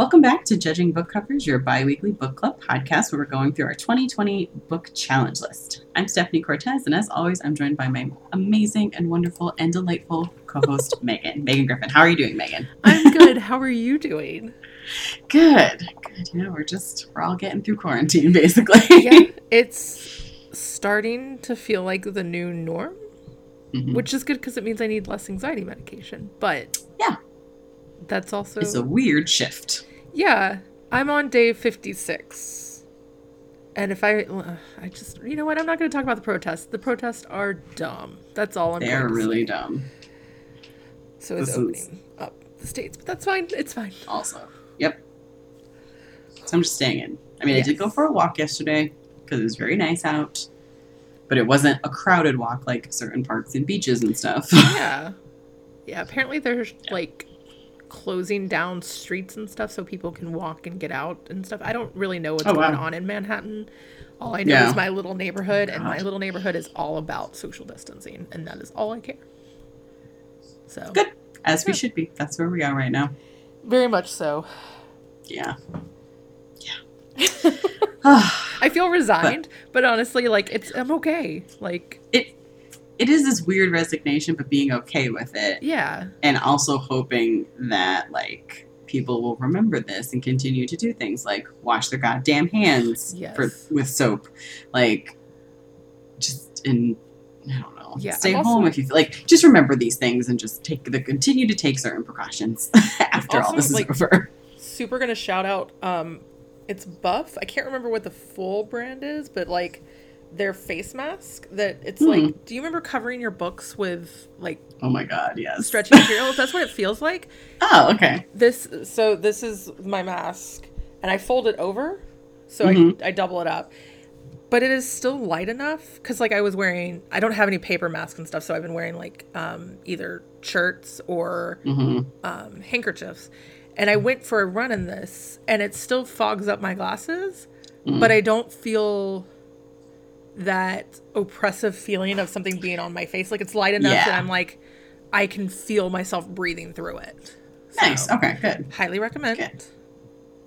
Welcome back to Judging Book Covers, your bi weekly book club podcast where we're going through our 2020 book challenge list. I'm Stephanie Cortez, and as always, I'm joined by my amazing and wonderful and delightful co host, Megan. Megan Griffin. How are you doing, Megan? I'm good. How are you doing? Good. Good. You know, we're just, we're all getting through quarantine, basically. yeah, it's starting to feel like the new norm, Mhm. which is good because it means I need less anxiety medication. But Yeah. that's also It's a weird shift. Yeah. I'm on day 56, and if I, I just you know what? I'm not going to talk about the protests. The protests are dumb. That's all I'm. They're really say. dumb, So it's This is- opening up the states, but that's fine. It's fine. also. Yep. So I'm just staying in. I mean, I did go for a walk yesterday because it was very nice out, but it wasn't a crowded walk like certain parks and beaches and stuff. yeah yeah apparently they're like closing down streets and stuff so people can walk and get out and stuff i don't really know what's Oh, going wow. on in manhattan all i know Yeah. is my little neighborhood and my little neighborhood is all about social distancing and that is all i care so Good. As we should be. That's where we are right now. very much so Yeah. Yeah. Ah. i feel resigned but, honestly like it's i'm okay like it it is this weird resignation, but being okay with it, yeah and also hoping that like people will remember this and continue to do things like wash their goddamn hands Yes. for with soap, like just in I don't know. Yeah, Stay also- home if you feel like. Just remember these things and just take the continue to take certain precautions after all this is like- over. super gonna shout out um it's buff i can't remember what the full brand is but like their face mask that it's Hmm. like do you remember covering your books with like Oh my god, yes. stretchy materials that's what it feels like Oh, okay. this so this is my mask and i fold it over so Mhm. I, I double it up but it is still light enough because like i was wearing i don't have any paper masks and stuff so i've been wearing like um either shirts or hmm um, handkerchiefs. And I went for a run in this, and it still fogs up my glasses, Mm. but I don't feel that oppressive feeling of something being on my face. Like it's light enough Yeah. that I'm like, I can feel myself breathing through it. Nice. So, Okay, good. Highly recommend. Good.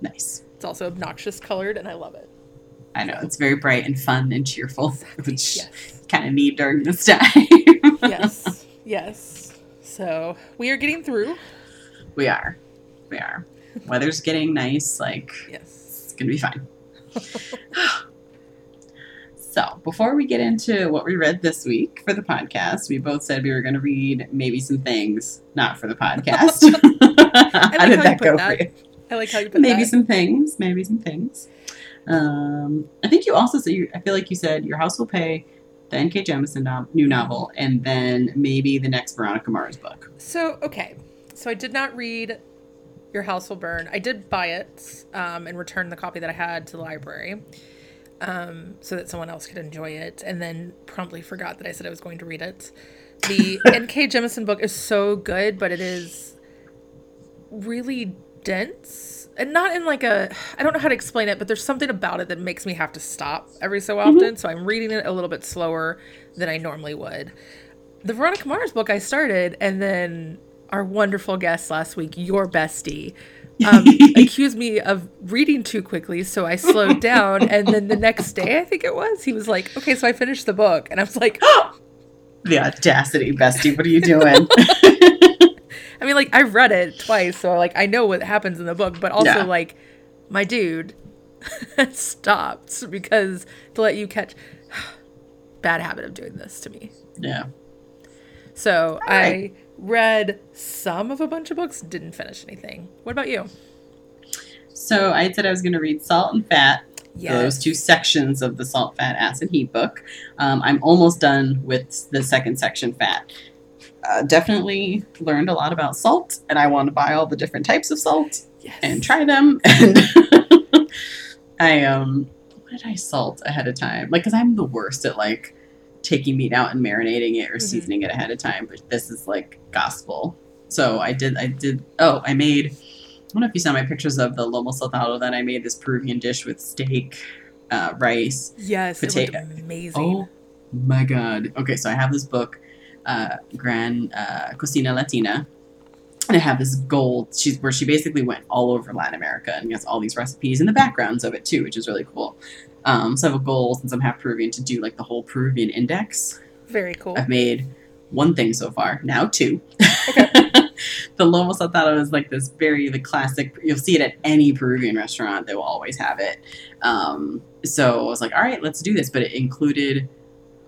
Nice. It's also obnoxious colored, and I love it. I know it's very bright and fun and cheerful, which Yes. kind of need during this time. yes. Yes. So we are getting through. we are, we are. Weather's getting nice. Like Yes. it's gonna be fine. so before we get into what we read this week for the podcast, we both said we were going to read maybe some things, not for the podcast. How like did how you that put go that. for you? I like how you put that. maybe that. some things maybe some things um i think you also said you i feel like you said your house will pay the nk Jemisin no- new novel and then maybe the next veronica mars book So okay, so I did not read Your House Will Burn. I did buy it um, and return the copy that I had to the library, um, so that someone else could enjoy it, and then promptly forgot that I said I was going to read it. The N.K. Jemisin book is so good, but it is really dense, and not in like a I don't know how to explain it, but there's something about it that makes me have to stop every so often. So I'm reading it a little bit slower than I normally would the Veronica Mars book I started, and then our wonderful guest last week, your bestie, um, accused me of reading too quickly, so I slowed down. And then the next day, I think it was, he was like, "Okay, so I finished the book," and I was like, the audacity bestie what are you doing I mean, like I read it twice, so like I know what happens in the book, but also Yeah. like my dude stopped because to let you catch bad habit of doing this to me. yeah So right. I read some of a bunch of books, didn't finish anything. What about you? so i said i was going to read salt and fat Yes. those two sections of the salt fat acid heat book um, i'm almost done with the second section fat uh, definitely learned a lot about salt and i want to buy all the different types of salt Yes. and try them and i um what did i salt ahead of time like because i'm the worst at like taking meat out and marinating it or Mhm. seasoning it ahead of time but this is like gospel so i did i did oh i made I don't know if you saw my pictures of the lomo saltado that I made this Peruvian dish with steak, uh, rice. Yes, potato- amazing. Oh my god! Okay, so I have this book, uh, Gran uh, Cocina Latina, and I have this gold. She's where she basically went all over Latin America and has all these recipes and the backgrounds of it too, which is really cool. Um, so I have a goal since I'm half Peruvian to do like the whole Peruvian index. Very cool. I've made one thing so far, now two. the lomo saltado is like this very the classic. You'll see it at any Peruvian restaurant; they will always have it. Um, so I was like, all right, let's do this. But it included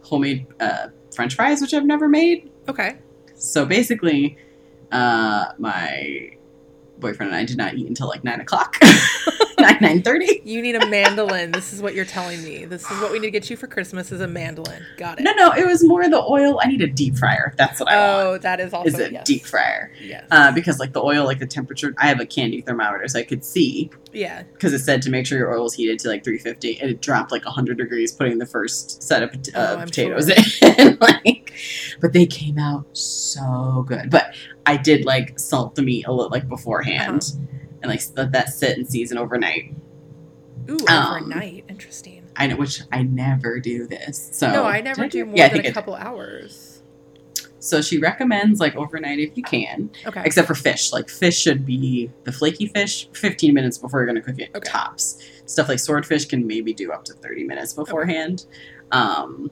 homemade uh, French fries, which I've never made. Okay. So basically, uh, my boyfriend and I did not eat until like nine o'clock, nine nine thirty. You need a mandolin. this is what you're telling me. This is what we need to get you for Christmas is a mandolin. Got it. No, no, it was more the oil. I need a deep fryer. That's what I want. Oh, that is also Is a yes. deep fryer Yes. uh, because like the oil, like the temperature. I have a candy thermometer, so I could see yeah. because it said to make sure your oil is heated to like 350 and it dropped like 100 degrees putting the first set of Oh, uh, I'm potatoes in like but they came out so good but i did like salt the meat a little like beforehand Uh-huh. and like let that sit and season overnight Ooh, Um, overnight. Interesting. i know which i never do this so no, I never do more yeah, than a couple hours. So she recommends like overnight if you can Okay. except for fish. Like fish should be the flaky fish 15 minutes before you're going to cook it Okay. tops. Stuff like swordfish can maybe do up to 30 minutes beforehand. Um,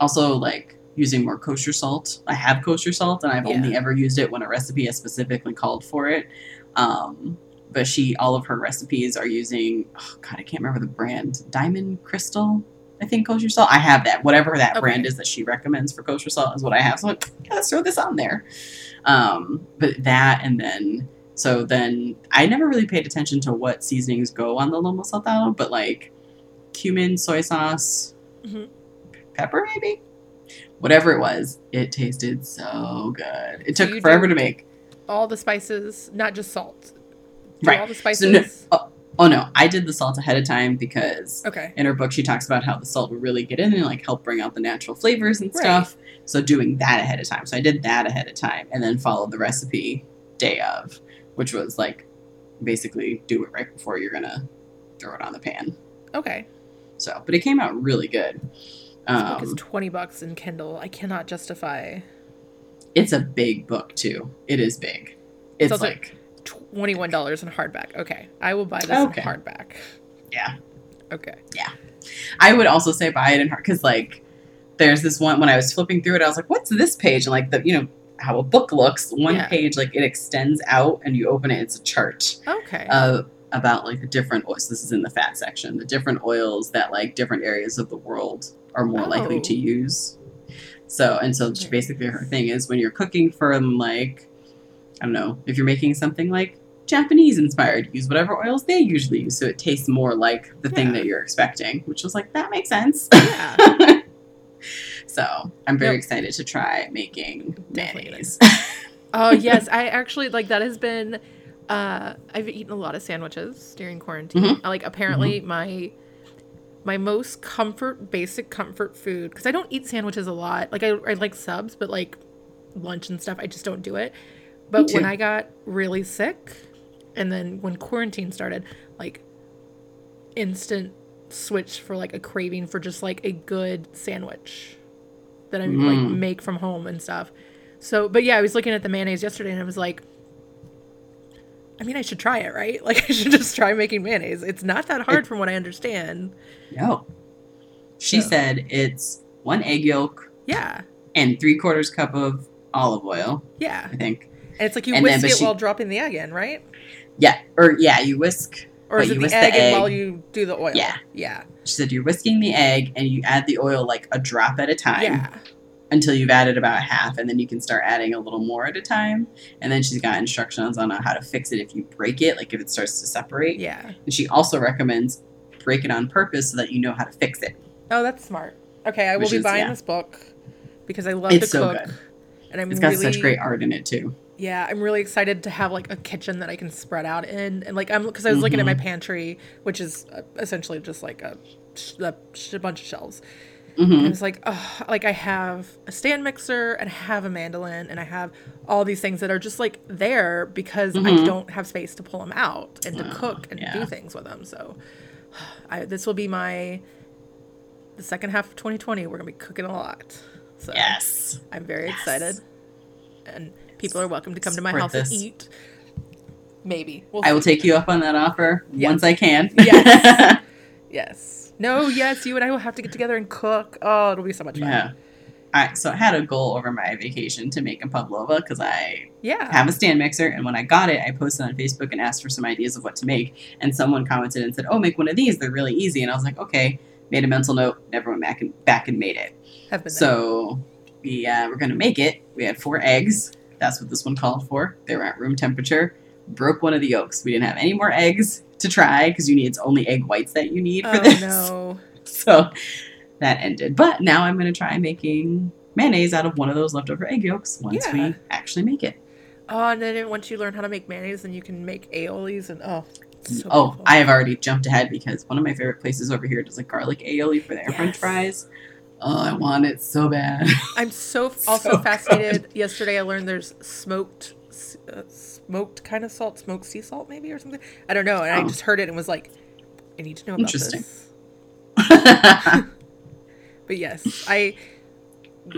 also, like using more kosher salt. I have kosher salt, and I've only ever used it when a recipe has specifically called for it. Um, but she, all of her recipes are using. Oh God, I can't remember the brand. Diamond Crystal. I think kosher salt. I have that. Whatever that Okay. brand is that she recommends for kosher salt is what I have. So I'm like, yeah, let's throw this on there. Um, but that and then so then I never really paid attention to what seasonings go on the lomo saltado, but like cumin, soy sauce, Mhm. pepper maybe, whatever it was, it tasted so good. It So took forever to make. All the spices, not just salt. Do Right. All the So spices. no- Oh no, I did the salt ahead of time because okay. in her book she talks about how the salt would really get in and like help bring out the natural flavors and Right. stuff. So doing that ahead of time. So I did that ahead of time and then followed the recipe day of, which was like basically do it right before you're gonna throw it on the pan. Okay. So, but it came out really good. This book is Um, twenty bucks in Kindle. I cannot justify it's a big book too. It is big. It's also- like twenty-one dollars in hardback. Okay, I will buy this Okay. in hardback. Yeah. Okay. Yeah, I would also say buy it in hard because like there's this one when I was flipping through it, I was like, what's this page? And like the you know how a book looks, one Yeah. page like it extends out and you open it, it's a chart Okay. of about like the different oils. This is in the fat section. The different oils that like different areas of the world are more likely Oh. to use. So and so Okay. basically her thing is when you're cooking from like I don't know if you're making something like Japanese inspired, use whatever oils they usually use, so it tastes more like the thing that you're expecting. Which was like that makes sense. yeah. so I'm very Yep. excited to try making Definitely mayonnaise. Oh yes, I actually like that has been. Uh, I've eaten a lot of sandwiches during quarantine. Mhm. I, Like apparently my my most comfort basic comfort food because I don't eat sandwiches a lot. Like I, I like subs, but like lunch and stuff, I just don't do it. But when. I got really sick, and then when quarantine started, like instant switch for like a craving for just like a good sandwich that I like Mm. make from home and stuff. So, but yeah, I was looking at the mayonnaise yesterday and I was like, I mean, I should try it, right? Like, I should just try making mayonnaise. It's not that hard, from what I understand. no. She So- said it's one egg yolk Yeah, and three quarters cup of olive oil, yeah. I think. And it's like you And then, whisk but it she- while dropping the egg in, right? Yeah. Or yeah, you whisk Or is it you the whisk the egg, in egg. while you do the oil? Yeah. yeah, She said you're whisking the egg and you add the oil like a drop at a time yeah. until you've added about half, and then you can start adding a little more at a time. And then she's got instructions on how to fix it if you break it, like if it starts to separate. Yeah. And she also recommends break it on purpose so that you know how to fix it. Oh, that's smart. Okay, I will Which be is- buying yeah. this book because I love It's to so cook. good. And I'm It's got really, such great art in it too. Yeah, I'm really excited to have like a kitchen that I can spread out in, and like I'm because I was looking at my Mhm. pantry, which is uh, essentially just like a, a, a bunch of shelves. hmm And I was like, oh, like I have a stand mixer and I have a mandolin and I have all these things that are just like there because I Mhm. don't have space to pull them out and to Oh, cook and yeah. do things with them. So I, this will be my the second half of 2020. We're gonna be cooking a lot. So Yes. I'm very Yes. excited. And People are welcome to come to my house this. and eat. Maybe. We'll I will take you up on that offer Yes. once I can. Yes. Yes. No, yes, you and I will have to get together and cook. Oh, it'll be so much fun. yeah. I, so I had a goal over my vacation to make a pavlova because I Yeah. have a stand mixer, and when I got it, I posted on Facebook and asked for some ideas of what to make. And someone commented and said, "Oh, make one of these. They're really easy." And I was like, "Okay." Made a mental note. Never went back and back and made it. have been there. So we uh, were gonna make it. We had four eggs. That's what this one called for. They were at room temperature. Broke one of the yolks. We didn't have any more eggs to try because you need it's only egg whites that you need for this. Oh this. no. So that ended. But now I'm gonna try making mayonnaise out of one of those leftover egg yolks once Yeah. we actually make it. Oh, and then once you learn how to make mayonnaise, then you can make aiolis and oh, so oh, beautiful. I have already jumped ahead because one of my favorite places over here does a garlic aioli for their French fries. Oh, I want it so bad. I'm so also So fascinated. Yesterday, I learned there's smoked, uh, smoked kind of salt, smoked sea salt, maybe or something. I don't know. And I Oh. just heard it and was like, I need to know about Interesting. this. But yes, I.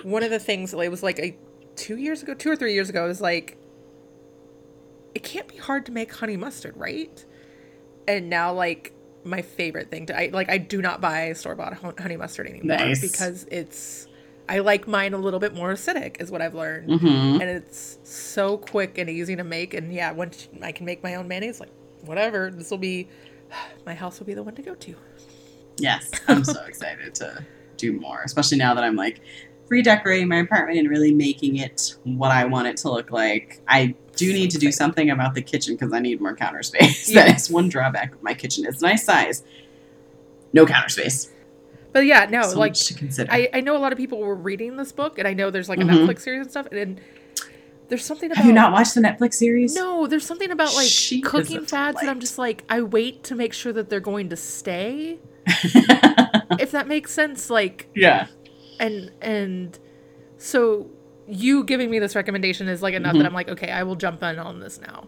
One of the things it was like a two years ago, two or three years ago, it was like, it can't be hard to make honey mustard, right? And now, like my favorite thing to I like, I do not buy store bought honey mustard anymore Nice. because it's. I like mine a little bit more acidic, is what I've learned, hmm and it's so quick and easy to make. And yeah, once I can make my own mayonnaise, like whatever, this will be. My house will be the one to go to. Yes, I'm so excited to do more, especially now that I'm like redecorating my apartment and really making it what I want it to look like. I do need to do something about the kitchen because I need more counter space. Yeah. that is one drawback of my kitchen. It's nice size, no counter space. But yeah, no, so like to consider. I, I know a lot of people were reading this book, and I know there's like a Mhm. Netflix series and stuff, and there's something about Have you not watched the Netflix series? no, there's something about like She cooking fads that I'm just like I wait to make sure that they're going to stay, if that makes sense. Like yeah. and and so you giving me this recommendation is like enough Mhm. that I'm like okay, I will jump in on this now.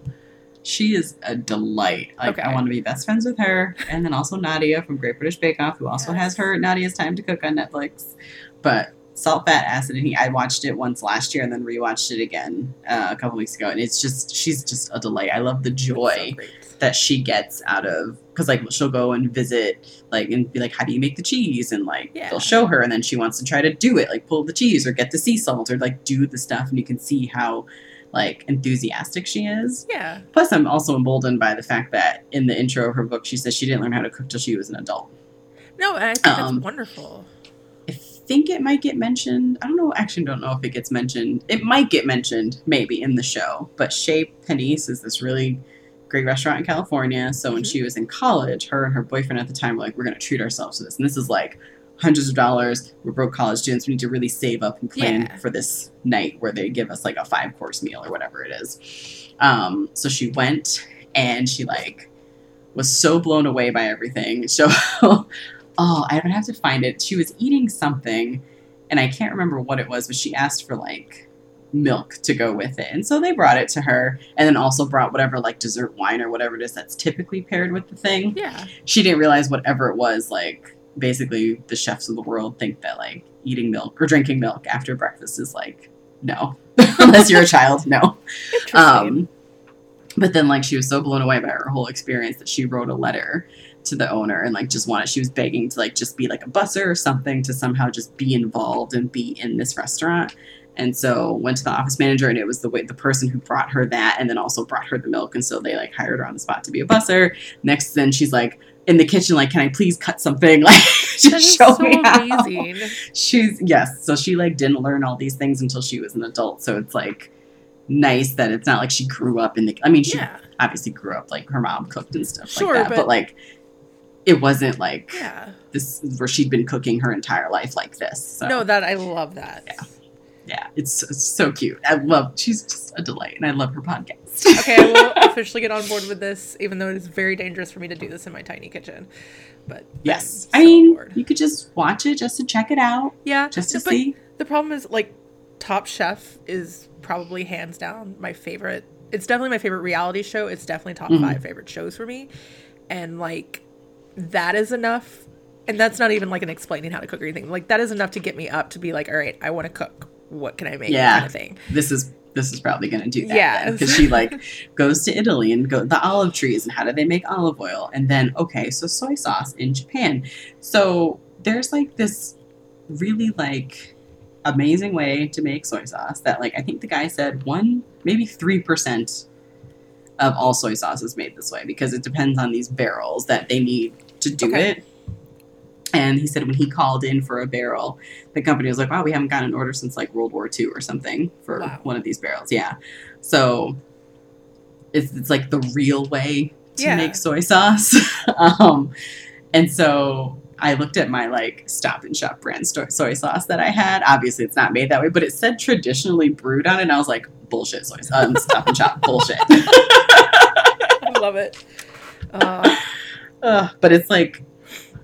She is a delight. Like Okay. I want to be best friends with her, and then also Nadiya from Great British Bake Off, who also has her Nadiya's Time to Cook on Netflix. But Salt, Fat, Acid, and Heat. I watched it once last year and then rewatched it again uh, a couple weeks ago, and it's just she's just a delight. I love the It's so joy that she gets out of because like she'll go and visit like and be like how do you make the cheese and like Yeah. they'll show her and then she wants to try to do it like pull the cheese or get the sea salt or like do the stuff and you can see how like enthusiastic she is Yeah. plus i'm also emboldened by the fact that in the intro of her book she says she didn't learn how to cook till she was an adult No, and I think Um, that's wonderful. i think it might get mentioned i don't know actually don't know if it gets mentioned it might get mentioned maybe in the show but Chez Panisse is this really great restaurant in California. So when Mhm. she was in college, her and her boyfriend at the time were like, we're going to treat ourselves to this. And this is like hundreds of dollars. We're broke college students. We need to really save up and plan Yeah. for this night where they give us like a five course meal or whatever it is. Um, so she went and she like was so blown away by everything. So, oh, I don't have to find it. She was eating something and I can't remember what it was, but she asked for like milk to go with it. And so they brought it to her and then also brought whatever like dessert wine or whatever it is that's typically paired with the thing. Yeah. She didn't realize whatever it was, like basically the chefs of the world think that like eating milk or drinking milk after breakfast is like no. Unless you're a child, no. Um, but then, like, she was so blown away by her whole experience that she wrote a letter to the owner and, like, just wanted, she was begging to, like, just be like a busser or something to somehow just be involved and be in this restaurant. And so went to the office manager, and it was the way the person who brought her that, and then also brought her the milk. And so they like hired her on the spot to be a busser. Next, then she's like in the kitchen, like, "Can I please cut something?" Like, just show so me how she's yes so she like didn't learn all these things until she was an adult so it's like nice that it's not like she grew up in the i mean she Yeah. obviously grew up like her mom cooked and stuff Sure, like that but, but- like it wasn't like Yeah. this where she'd been cooking her entire life like this so No, that I love that. Yeah. Yeah it's, it's so cute i love she's just a delight and i love her podcast Okay, I will officially get on board with this, even though it is very dangerous for me to do this in my tiny kitchen. But yes I'm i mean board. you could just watch it just to check it out yeah, just to see the problem is like Top Chef is probably hands down my favorite. It's definitely my favorite reality show. It's definitely top Mhm. five favorite shows for me, and like that is enough. And that's not even like an explaining how to cook or anything. Like that is enough to get me up to be like, all right, I want to cook. What can I make? Yeah. Kind of thing. this is this is probably going to do that. Yes. Because she like goes to Italy and go the olive trees and how do they make olive oil? And then, okay, so soy sauce in Japan. So there's like this really like amazing way to make soy sauce that like I think the guy said one, maybe 3% of all soy sauce is made this way because it depends on these barrels that they need to do Okay. it. And he said when he called in for a barrel, the company was like, "Wow, we haven't gotten an order since like World War II or something for Wow. one of these barrels." Yeah, so it's it's like the real way to Yeah. make soy sauce. um, and so I looked at my like Stop and Shop brand sto- soy sauce that I had. Obviously, it's not made that way, but it said traditionally brewed on it. And I was like, "Bullshit, soy sauce, um, Stop and Shop, bullshit." I love it. Uh, Ugh, but it's like,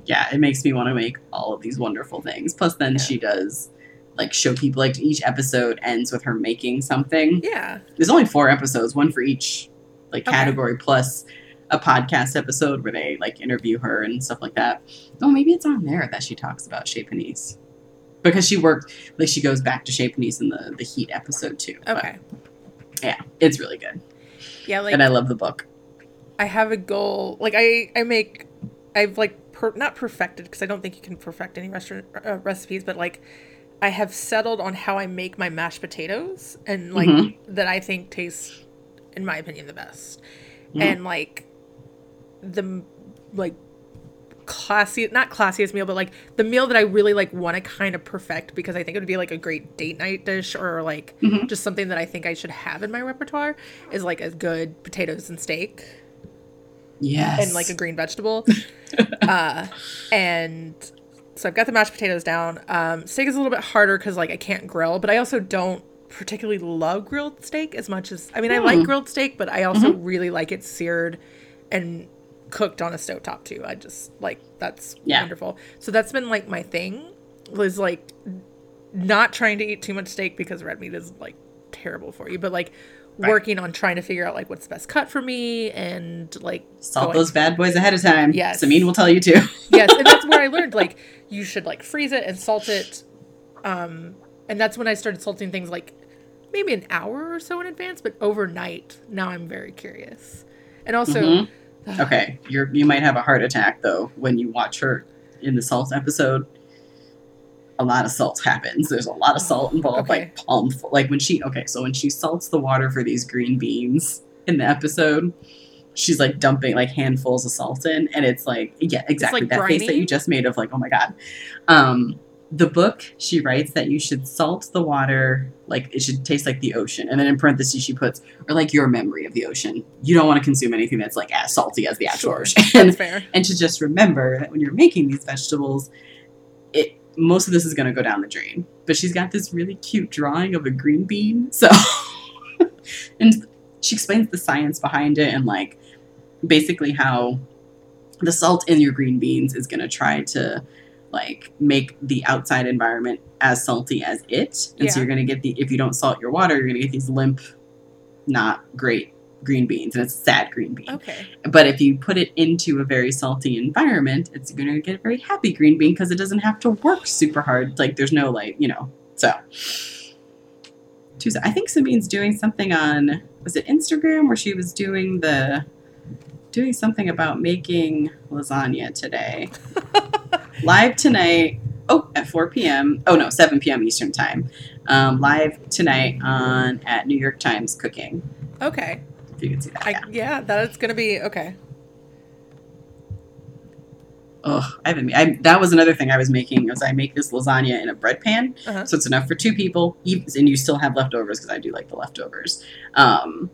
yeah, it makes me want to make all of these wonderful things. Plus, then Yeah. she does like show people like each episode ends with her making something. yeah. There's only four episodes, one for each like Okay. category, plus a podcast episode where they like interview her and stuff like that. Oh, maybe it's on there that she talks about Chez Panisse. Because she worked, like she goes back to Chez Panisse in the the Heat episode too. But, Okay. yeah, it's really good, Yeah, like and I love the book. I have a goal. Like I, I make, I've like per, not perfected because I don't think you can perfect any restaurant uh, recipes, but like I have settled on how I make my mashed potatoes and like Mhm. that I think tastes, in my opinion, the best. Mhm. And like the like classy, not classiest meal, but like the meal that I really like want to kind of perfect because I think it would be like a great date night dish or like Mhm. just something that I think I should have in my repertoire is like a good potatoes and steak Yes, and like a green vegetable. uh, and so I've got the mashed potatoes down. Um, steak is a little bit harder because like I can't grill, but I also don't particularly love grilled steak as much as I mean I like Hmm. grilled steak, but I also really like it seared and cooked on a stovetop too. I just like that's Yeah. wonderful. So that's been like my thing was like not trying to eat too much steak because red meat is like terrible for you, but like Right. working on trying to figure out like what's the best cut for me and like Salt going- those bad boys ahead of time. Yes. Samin will tell you too. yes, and that's where I learned like you should like freeze it and salt it. Um, and that's when I started salting things like maybe an hour or so in advance, but overnight. Now I'm very curious. And also, Mhm. Okay, you're you might have a heart attack though when you watch her in the salt episode. A lot of salt happens. There's a lot of salt involved, Okay. like palm, like when she. Okay, so when she salts the water for these green beans in the episode, she's like dumping like handfuls of salt in, and it's like yeah, exactly like that face that you just made of like oh my god. Um, the book she writes that you should salt the water like it should taste like the ocean, and then in parentheses she puts or like your memory of the ocean. You don't want to consume anything that's like as salty as the actual sure, ocean. that's fair. and to just remember that when you're making these vegetables, most of this is going to go down the drain. But she's got this really cute drawing of a green bean, so and she explains the science behind it and like basically how the salt in your green beans is going to try to like make the outside environment as salty as it and so you're going to get the if you don't salt your water you're going to get these limp not great green beans and it's a sad green bean Okay. but if you put it into a very salty environment, it's going to get a very happy green bean because it doesn't have to work super hard. Like there's no like you know. So Tuesday, I think Samin's doing something on was it Instagram where she was doing the doing something about making lasagna today. live tonight. Oh, at 4 p.m. Oh no, 7 p.m. Eastern time. Um, live tonight on at New York Times Cooking. Okay. If you can see that. I yeah. yeah, that's gonna be okay. Oh, I haven't. I, that was another thing I was making. Was I make this lasagna in a bread pan, Uh-huh. so it's enough for two people, and you still have leftovers because I do like the leftovers. Um,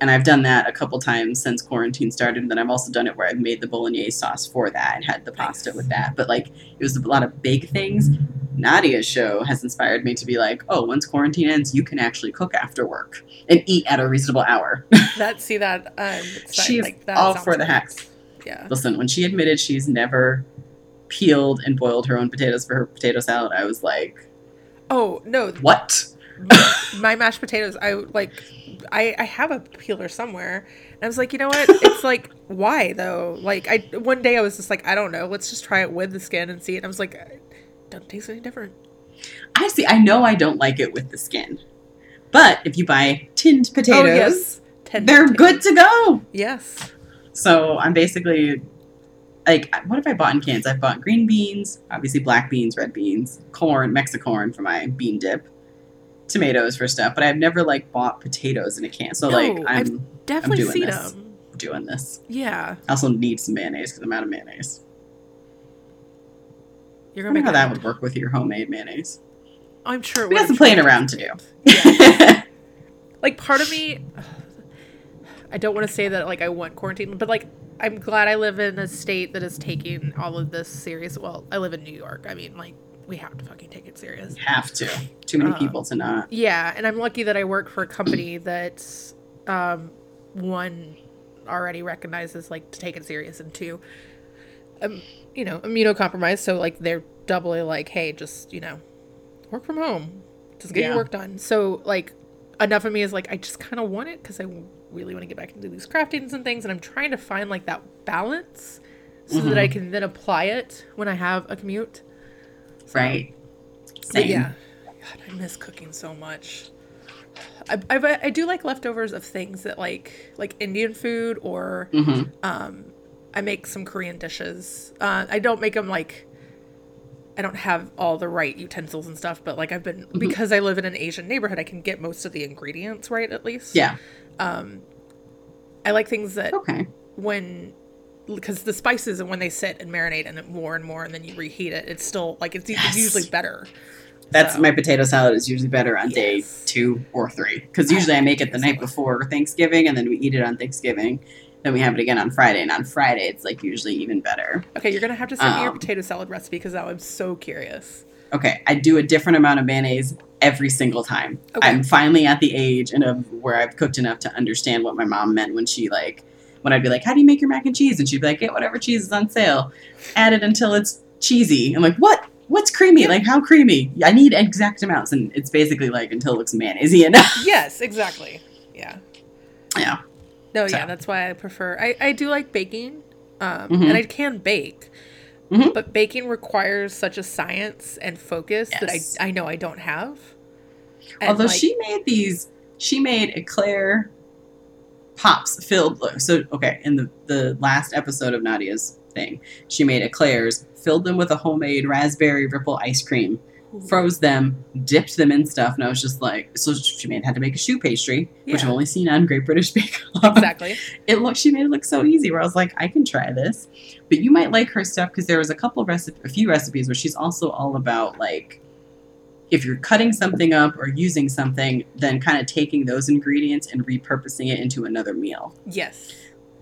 and I've done that a couple times since quarantine started. And then I've also done it where I've made the bolognese sauce for that and had the pasta with that. But like, it was a lot of big things. Nadiya's show has inspired me to be like, oh, once quarantine ends, you can actually cook after work and eat at a reasonable hour. That see that um She's like that all for the hacks. Yeah. Listen, when she admitted she's never peeled and boiled her own potatoes for her potato salad, I was like, Oh no, what? My mashed potatoes i like I, I have a peeler somewhere and i was like you know what it's like why though like i one day i was just like i don't know let's just try it with the skin and see and i was like it doesn't taste any different I see. I know I don't like it with the skin, But if you buy tinned oh, potatoes, Oh, yes. Ten they're potatoes. good to go. Yes. So I'm basically like, what have I bought in cans? I've bought green beans, obviously black beans, red beans, corn, Mexicorn for my bean dip, tomatoes for stuff. But I've never like bought potatoes in a can. So No, like I've I'm Definitely doing seen this. them. doing this. Yeah. I also need some mayonnaise because I'm out of mayonnaise. You're gonna make how that would work with your homemade mayonnaise. I'm sure. We got some playing around to do. Yeah. like part of me I don't want to say that like I want quarantine, but like I'm glad I live in a state that is taking all of this serious. Well, I live in New York. I mean, like we have to fucking take it serious. Have to. Too many Uh, people to not. Yeah, and I'm lucky that I work for a company that um one already recognizes like to take it serious and two um you know, immunocompromised, so like they're doubly like, hey, just, you know, work from home. Just get Yeah. your work done. So like enough of me is like I just kind of want it cuz I really want to get back into these craftings and things and I'm trying to find like that balance so that I can then apply it when I have a commute. Right. But Same. yeah. God, I miss cooking so much. I, I, I do like leftovers of things that like like Indian food or hmm um, I make some Korean dishes. Uh, I don't make them like I don't have all the right utensils and stuff, but like I've been Mm-hmm. because I live in an Asian neighborhood, I can get most of the ingredients right at least. Yeah. Um, I like things that Okay. when because the spices and when they sit and marinate and more and more and then you reheat it, it's still like it's, Yes. it's usually better. That's So- my potato salad is usually better on day two or three because usually I make it the night before Thanksgiving and then we eat it on Thanksgiving. Then we have it again on Friday, and on Friday it's like usually even better. Okay, you're gonna have to send me your Um, potato salad recipe because now I'm so curious. Okay, I do a different amount of mayonnaise every single time. Okay. I'm finally at the age and of where I've cooked enough to understand what my mom meant when she like when I'd be like, "How do you make your mac and cheese?" and she'd be like, "Get whatever cheese is on sale, add it until it's cheesy." I'm like, "What? What's creamy? Yeah. Like how creamy? I need exact amounts." And it's basically like until it looks mayonnaisey enough. Yes, exactly. Yeah. yeah. No, So. yeah, that's why I prefer. I, I do like baking, um, Mhm. and I can bake, Mhm. but baking requires such a science and focus Yes. that I I know I don't have. And, Although like, she made these, she made eclair pops filled. So okay, in the the last episode of Nadiya's thing, she made eclairs, filled them with a homemade raspberry ripple ice cream, froze them, dipped them in stuff, and I was just like, so she made had to make a choux pastry, which I've only seen on Great British Bake Off. exactly. It looked, she made it look so easy. Where I was like, I can try this, but you might like her stuff because there was a couple of recipe, a few recipes where she's also all about like, if you're cutting something up or using something, then kind of taking those ingredients and repurposing it into another meal. Yes.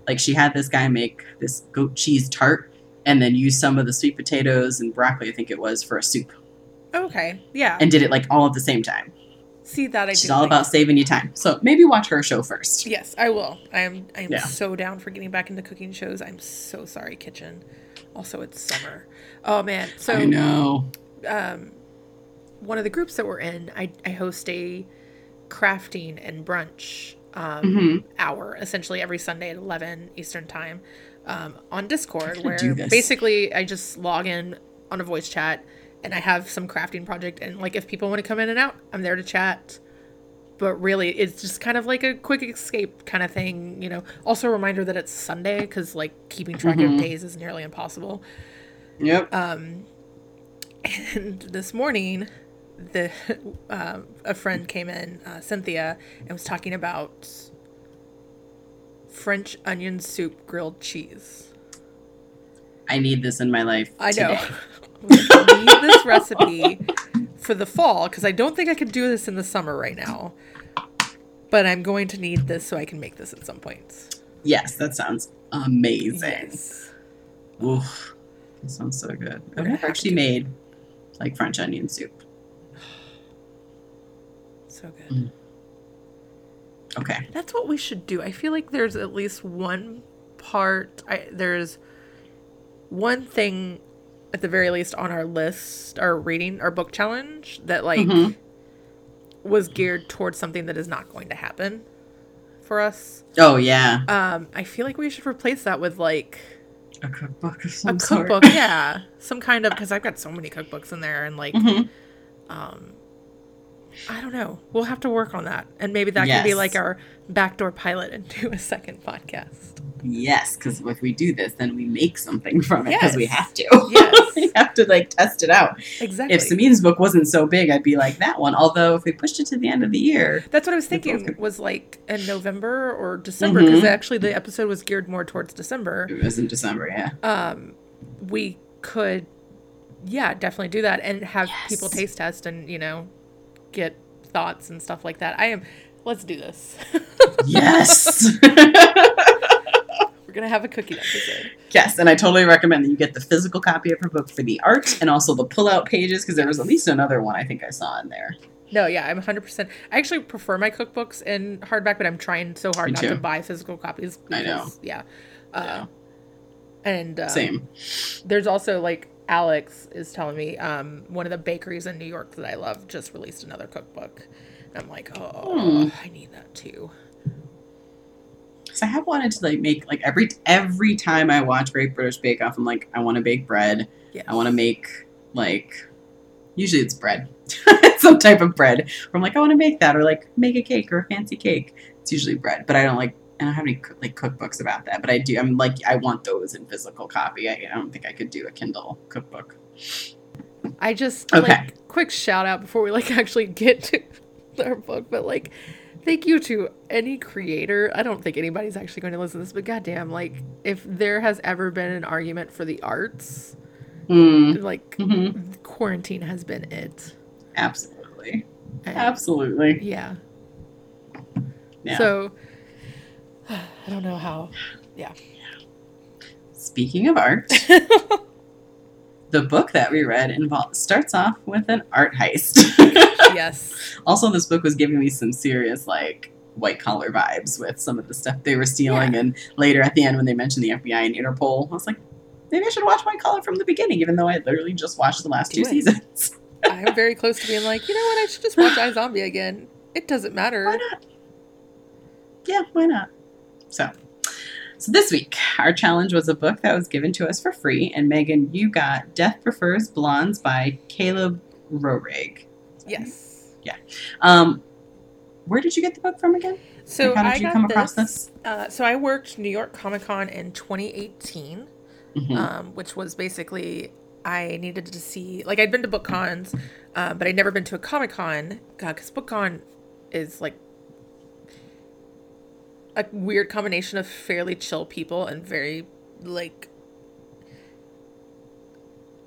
Like she had this guy make this goat cheese tart and then use some of the sweet potatoes and broccoli, I think it was, for a soup, Okay. Yeah. and did it like all at the same time. See that I She's all like. about saving you time. So maybe watch her show first. Yes, I will. I am. I am Yeah. so down for getting back into cooking shows. I'm so sorry, kitchen. Also, it's summer. Oh man. So I know. um, one of the groups that we're in, I, I host a crafting and brunch um, Mhm. hour, essentially every Sunday at 11 Eastern Time um, on Discord, where basically I just log in on a voice chat and I have some crafting project. And like if people want to come in and out, I'm there to chat. But really, it's just kind of like a quick escape kind of thing, you know. Also, a reminder that it's Sunday because like keeping track Mhm. of days is nearly impossible. Yep. Um, and this morning, the um, a friend came in, uh, Cynthia, and was talking about French onion soup grilled cheese. I need this in my life. I know. I need this recipe for the fall because I don't think I could do this in the summer right now. But I'm going to need this so I can make this at some point. Yes, that sounds amazing. Yes. Oof, that sounds so good. I've never actually made like French onion soup. So good. Mm. Okay. That's what we should do. I feel like there's at least one part. I, there's one thing, at the very least, on our list, our reading, our book challenge that like Mhm. was geared towards something that is not going to happen for us. Oh yeah, Um, I feel like we should replace that with like a cookbook of some sort. A cookbook. yeah, some kind of because I've got so many cookbooks in there, and like, Mhm. um, I don't know. We'll have to work on that, and maybe that can be like our backdoor pilot into a second podcast. Yes, because if we do this, then we make something from it because we have to. Yes. we have to like test it out. Exactly. If Samin's book wasn't so big, I'd be like that one. Although if we pushed it to the end of the year, That's what I was thinking could- was like in November or December because Mhm. actually the episode was geared more towards December. it was in December. Yeah. Um, we could, yeah, definitely do that and have people taste test and you know get thoughts and stuff like that. I am. Let's do this. Yes. We're gonna have a cookie episode. yes, and I totally recommend that you get the physical copy of her book for the art and also the pull-out pages because there was at least another one I think I saw in there. No, yeah, I'm 100%. I actually prefer my cookbooks in hardback, but I'm trying so hard Me not too. to buy physical copies. I know. Yeah. Uh, Yeah. And uh, Same. there's also like Alex is telling me um, one of the bakeries in New York that I love just released another cookbook. And I'm like, oh, Hmm. I need that too. So I have wanted to like make like every every time I watch Great British Bake Off, I'm like, I want to bake bread. Yes. I want to make like usually it's bread, some type of bread. Or I'm like, I want to make that, or like make a cake or a fancy cake. It's usually bread, but I don't like. I don't have any like cookbooks about that, but I do. I'm like, I want those in physical copy. I, I don't think I could do a Kindle cookbook. I just Okay. like quick shout out before we like actually get to our book, but like thank you to any creator. I don't think anybody's actually going to listen to this, but goddamn, like if there has ever been an argument for the arts, Mm. like hmm quarantine has been it. Absolutely, And- absolutely. Yeah. Yeah. So I don't know how. Yeah. Speaking of art, the book that we read involves starts off with an art heist. yes. also, this book was giving me some serious like white collar vibes with some of the stuff they were stealing. And later at the end, when they mentioned the FBI and Interpol, I was like, maybe I should watch White Collar from the beginning, even though I literally just watched the last Do two it. seasons. I am very close to being like, you know what? I should just watch iZombie again. It doesn't matter. Why not? Yeah, why not? So, so this week, our challenge was a book that was given to us for free. And Megan, you got Death Prefers Blondes by Caleb Roehrig. Yes. Yeah. Um, where did you get the book from again? So how did I you got come across this? Uh, so I worked New York Comic Con in 2018, Mhm. um, which was basically I needed to see like I'd been to book cons, uh, but I'd never been to a Comic Con. God, because book con is like a weird combination of fairly chill people and very like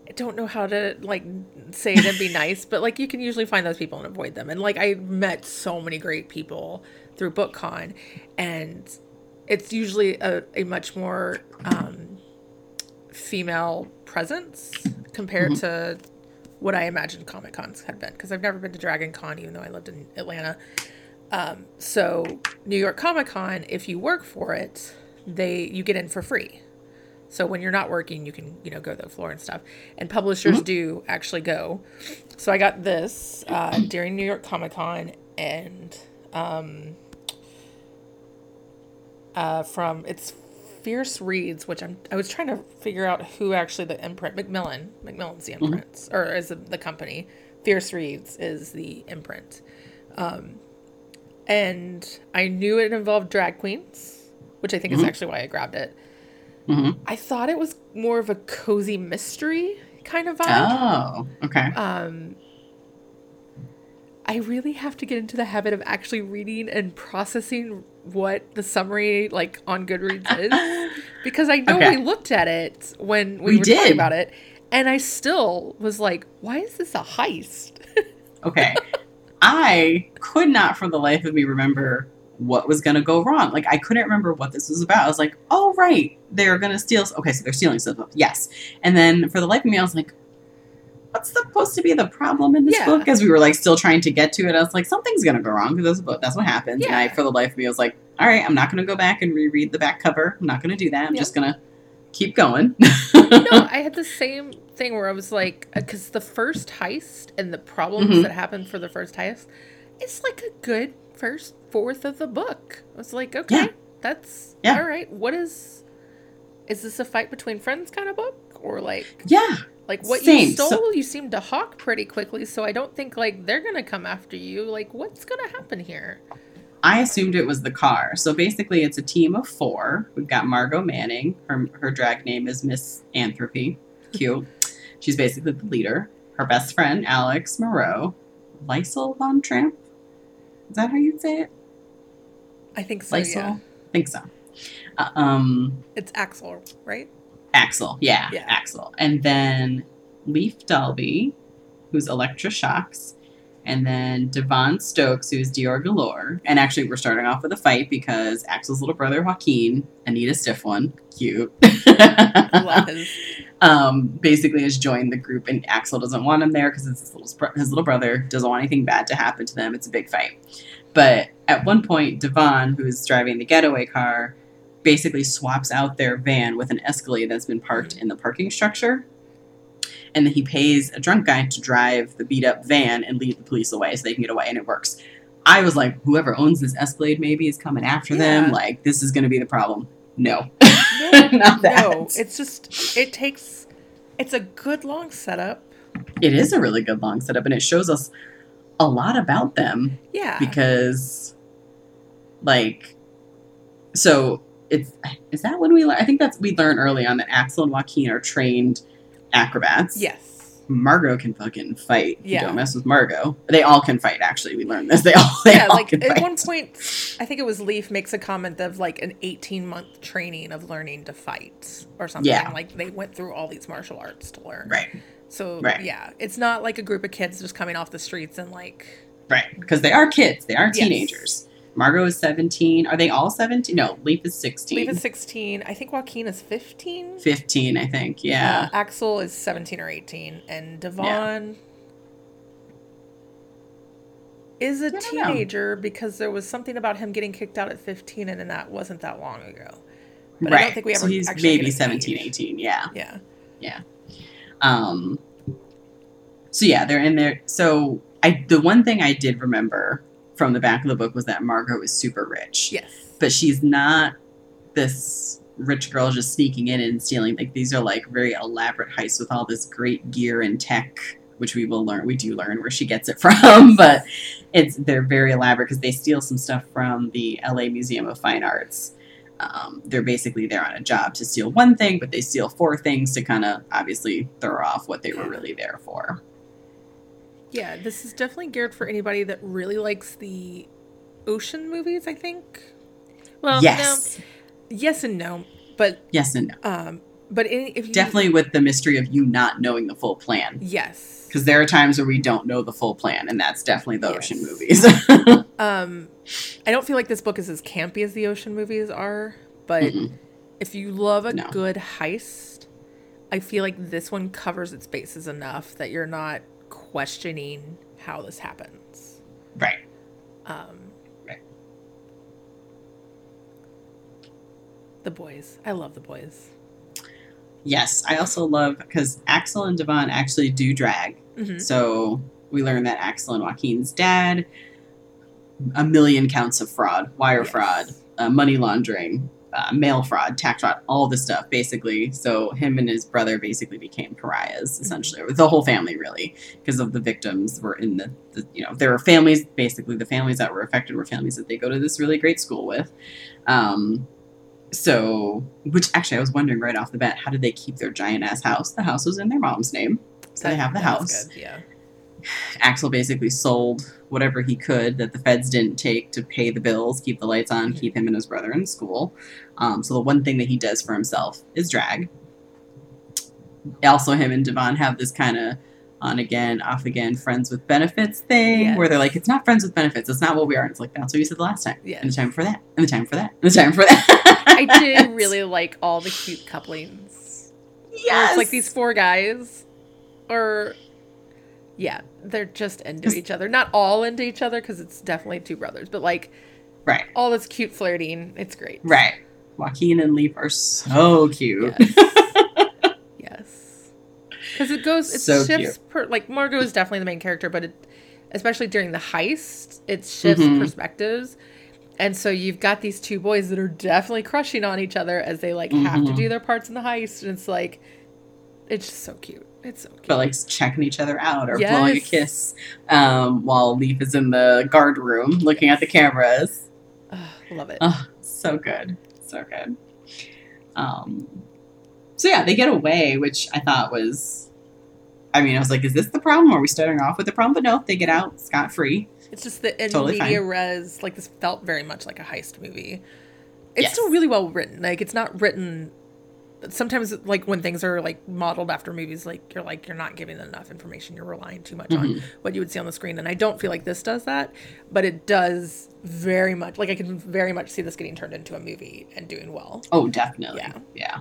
I don't know how to like say it and be nice, but like you can usually find those people and avoid them. And like I met so many great people through BookCon, and it's usually a, a much more um, female presence compared to what I imagined Comic Cons had been. Because I've never been to Dragon Con, even though I lived in Atlanta. Um, so New York Comic Con, if you work for it, they you get in for free. So when you're not working, you can you know go to the floor and stuff. And publishers do actually go. So I got this uh, during New York Comic Con, and um, uh, from it's Fierce Reads, which I'm I was trying to figure out who actually the imprint Macmillan Macmillan's the imprint or is the, the company. Fierce Reads is the imprint. Um, and I knew it involved drag queens, which I think is actually why I grabbed it. Mhm. I thought it was more of a cozy mystery kind of vibe. Oh, okay. Um, I really have to get into the habit of actually reading and processing what the summary like on Goodreads is because I know Okay. we looked at it when we, We were talking about it, and I still was like, "Why is this a heist?" Okay. I could not for the life of me remember what was going to go wrong. Like, I couldn't remember what this was about. I was like, oh, right. They're going to steal. Okay, so they're stealing stuff. Yes. And then for the life of me, I was like, what's supposed to be the problem in this Yeah. book? As we were like still trying to get to it, I was like, something's going to go wrong because that's, what- that's what happens. And I, for the life of me, I was like, all right, I'm not going to go back and reread the back cover. I'm not going to do that. I'm Yep. just going to keep going. no, I had the same thing where I was like, because the first heist and the problems Mhm. that happened for the first heist, it's like a good first fourth of the book. I was like, okay, Yeah. that's Yeah. all right. What is, is this a fight between friends kind of book, or like Yeah. like what Same. you stole So- you seem to hawk pretty quickly so i don't think like they're gonna come after you like what's gonna happen here I assumed it was the car. So basically, it's a team of four. We've got Margot Manning. Her, her drag name is Miss Anthropy. Cute. She's basically the leader. Her best friend, Alex Moreau. Lysol Von Tramp. Is that how you'd say it? i think so Lysol? yeah I think so. Uh, um, it's axel right Axel. Yeah, Yeah. Axel. And then Leaf Dalby, who's Electra Shocks. And then Devon Stokes, who's Dior Galore. And actually, we're starting off with a fight because Axel's little brother, Joaquin, Anita Stiff One, cute. Um, basically has joined the group, and Axel doesn't want him there because it's his little, his little brother, doesn't want anything bad to happen to them. It's a big fight. But at one point, Devon, who's driving the getaway car, basically swaps out their van with an Escalade that's been parked in the parking structure. And then he pays a drunk guy to drive the beat up van and lead the police away so they can get away, and it works. I was like, whoever owns this Escalade maybe is coming after them. Like, this is going to be the problem. No. no, Not that. no it's just it takes it's a good long setup. It is a really good long setup and it shows us a lot about them. Yeah. Because like so it's is that when we learn i think that's we learn early on that axel and joaquin are trained acrobats. Yes margot can fucking fight You Yeah. don't mess with margot they all can fight actually we learned this they all they yeah all like can at fight. one point i think it was leaf makes a comment of like an 18 month training of learning to fight or something Yeah. like they went through all these martial arts to learn right so Right. yeah it's not like a group of kids just coming off the streets and like right because they are kids they are Yes. Margot is 17 are they all 17 no leaf is 16 leaf is 16 i think joaquin is 15 15 i think yeah. Uh, axel is 17 or 18 and devon is a I know. teenager because there was something about him getting kicked out at 15 and then that wasn't that long ago. But I right. don't think we so ever he's actually maybe get his 17 age. 18 yeah. Yeah. Um, so yeah, they're in there. So I, the one thing I did remember from the back of the book was that Margot is super rich, yes but she's not this rich girl just sneaking in and stealing. Like these are like very elaborate heists with all this great gear and tech, which we will learn. We do learn where she gets it from, but it's they're very elaborate because they steal some stuff from the L.A. Museum of Fine Arts. Um, they're basically there on a job to steal one thing, but they steal four things to kind of obviously throw off what they were really there for. Yeah, this is definitely geared for anybody that really likes the ocean movies, I think. Well, yes, no, yes and no, but yes, and no. um, but any, if you Definitely with the mystery of you not knowing the full plan, yes, because there are times where we don't know the full plan, and that's definitely the Yes. ocean movies. um, I don't feel like this book is as campy as the ocean movies are, but Mm-mm. if you love a No. good heist, I feel like this one covers its bases enough that you're not questioning how this happens. right. Um, Right. The boys, I love the boys. Yes, I also love because Axel and Devon actually do drag. hmm So we learn that Axel and Joaquin's dad, a million counts of fraud, wire Yes. fraud, uh, money laundering, uh, mail fraud, tax fraud, all this stuff, basically. So him and his brother basically became pariahs, essentially, or the whole family, really, because of the victims were in the, the, you know, there were families, basically, the families that were affected were families that they go to this really great school with. Um, so, which actually, I was wondering right off the bat, how did they keep their giant ass house? The house was in their mom's name. So they have the house. good, Yeah. Axel basically sold whatever he could that the feds didn't take to pay the bills, keep the lights on, keep him and his brother in school. Um, so the one thing that he does for himself is drag. Also, him and Devon have this kind of on again, off again, friends with benefits thing where they're like, it's not friends with benefits. It's not what we are. And it's like, that's what you said the last time. Yes. And the time for that. And the time for that. And the time for that. I did really like all the cute couplings. Yes. It's like these four guys are yeah, they're just into each other. Not all into each other because it's definitely two brothers, but like Right. all this cute flirting. It's great. Right. Joaquin and Leaf are so cute. Yes. yes. Because it goes, it So shifts. Per, like Margot is definitely the main character, but it, especially during the heist, it shifts Mhm. perspectives. And so you've got these two boys that are definitely crushing on each other as they like have to Mhm. do their parts in the heist, and it's like It's just so cute. It's so but like checking each other out or blowing a kiss um, while Leaf is in the guard room looking at the cameras. Ugh, love it. Oh, so good. So good. Um, so yeah, they get away, which I thought was. I mean, I was like, is this the problem? Are we starting off with the problem? But no, they get out scot free. It's just the Totally media fine. res, like this felt very much like a heist movie. It's Yes. still really well written. Like it's not written. Sometimes, like when things are like modeled after movies, like you're like you're not giving enough information. You're relying too much Mm-hmm. on what you would see on the screen, and I don't feel like this does that. But it does very much. Like I can very much see this getting turned into a movie and doing well. Oh, definitely. Yeah. Yeah.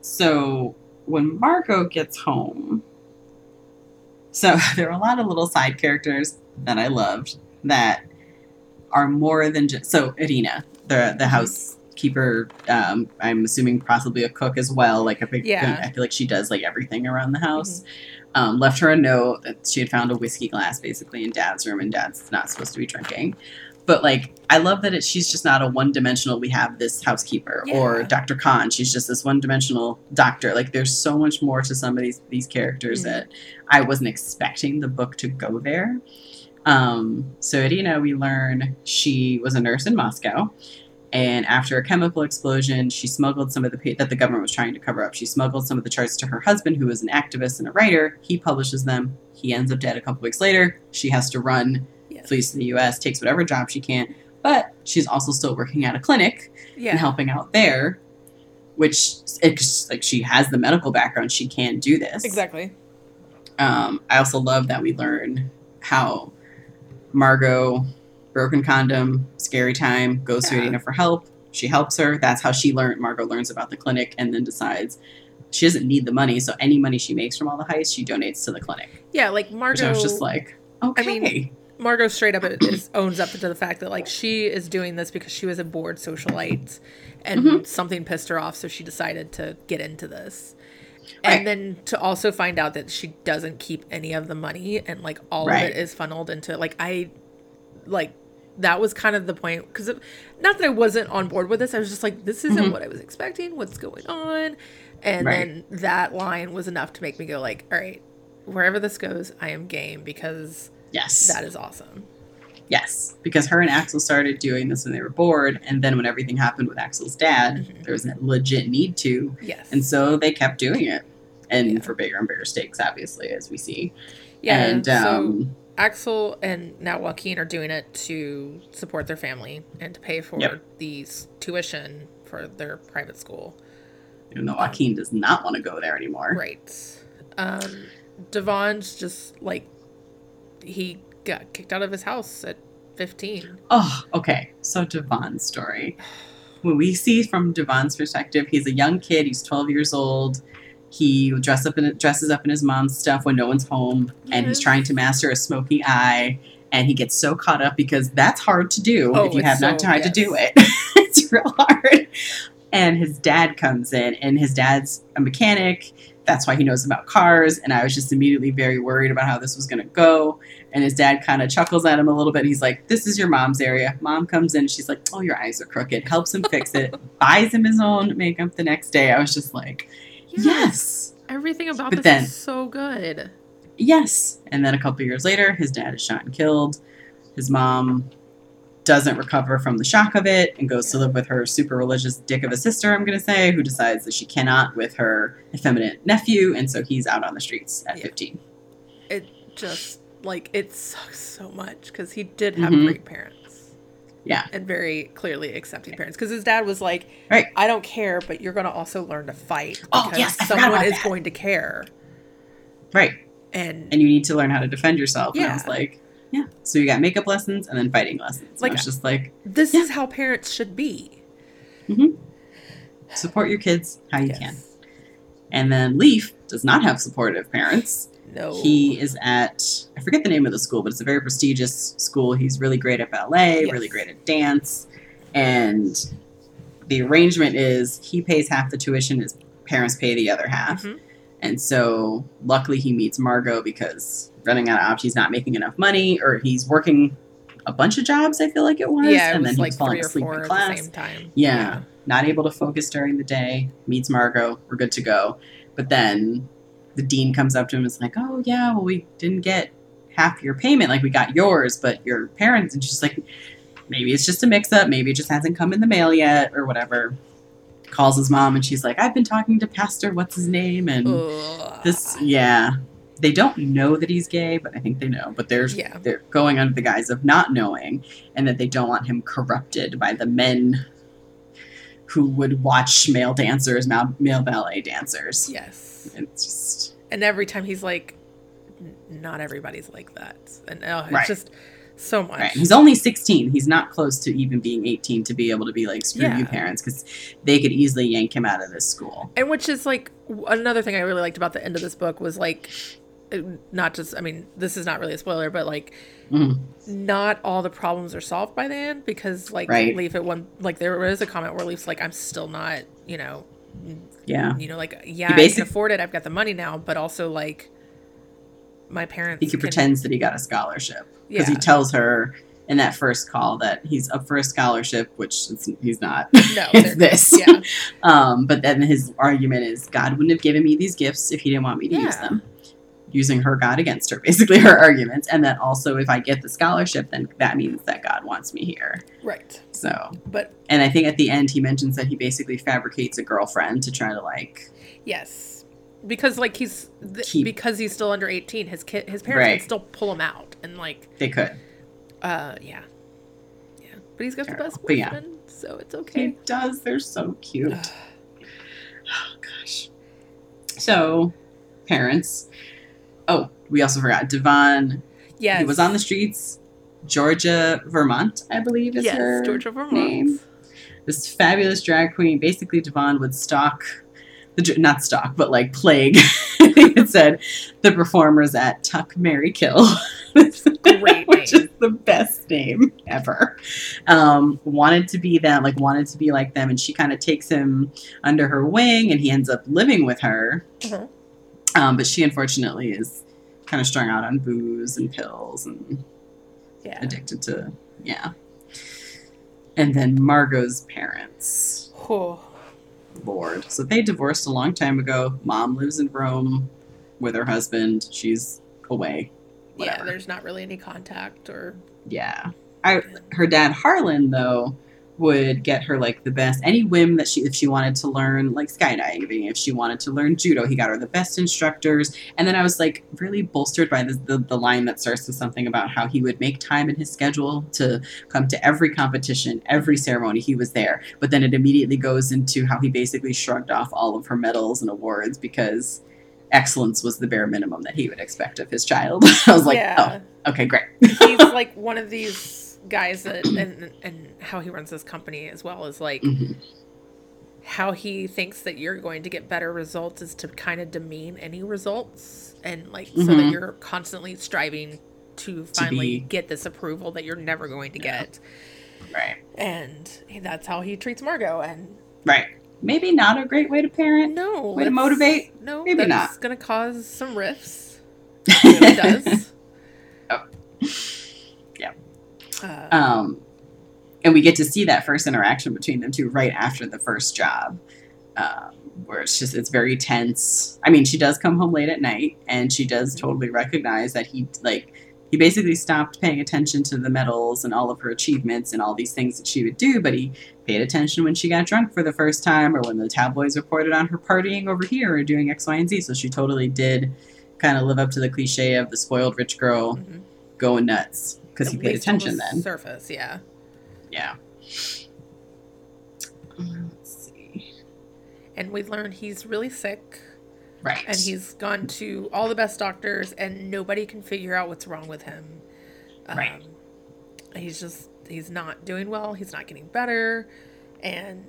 So when Margot gets home, so there are a lot of little side characters that I loved that are more than just so Irina, the the housekeeper. Um, I'm assuming possibly a cook as well. Like a big, Yeah. I feel like she does like everything around the house. Um, left her a note that she had found a whiskey glass basically in Dad's room, and Dad's not supposed to be drinking. But like, I love that it, she's just not a one-dimensional. We have this housekeeper or Dr. Khan. She's just this one-dimensional doctor. Like, there's so much more to some of these these characters Mhm. that I wasn't expecting the book to go there. Um, so Irina, we learn she was a nurse in Moscow, and after a chemical explosion, she smuggled some of the that the government was trying to cover up. She smuggled some of the charts to her husband, who was an activist and a writer. He publishes them. He ends up dead a couple weeks later. She has to run, Yes. flees to the U.S., takes whatever job she can, but she's also still working at a clinic and helping out there. Which it's like she has the medical background, she can do this. Exactly. Um, I also love that we learn how Margot, broken condom, scary time, goes to Yeah. Irina for help. She helps her. That's how she learned. Margot learns about the clinic and then decides she doesn't need the money. So any money she makes from all the heists, she donates to the clinic. Yeah, like Which Margot. I was just like, okay. mean, Margot straight up is, owns up to the fact that like she is doing this because she was a bored socialite and Mhm. something pissed her off, so she decided to get into this. Right. And then to also find out that she doesn't keep any of the money and like all Right. of it is funneled into like I like that was kind of the point because not that I wasn't on board with this, I was just like this isn't Mhm. what I was expecting. What's going on? And Right. then that line was enough to make me go like, all right, wherever this goes, I am game because yes. that is awesome. Yes, because her and Axel started doing this when they were bored, and then when everything happened with Axel's dad, Mhm. there was a legit need to, Yes. and so they kept doing it, and Yeah. for bigger and bigger stakes, obviously, as we see. yeah. and so um, Axel and now Joaquin are doing it to support their family and to pay for Yep. these tuition for their private school. even though Joaquin does not want to go there anymore. Right. Um, Devon's just like he got kicked out of his house at 15. Oh, okay. So Devon's story. When we see from Devon's perspective, he's a young kid. He's 12 years old. He dress up in dresses up in his mom's stuff when no one's home, and he's trying to master a smoky eye. And he gets so caught up because that's hard to do Oh, if you have not so- tried to do it. it's real hard. And his dad comes in, and his dad's a mechanic. That's why he knows about cars. And I was just immediately very worried about how this was going to go. And his dad kind of chuckles at him a little bit. He's like, This is your mom's area. Mom comes in. She's like, Oh, your eyes are crooked. Helps him fix it. buys him his own makeup the next day. I was just like, Yes. Everything about But this then- is so good. Yes. And then a couple years later, his dad is shot and killed. His mom doesn't recover from the shock of it and goes to live with her super religious dick of a sister, I'm going to say, who decides that she cannot with her effeminate nephew. And so he's out on the streets at Yeah. 15. It just like it sucks so much because he did have Mhm. great parents. Yeah. And very clearly accepting parents. Because his dad was like, Right. I don't care, but you're going to also learn to fight. Oh, because yes, someone is that. going to care. Right. And, And you need to learn how to defend yourself. And I Yeah. was like, yeah. So you got makeup lessons and then fighting lessons. Like- I was just like, this Yeah. is how parents should be. Mm-hmm. support your kids how you Yes. can. And then Leaf does not have supportive parents. No. He is at I forget the name of the school, but it's a very prestigious school. He's really great at ballet, Yes. really great at dance, and the arrangement is he pays half the tuition, his parents pay the other half. Mhm. And so luckily he meets Margot because running out of options, he's not making enough money, or he's working a bunch of jobs, I feel like it was. yeah, it and was then like he's falling asleep in at class. the same time. Yeah. not able to focus during the day, meets Margot, we're good to go. But then the dean comes up to him and is like, oh, yeah, well, we didn't get half your payment. Like, we got yours, but your parents. And she's like, maybe it's just a mix up. Maybe it just hasn't come in the mail yet or whatever. Calls his mom and she's like, I've been talking to Pastor, what's his name? And Ugh. this, yeah. They don't know that he's gay, but I think they know. But they're Yeah. they're going under the guise of not knowing, and that they don't want him corrupted by the men who would watch male dancers, male, male ballet dancers. Yes. It's just And every time he's like, not everybody's like that. And oh, it's Right. just so much. right. He's only sixteen. He's not close to even being eighteen to be able to be like screw you parents because they could easily yank him out of this school. And which is like another thing I really liked about the end of this book was like, uh, not just, I mean, this is not really a spoiler, but like, Mhm. not all the problems are solved by the end because like Right. Leaf at one, like there was a comment where Leaf's like, I'm still not, you know, Yeah, you know, like, yeah, I can afford it. I've got the money now, but also like, my parents. he can- pretends that he got a scholarship because he tells her in that first call that he's up for a scholarship, which he's not. No, it's this. Yeah. Um, but then his argument is God wouldn't have given me these gifts if he didn't want me to use them. Using her God against her, basically her arguments. And then also, if I get the scholarship, then that means that God wants me here. Right. So, But and I think at the end, he mentions that he basically fabricates a girlfriend to try to like, yes. Because like he's th- Keep- because he's still under eighteen, his kid, his parents Right. can still pull him out, and like they could. Uh, yeah, yeah. But he's got the best But yeah. boyfriend, so it's okay. He does. They're so cute. Oh gosh. So, parents. Oh, we also forgot Devon. Yeah, He was on the streets. Georgia Vermont, I believe, is yes, her Georgia Vermont. name. This fabulous drag queen. Basically, Devon would stalk the not stalk, but like plague. it said the performers at Tuck Mary Kill. Great which is the best name ever. Um, wanted to be them, like wanted to be like them, and she kind of takes him under her wing, and he ends up living with her. Mhm. Um, but she unfortunately is kind of strung out on booze and pills and Yeah. addicted to yeah. And then Margot's parents, Oh, Lord. So they divorced a long time ago. Mom lives in Rome with her husband. She's away. yeah. There's not really any contact or. Yeah. I her dad Harlan though would get her like the best. Any whim that she if she wanted to learn like skydiving if she wanted to learn judo he got her the best instructors. And then i was like really bolstered by this, the, the line that starts with something about how he would make time in his schedule to come to every competition every ceremony. He was there. But then it immediately goes into how he basically shrugged off all of her medals and awards because excellence was the bare minimum that he would expect of his child. I was like yeah. oh okay great. He's like one of these guys that, and and how he runs his company as well is like Mhm. how he thinks that you're going to get better results is to kind of demean any results and like so that Mhm. you're constantly striving to finally be- get this approval that you're never going to get right and that's how he treats margot and Right. Maybe not a great way to parent. no Way to motivate? no Maybe not. It's gonna cause some rifts it does Oh. Uh, Um, and we get to see that first interaction between them two right after the first job, um, where it's just it's very tense. I mean, she does come home late at night, and she does totally recognize that he like he basically stopped paying attention to the medals and all of her achievements and all these things that she would do, but he paid attention when she got drunk for the first time or when the tabloids reported on her partying over here or doing X, Y, and Z. So she totally did kind of live up to the cliche of the spoiled rich girl mhm. going nuts because he paid least on the attention then. surface yeah Yeah. Let's see. and we learned he's really sick Right. and he's gone to all the best doctors and nobody can figure out what's wrong with him Right. um, he's just he's not doing well he's not getting better and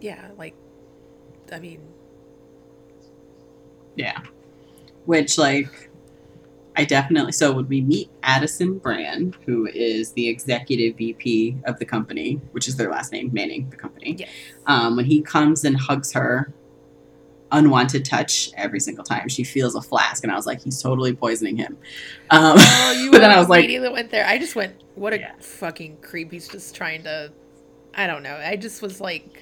yeah like i mean yeah. Which like I definitely so when we meet Addison Brand, who is the executive VP of the company, which is their last name, Manning, the company. yes Um, when he comes and hugs her, unwanted touch every single time. She feels a flask, and I was like, he's totally poisoning him. Um, oh you but then I was like, immediately went there i just went what a Yeah. fucking creep he's just trying to I don't know. I just was like,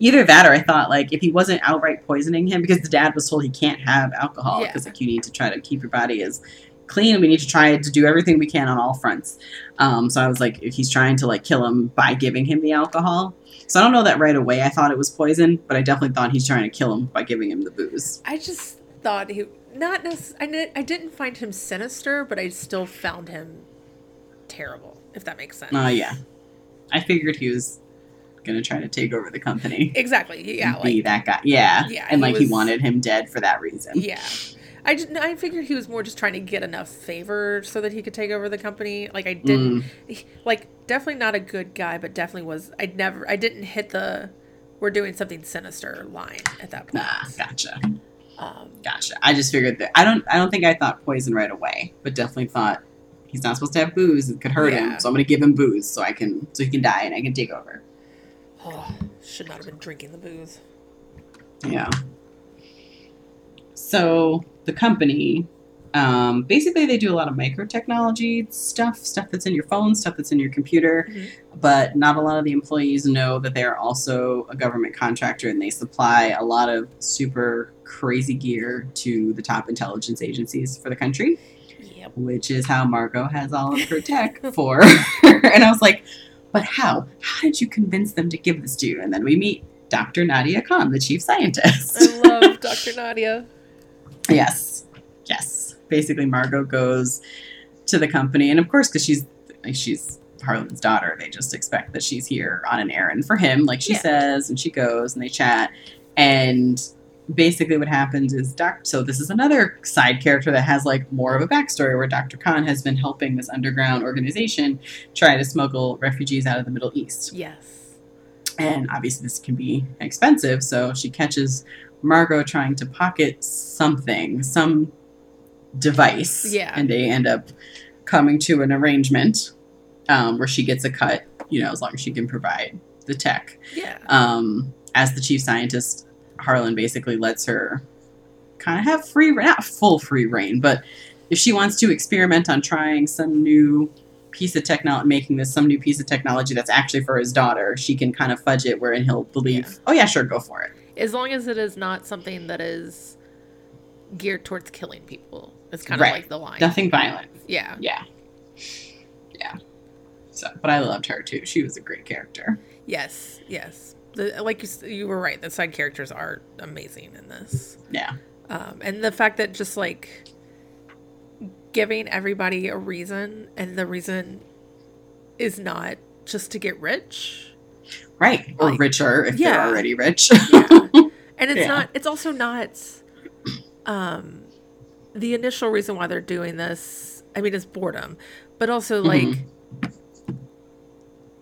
Either that, or I thought like if he wasn't outright poisoning him, because the dad was told he can't have alcohol Yeah. because like you need to try to keep your body as clean. We need to try to do everything we can on all fronts. Um, so I was like, if he's trying to like kill him by giving him the alcohol. So I don't know that right away. I thought it was poison, but I definitely thought he's trying to kill him by giving him the booze. I just thought he not necessarily. I, I didn't find him sinister, but I still found him terrible. If that makes sense. Oh yeah, I figured he was gonna try to take over the company. Exactly. Yeah. and be Like. that guy. Yeah, Yeah, and he like he wanted him dead for that reason. Yeah. I just, I figured he was more just trying to get enough favor so that he could take over the company. Like I didn't Mm. like definitely not a good guy, but definitely was I never I didn't hit the we're doing something sinister line at that point. Nah, gotcha. Um, Gotcha. I just figured that I don't I don't think I thought poison right away, but definitely thought he's not supposed to have booze. It could hurt Yeah. him. So I'm gonna give him booze so I can so he can die and I can take over. Oh, should not have been drinking the booze. Yeah. So the company, um, basically they do a lot of micro technology stuff, stuff that's in your phone, stuff that's in your computer, Mhm. but not a lot of the employees know that they're also a government contractor and they supply a lot of super crazy gear to the top intelligence agencies for the country. Yep. which is how Margot has all of her tech for. and I was like, but how? How did you convince them to give this to you? And then we meet Dr. Nadia Khan, the chief scientist. I love Dr. Nadia. yes. Yes. Basically, Margot goes to the company, and of course, because she's she's Harlan's daughter, they just expect that she's here on an errand for him, like she Yeah. says, and she goes and they chat. And basically what happens is doc so this is another side character that has like more of a backstory where dr khan has been helping this underground organization try to smuggle refugees out of the middle east Yes. and obviously this can be expensive so she catches margot trying to pocket something some device Yeah. and they end up coming to an arrangement um, where she gets a cut you know as long as she can provide the tech Yeah. um, as the chief scientist, Harlan basically lets her kind of have free, not full free reign, but if she wants to experiment on trying some new piece of technology, making this some new piece of technology that's actually for his daughter, she can kind of fudge it wherein he'll believe, Yeah. oh yeah, sure, go for it. As long as it is not something that is geared towards killing people. It's kind of Right. like the line. Nothing violent. Yeah. Yeah. Yeah. So, but I loved her too. She was a great character. Yes. Yes. The, like you, you were right. The side characters are amazing in this. Yeah. Um, and the fact that just like giving everybody a reason, and the reason is not just to get rich. Right. Or Like- richer if Yeah. they're already rich. Yeah. And it's Yeah. not. It's also not. Um, the initial reason why they're doing this. I mean, it's boredom, but also like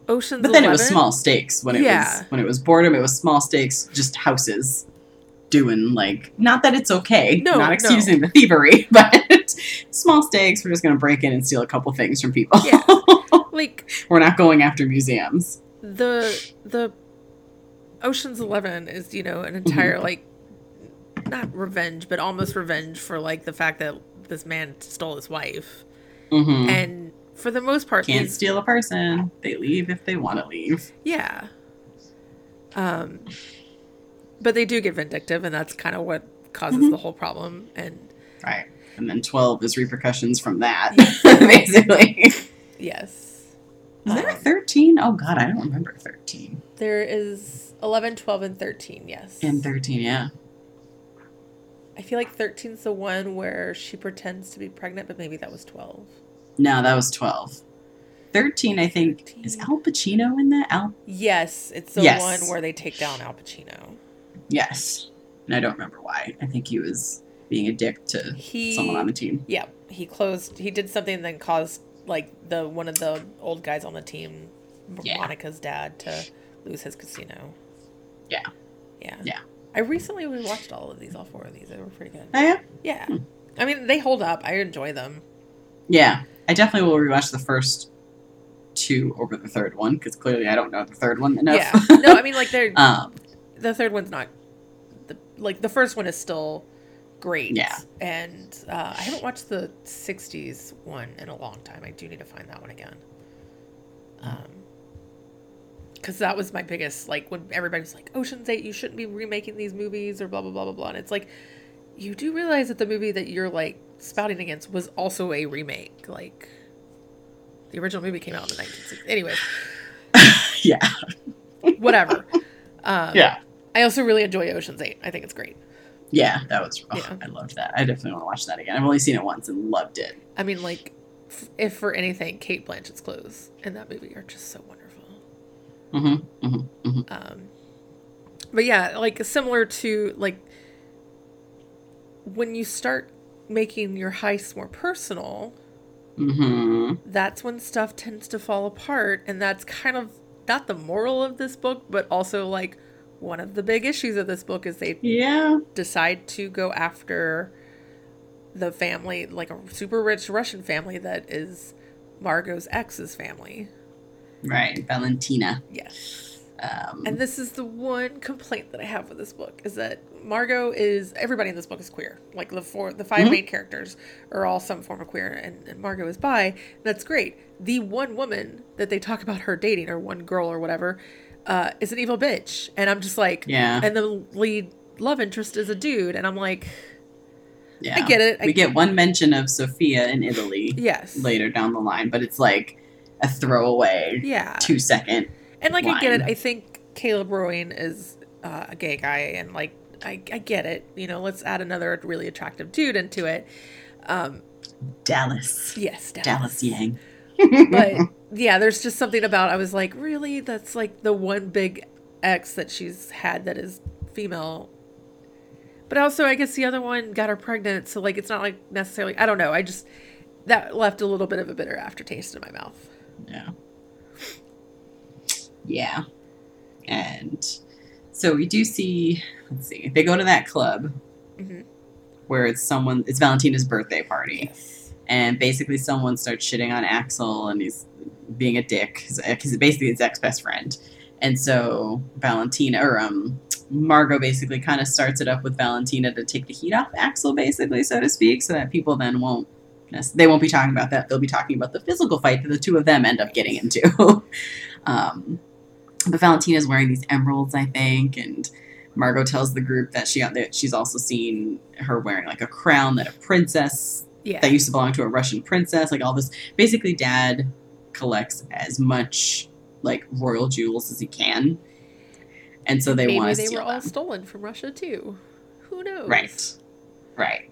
Ocean's. Mm-hmm. But then it was small stakes when it Yeah. was when it was boredom. It was small stakes, just houses doing like not that it's okay, No, not no. excusing the thievery, but small stakes. We're just gonna break in and steal a couple things from people. Yeah. Like we're not going after museums. the the Ocean's Eleven is you know an Mm-hmm. entire like not revenge, but almost revenge for like the fact that this man stole his wife, hmm and for the most part, Can't these- steal a person. They leave if they want to leave. Yeah. Um, but they do get vindictive, and that's kind of what causes Mhm. the whole problem. And Right. And then twelve is repercussions from that, Yes. basically. yes, Is there a Um, thirteen? Oh God, I don't remember thirteen. there is 11, 12, and 13. Yes. And thirteen, yeah. I feel like 13's the one where she pretends to be pregnant, but maybe that was 12. No, that was twelve. Thirteen, I think, is Al Pacino in that? Al Yes, it's the Yes. one where they take down Al Pacino. Yes. And I don't remember why. I think he was being a dick to He, someone on the team. yeah, he closed. He did something that caused like the one of the old guys on the team, Yeah. Monica's dad, to lose his casino. Yeah. Yeah. Yeah. I recently rewatched all of these, all four of these. They were pretty good. Oh, yeah? Yeah. Hmm. I mean, they hold up. I enjoy them. Yeah. I definitely will rewatch the first two over the third one because clearly I don't know the third one enough. Yeah. No, I mean, like they're um, the third one's not. The, like the first one is still great. Yeah. And uh, I haven't watched the '60s one in a long time. I do need to find that one again. Um, because that was my biggest like when everybody was like Ocean's Eight, you shouldn't be remaking these movies or blah blah blah blah blah. And it's like you do realize that the movie that you're like spouting against was also a remake. Like the original movie came out in the 1960s. Anyways, yeah. whatever. Um, Yeah. I also really enjoy Ocean's Eight. I think it's great. Yeah, that was. Oh, Yeah. I loved that. I definitely want to watch that again. I've only seen it once and loved it. I mean, like, f- if for anything, Cate Blanchett's clothes in that movie are just so wonderful. Mm-hmm. Mm-hmm. Mm-hmm. Um, but yeah, like similar to like when you start making your heists more personal, Mm-hmm. that's when stuff tends to fall apart, and that's kind of not the moral of this book, but also like one of the big issues of this book is they Yeah. decide to go after the family, like a super rich Russian family that is Margot's ex's family. Right. Valentina. Yes. Um, And this is the one complaint that I have with this book is that Margot is everybody in this book is queer. Like the four, the 5 Mhm. main characters are all some form of queer, and, and Margot is bi. That's great. The one woman that they talk about her dating, or one girl, or whatever, uh, is an evil bitch, and I'm just like, Yeah. And the lead love interest is a dude, and I'm like, yeah. I get it. I- we get one mention of Sophia in Italy yes, later down the line, but it's like a throwaway yeah, two second. And like I get it. I think Caleb Roehrig is uh, a gay guy, and like I, I get it. You know, let's add another really attractive dude into it. Um, Dallas. yes, Dallas Yang. But yeah, there's just something about I was like, really, that's like the one big ex that she's had that is female. But also, I guess the other one got her pregnant, so like it's not like necessarily. I don't know. I just that left a little bit of a bitter aftertaste in my mouth. Yeah. Yeah. And so we do see, let's see, they go to that club Mhm. where it's someone, it's Valentina's birthday party. Yes. And basically, someone starts shitting on Axel and he's being a dick because basically his ex best friend. And so Valentina, or um, Margot basically kind of starts it up with Valentina to take the heat off Axel, basically, so to speak, so that people then won't. They won't be talking about that. They'll be talking about the physical fight that the two of them end up getting into. um, but Valentina's wearing these emeralds, I think, and Margot tells the group that she that she's also seen her wearing like a crown that a princess Yeah. that used to belong to a Russian princess, like all this. Basically, dad collects as much like royal jewels as he can, and so they Maybe want to they steal were all them. stolen from Russia too. Who knows? Right, right.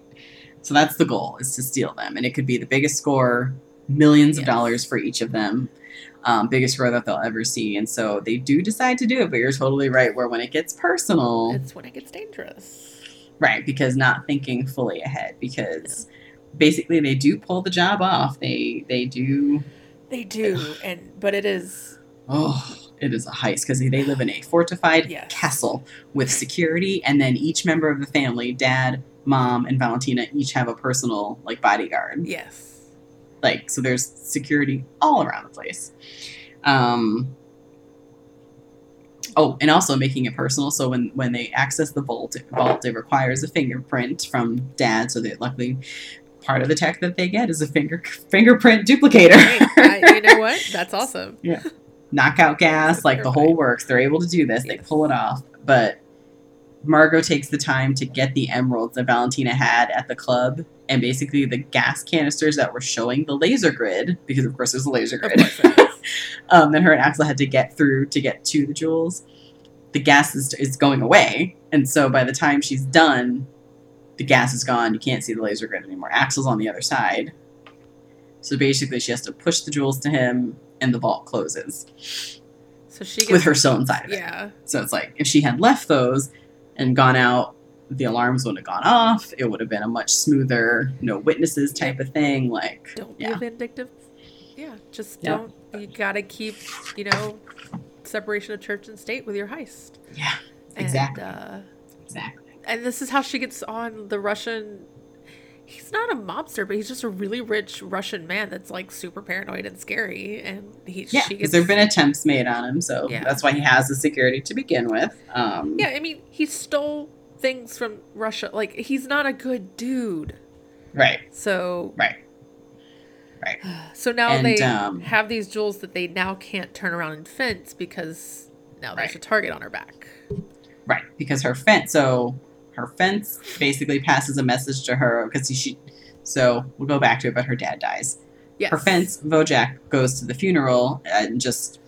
So that's the goal: is to steal them, and it could be the biggest score, millions of dollars for each of them. Um, biggest score that they'll ever see, and so they do decide to do it. But you're totally right. Where when it gets personal, It's when it gets dangerous. Right, because not thinking fully ahead. Because basically, they do pull the job off. They they do. They do, and but it is Oh, it is a heist because they live in a fortified Yes. castle with security, and then each member of the family, dad, mom, and Valentina, each have a personal like bodyguard. yes. Like so, there's security all around the place. Um. Oh, and also making it personal. So when when they access the vault, vault it requires a fingerprint from dad. So that luckily, part of the tech that they get is a finger fingerprint duplicator. Hey, I, you know what? That's awesome. yeah, knockout gas, like the whole works. They're able to do this. They pull it off. But Margot takes the time to get the emeralds that Valentina had at the club and basically the gas canisters that were showing the laser grid, because of course there's a laser grid, um, that her and Axel had to get through to get to the jewels. The gas is, is going away. And so by the time she's done, the gas is gone. You can't see the laser grid anymore. Axel's on the other side. So basically, she has to push the jewels to him, and the vault closes So she gets, with her still inside of it. Yeah. So it's like if she had left those and gone out, the alarms would have gone off. It would have been a much smoother, no witnesses type of thing. Like, Don't be yeah, a vindictive. Yeah. Just Yeah. don't. You gotta keep, you know, separation of church and state with your heist. yeah, And, Exactly. uh, exactly. and this is how she gets on the Russian. He's not a mobster, but he's just a really rich Russian man that's like super paranoid and scary. And he, Yeah, because there've been attempts made on him, so Yeah. that's why he has the security to begin with. Um, yeah, I mean, he stole things from Russia. Like, he's not a good dude. right, So right. Right. So now And, they um, have these jewels that they now can't turn around and fence because now there's Right. a target on her back. Right, because her fence. So her fence basically passes a message to her because she. So we'll go back to it, but her dad dies. Yes. Her fence. Vojak goes to the funeral and just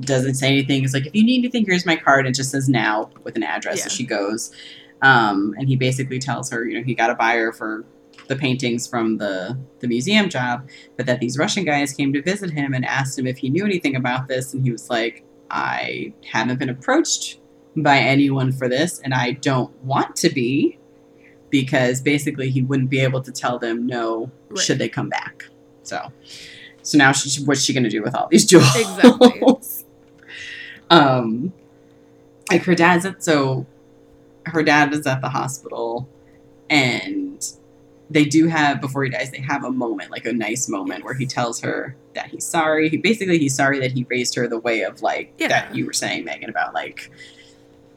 doesn't say anything. It's like, if you need anything, here's my card. It just says now with an address. Yeah. So she goes, um, and he basically tells her, you know, he got a buyer for the paintings from the the museum job, but that these Russian guys came to visit him and asked him if he knew anything about this, and he was like, I haven't been approached by anyone for this, and I don't want to be, because basically he wouldn't be able to tell them no Right. should they come back. So, so now she, what's she going to do with all these jewels? Exactly. um, like her dad's at so her dad is at the hospital, and they do have before he dies they have a moment like a nice moment where he tells her that he's sorry. He basically he's sorry that he raised her the way of like Yeah. that you were saying Megan about like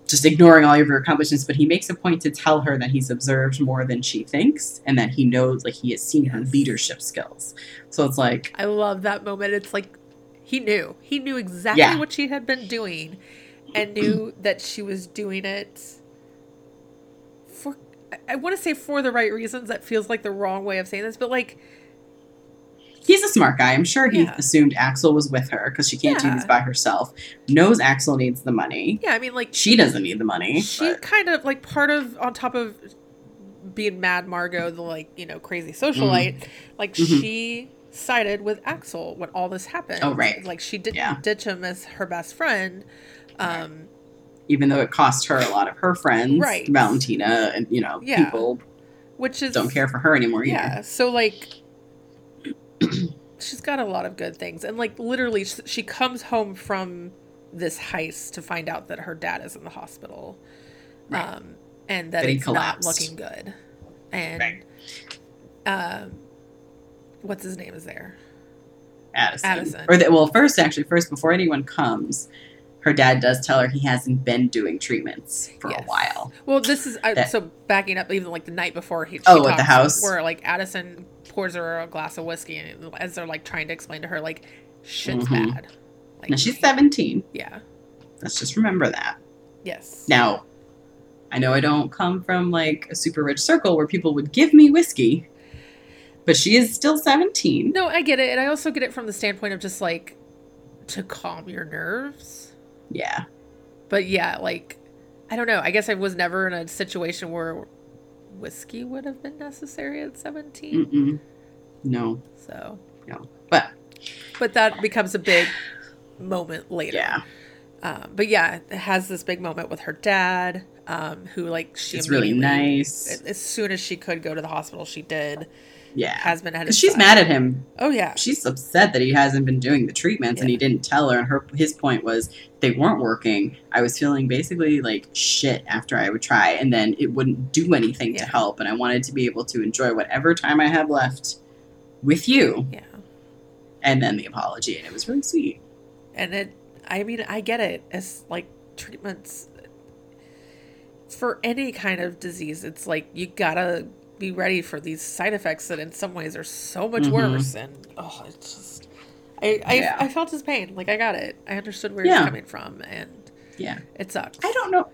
just ignoring all of her accomplishments, but he makes a point to tell her that he's observed more than she thinks and that he knows like he has seen her leadership skills. So it's like I love that moment. It's like he knew. He knew exactly Yeah. what she had been doing and knew that she was doing it for I- I want to say for the right reasons. That feels like the wrong way of saying this, but like he's a smart guy. I'm sure he Yeah. assumed Axel was with her because she can't do Yeah. these by herself. Knows Axel needs the money. yeah, I mean like She doesn't need the money. she but- kind of like part of on top of being mad Margot, the like, you know, crazy socialite, like Mhm. she sided with Axel when all this happened. Oh, right. Like she didn't Yeah. ditch him as her best friend. Um even though it cost her a lot of her friends, Right. Valentina, and you know, Yeah. people which is don't care for her anymore either. Yeah. So like she's got a lot of good things. And like literally she comes home from this heist to find out that her dad is in the hospital. Right. Um and that That it's collapsed. not looking good. And Right. um what's his name is there? Addison. Addison. Or the, well, first actually, first before anyone comes, her dad does tell her he hasn't been doing treatments for Yes. a while. Well, this is That- so backing up even like the night before he. Oh, at the talks, house? where like Addison pours her a glass of whiskey, and as they're like trying to explain to her like shit's Mhm. bad. Like Now she's 17. Yeah. Let's just remember that. Yes. Now, I know I don't come from like a super rich circle where people would give me whiskey, but she is still 17. No, I get it, and I also get it from the standpoint of just like to calm your nerves. Yeah. But yeah, like I don't know. I guess I was never in a situation where whiskey would have been necessary at 17. Mm-mm. No. So, No. But but that becomes a big moment later. yeah, Um, but yeah, it has this big moment with her dad, um, who like she it's really nice. As soon as she could go to the hospital, she did. Yeah. Has been his she's side. mad at him. Oh yeah, She's upset that he hasn't been doing the treatments and he didn't tell her. And her his point was they weren't working. I was feeling basically like shit after I would try, and then it wouldn't do anything to help. And I wanted to be able to enjoy whatever time I have left with you. yeah. And then the apology, and it was really sweet. And it, I mean, I get it. It's like treatments for any kind of disease. It's like you gotta be ready for these side effects that in some ways are so much Mhm. worse. And oh, it's just, I, I, Yeah. I felt his pain. Like I got it. I understood where he Yeah. was coming from, and Yeah. it sucks. I don't know.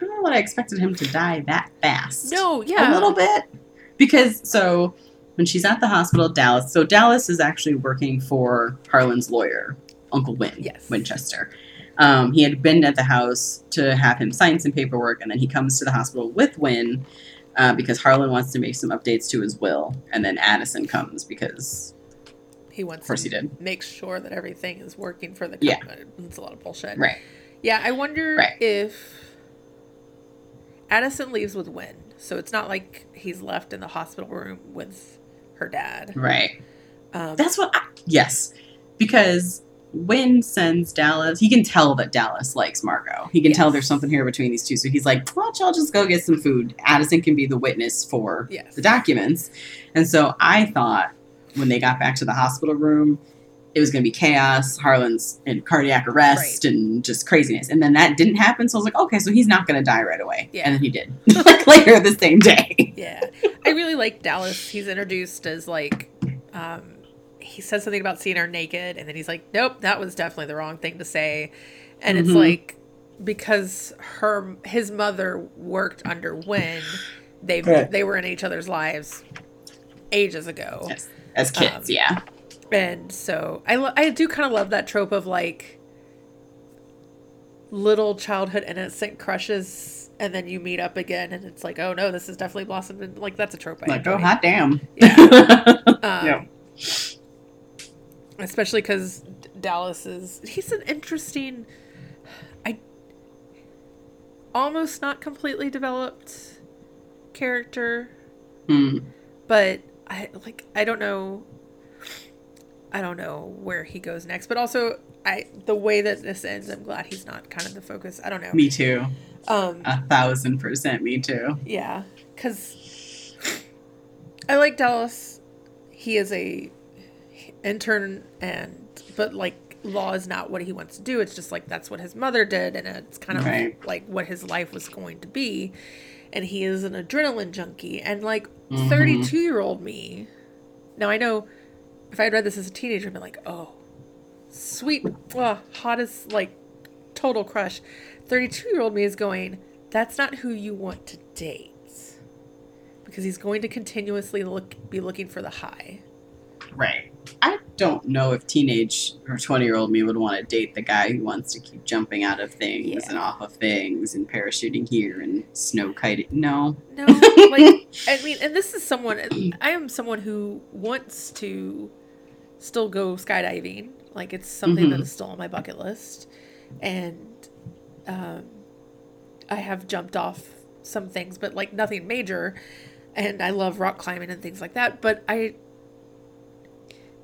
I don't know that I expected him to die that fast. No, yeah, a little bit because so when she's at the hospital dallas so dallas is actually working for harlan's lawyer uncle win Yes. winchester um, he had been at the house to have him sign some paperwork and then he comes to the hospital with win uh, because harlan wants to make some updates to his will and then addison comes because He wants Of course to he did. make sure that everything is working for the Yeah. company. It's a lot of bullshit. right Yeah, I wonder Right. if Addison leaves with Win. So it's not like he's left in the hospital room with her dad. right Um, that's what I, yes because Win sends Dallas. He can tell that Dallas likes Margot. He can tell there's something here between these two. So he's like, "Why don't y'all just go get some food?" Addison can be the witness for Yes. the documents. And so I thought when they got back to the hospital room, it was going to be chaos. Harlan's in cardiac arrest and just craziness. And then that didn't happen. So I was like, okay, so he's not going to die right away. Yeah. And then he did, like later the same day. yeah. I really like Dallas. He's introduced as like um he says something about seeing her naked, and then he's like, "Nope, that was definitely the wrong thing to say," and it's Mhm. like because her his mother worked under Win, they they were in each other's lives ages ago. Yes. As kids, Um, yeah. And so I, lo- I do kind of love that trope of like little childhood innocent crushes and then you meet up again and it's like oh no this is definitely blossomed and like that's a trope I Like, enjoy. oh, hot damn. Um, Yeah. Especially because Dallas is he's an interesting I almost not completely developed character Hmm. but I like I don't know I don't know where he goes next but also I the way that this ends I'm glad he's not kind of the focus I don't know Me too. um A thousand percent me too. yeah cuz I like Dallas he is a intern and but like law is not what he wants to do it's just like that's what his mother did and it's kind of Right. like what his life was going to be and he is an adrenaline junkie and like Mhm. 32 year old me now i know if i had read this as a teenager i'd be like oh sweet oh, hottest like total crush 32 year old me is going that's not who you want to date because he's going to continuously look be looking for the high Right. I don't know if teenage or 20 year old me would want to date the guy who wants to keep jumping out of things Yeah. and off of things and parachuting here and snow kiting. No. No, like I mean, and this is someone. I am someone who wants to still go skydiving. Like it's something that Mhm. is still on my bucket list, and um, I have jumped off some things, but like nothing major. And I love rock climbing and things like that. But I,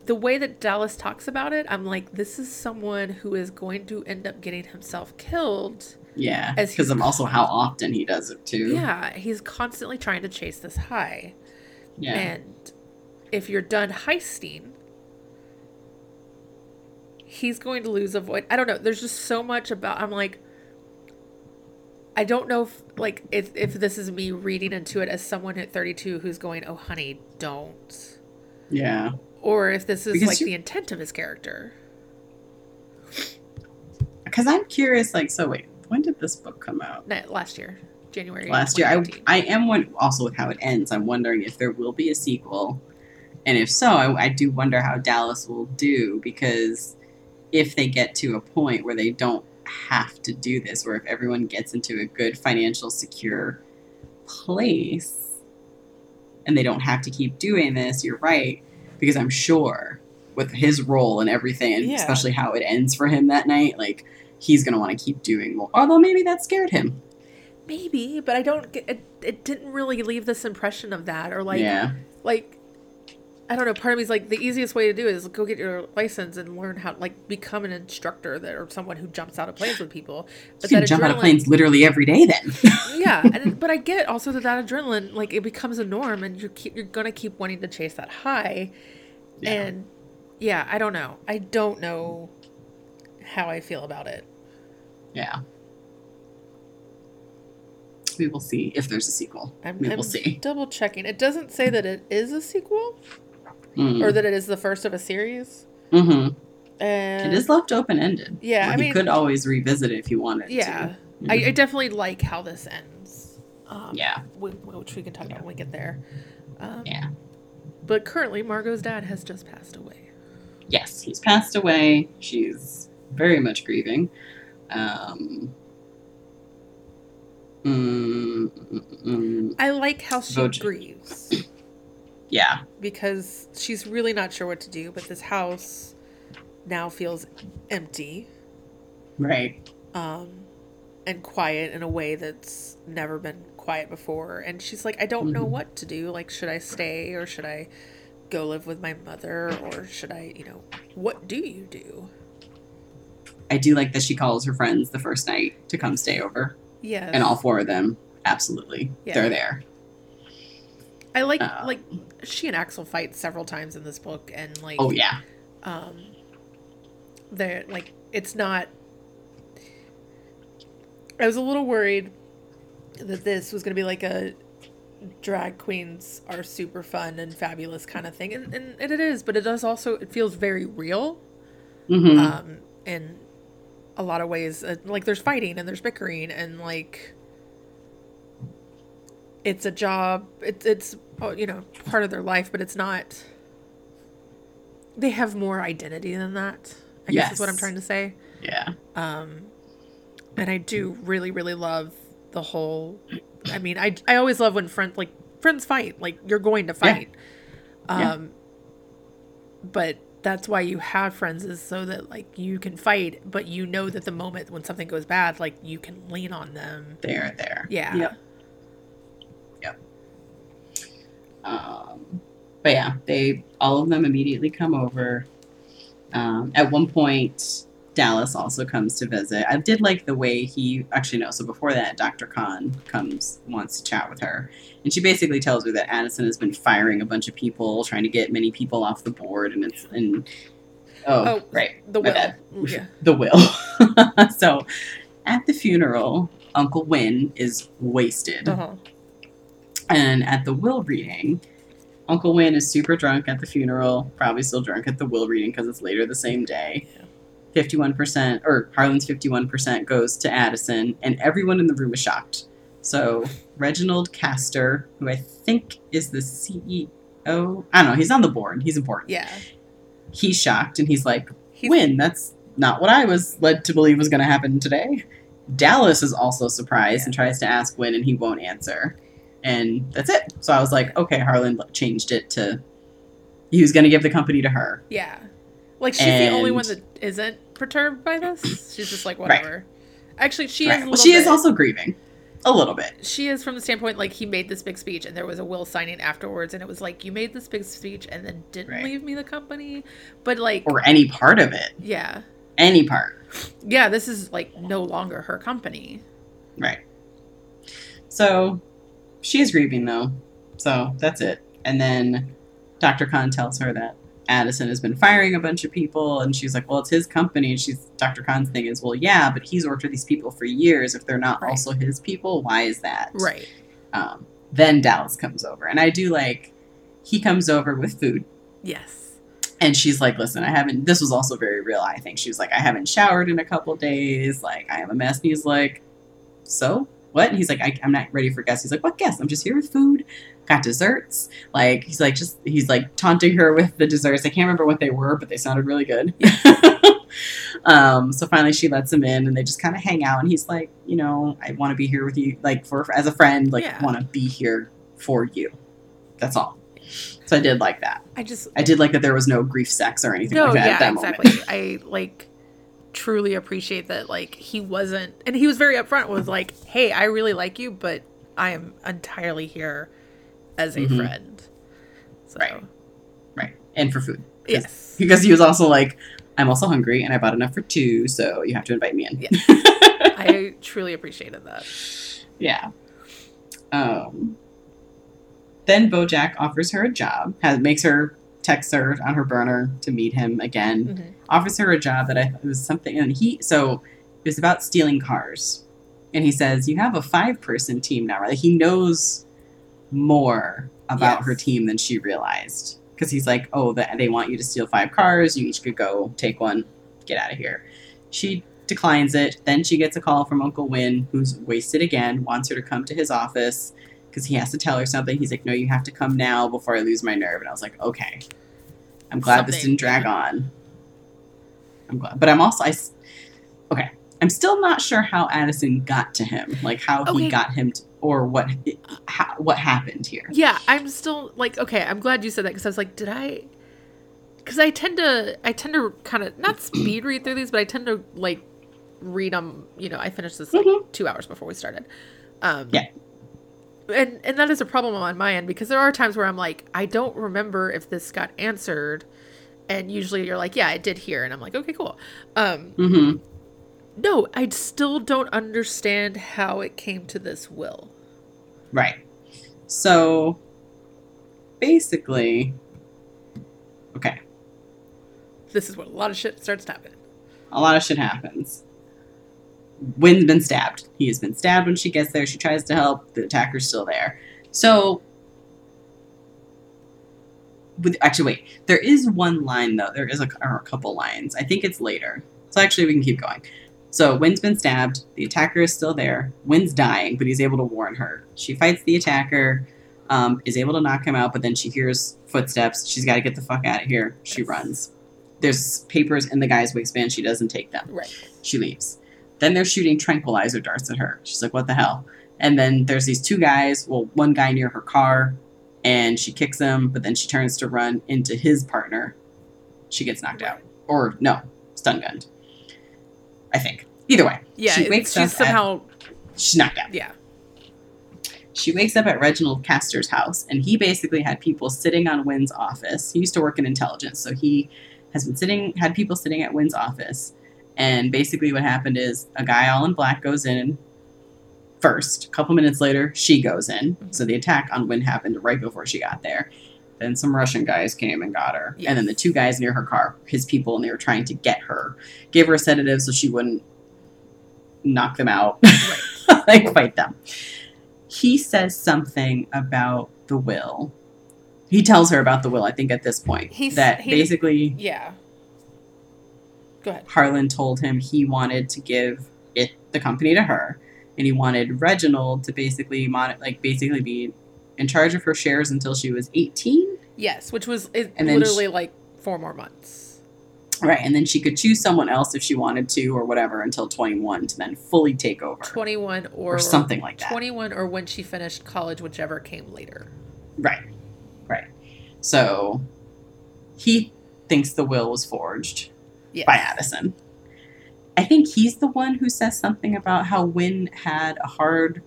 the way that Dallas talks about it, I'm like, this is someone who is going to end up getting himself killed. Yeah. Because of also how often he does it too. Yeah, he's constantly trying to chase this high. Yeah. And if you're done heisting, he's going to lose a void. I don't know. There's just so much about. I'm like, I don't know if like if if this is me reading into it as someone at 32 who's going, "Oh, honey, don't," yeah. Or if this is Because like the intent of his character. Because I'm curious, like, so wait, when did this book come out? No, last year, January. Last year. I, I am one, also with how it ends. I'm wondering if there will be a sequel. And if so, I, I do wonder how Dallas will do because if they get to a point where they don't have to do this, or if everyone gets into a good financial secure place and they don't have to keep doing this, you're right. Because I'm sure with his role and everything, and Yeah. especially how it ends for him that night, like he's gonna want to keep doing more. Although maybe that scared him. Maybe, but I don't get it. It didn't really leave this impression of that, or like, yeah. like I don't know. Part of me is like the easiest way to do it is go get your license and learn how like become an instructor that or someone who jumps out of planes with people. But You can jump out of planes literally every day then. yeah. And, but I get also that that adrenaline like it becomes a norm, and you keep you're gonna keep wanting to chase that high. Yeah. And yeah, I don't know. I don't know how I feel about it. yeah. We will see if there's a sequel. I'm, we I'm will see. double checking. It doesn't say that it is a sequel Mm. or that it is the first of a series. hmm And It is left open ended. Yeah, I he mean- could always revisit it if you wanted Yeah, to. I, I Mhm. definitely like how this ends. Um, Yeah. wh- which we can talk about when we get there. Um, Yeah. But currently, Margot's dad has just passed away. Yes, he's passed away. She's very much grieving. Um, mm, mm, mm, I like how she grieves yeah. because she's really not sure what to do. But this house now feels empty Right. um, and quiet in a way that's never been quiet before. And she's like, I don't know Mhm. what to do. Like, should I stay or should I go live with my mother or should I, you know, what do you do? I do like that she calls her friends the first night to come stay over. Yes. And all four of them, absolutely. Yeah. They're there. I like Um, like she and Axel fight several times in this book, and like Oh, yeah. um, they're like it's not. I was a little worried that this was going to be like a drag queens are super fun and fabulous kind of thing, and, and, it is, but it does also it feels very real. hmm Um, in a lot of ways, uh, like there's fighting and there's bickering and like it's a job. It's it's oh, you know part of their life, but it's not. They have more identity than that. I guess is what I'm trying to say. yeah. Um, and I do really, really love the whole. I mean, I I always love when friends like friends fight. Like you're going to fight. Yeah. Um, but that's why you have friends is so that like you can fight, but you know that the moment when something goes bad, like you can lean on them. There, there. Yeah. Yep. Yep. Um, but yeah, they all of them immediately come over. Um, at one point, Dallas also comes to visit. I did like the way he actually no. So before that, Dr. Khan comes wants to chat with her, and she basically tells her that Addison has been firing a bunch of people, trying to get many people off the board, and it's and oh, Oh, right The will. Yeah. the will. so at the funeral, Uncle Win is wasted. Uh-huh. And at the will reading, Uncle Win is super drunk at the funeral, probably still drunk at the will reading because it's later the same day. Yeah. 51%, or Harlan's 51% goes to Addison, and everyone in the room is shocked. So Reginald Castor, who I think is the CEO, I don't know, he's on the board, he's important. Yeah. He's shocked and he's like, He's, Win, that's not what I was led to believe was going to happen today. Dallas is also surprised and tries to ask Win, and he won't answer. And that's it. So I was like, okay, Harlan changed it to he was going to give the company to her. Yeah. Like she's the only one that isn't perturbed by this. She's just like whatever. Actually, she Right. is. Well, she is also grieving a little bit. she is from the standpoint like he made this big speech and there was a will signing afterwards and it was like you made this big speech and then didn't Right. leave me the company but like Or any part of it. yeah Any part. yeah this is like no longer her company Right. So she is grieving though. So that's it. And then Dr. Khan tells her that Addison has been firing a bunch of people and she's like, Well, it's his company and she's Dr. Khan's thing is, Well, yeah, but he's worked with these people for years. If they're not Right. also his people, why is that? right Um, then Dallas comes over. And I do like he comes over with food yes and she's like, listen, I haven't, this was also very real, I think. She was like, I haven't showered in a couple days. Like, I am a mess. And he's like, so what? And he's like, I, I'm not ready for guests. He's like, what guests? I'm just here with food. Got desserts. Like, he's like, just, he's like taunting her with the desserts. I can't remember what they were, but they sounded really good. um, so finally she lets him in and they just kind of hang out. And he's like, you know, I want to be here with you, like, for, as a friend, like, Yeah. want to be here for you. That's all. So I did like that. i just I did like that there was no grief sex or anything no like that yeah at that exactly moment. i like truly appreciate that like he wasn't and he was very upfront with like hey i really like you but i am entirely here as a Mhm. friend so Right. Right. And for food yes Because he was also like, I'm also hungry and I bought enough for two, so you have to invite me in. Yeah. I truly appreciated that. yeah. Um, then Bojack offers her a job, has, makes her text her on her burner to meet him again, Mhm. offers her a job that I was something, and he, so it was about stealing cars. And he says, You have a five person team now, right? Like, he knows more about Yes. her team than she realized. Because he's like, Oh, that they want you to steal five cars. You each could go take one, get out of here. She declines it. Then she gets a call from Uncle Win, who's wasted again, wants her to come to his office because he has to tell her something. He's like, No, you have to come now before I lose my nerve. And I was like, Okay. I'm glad this didn't drag on. I'm glad. But I'm also, I. okay. I'm still not sure how Addison got to him, like how he got him, to, or what how, what happened here. Yeah, I'm still like okay. I'm glad you said that because I was like, did I? Because I tend to, I tend to kind of not speed read through these, but I tend to like read them. You know, I finished this like Mhm. two hours before we started. Um, Yeah. And and that is a problem on my end because there are times where I'm like, I don't remember if this got answered, and usually you're like, yeah, I did hear, and I'm like, okay, cool. Um, Mm-hmm. no, I still don't understand how it came to this will. Right. So basically, okay, This is what a lot of shit starts to happen. a lot of shit happens. Win's been stabbed. He has been stabbed when she gets there. She tries to help. The attacker's still there. So, with actually, wait. There is one line though. There is a, or a couple lines. I think it's later. So actually, we can keep going. So Win's been stabbed. The attacker is still there. Win's dying, but he's able to warn her. She fights the attacker, um, is able to knock him out, but then she hears footsteps. She's got to get the fuck out of here. She Yes. runs. There's papers in the guy's waistband. She doesn't take them. Right. She leaves. Then they're shooting tranquilizer darts at her. She's like, what the hell? And then there's these two guys, well, one guy near her car, and she kicks him, but then she turns to run into his partner. She gets knocked out. Or, no, stun gunned. I think. Either way, Yeah. She wakes she's up at- somehow. she's knocked out. Yeah. She wakes up at Reginald Castor's house, and he basically had people sitting on Win's office. He used to work in intelligence, so he has been sitting, had people sitting at Win's office. And basically, what happened is a guy all in black goes in first. A couple minutes later, she goes in. Mm-hmm. So the attack on Win happened right before she got there. Then some Russian guys came and got her. Yes. And then the two guys near her car, his people, and they were trying to get her. Gave her a sedative so she wouldn't knock them out. Right. like fight them. He says something about the will. He tells her about the will, I think, at this point. He's- that he- basically Yeah. Harlan told him he wanted to give it the company to her, and he wanted Reginald to basically mon- like basically be in charge of her shares until she was eighteen. Yes, which was it, And literally like four more months. Right, and then she could choose someone else if she wanted to, or whatever, until twenty-one to then fully take over, 21 or, or something like that. 21 or when she finished college, whichever came later. Right. Right. So he thinks the will was forged Yes. by Addison. I think he's the one who says something about how Win had a hard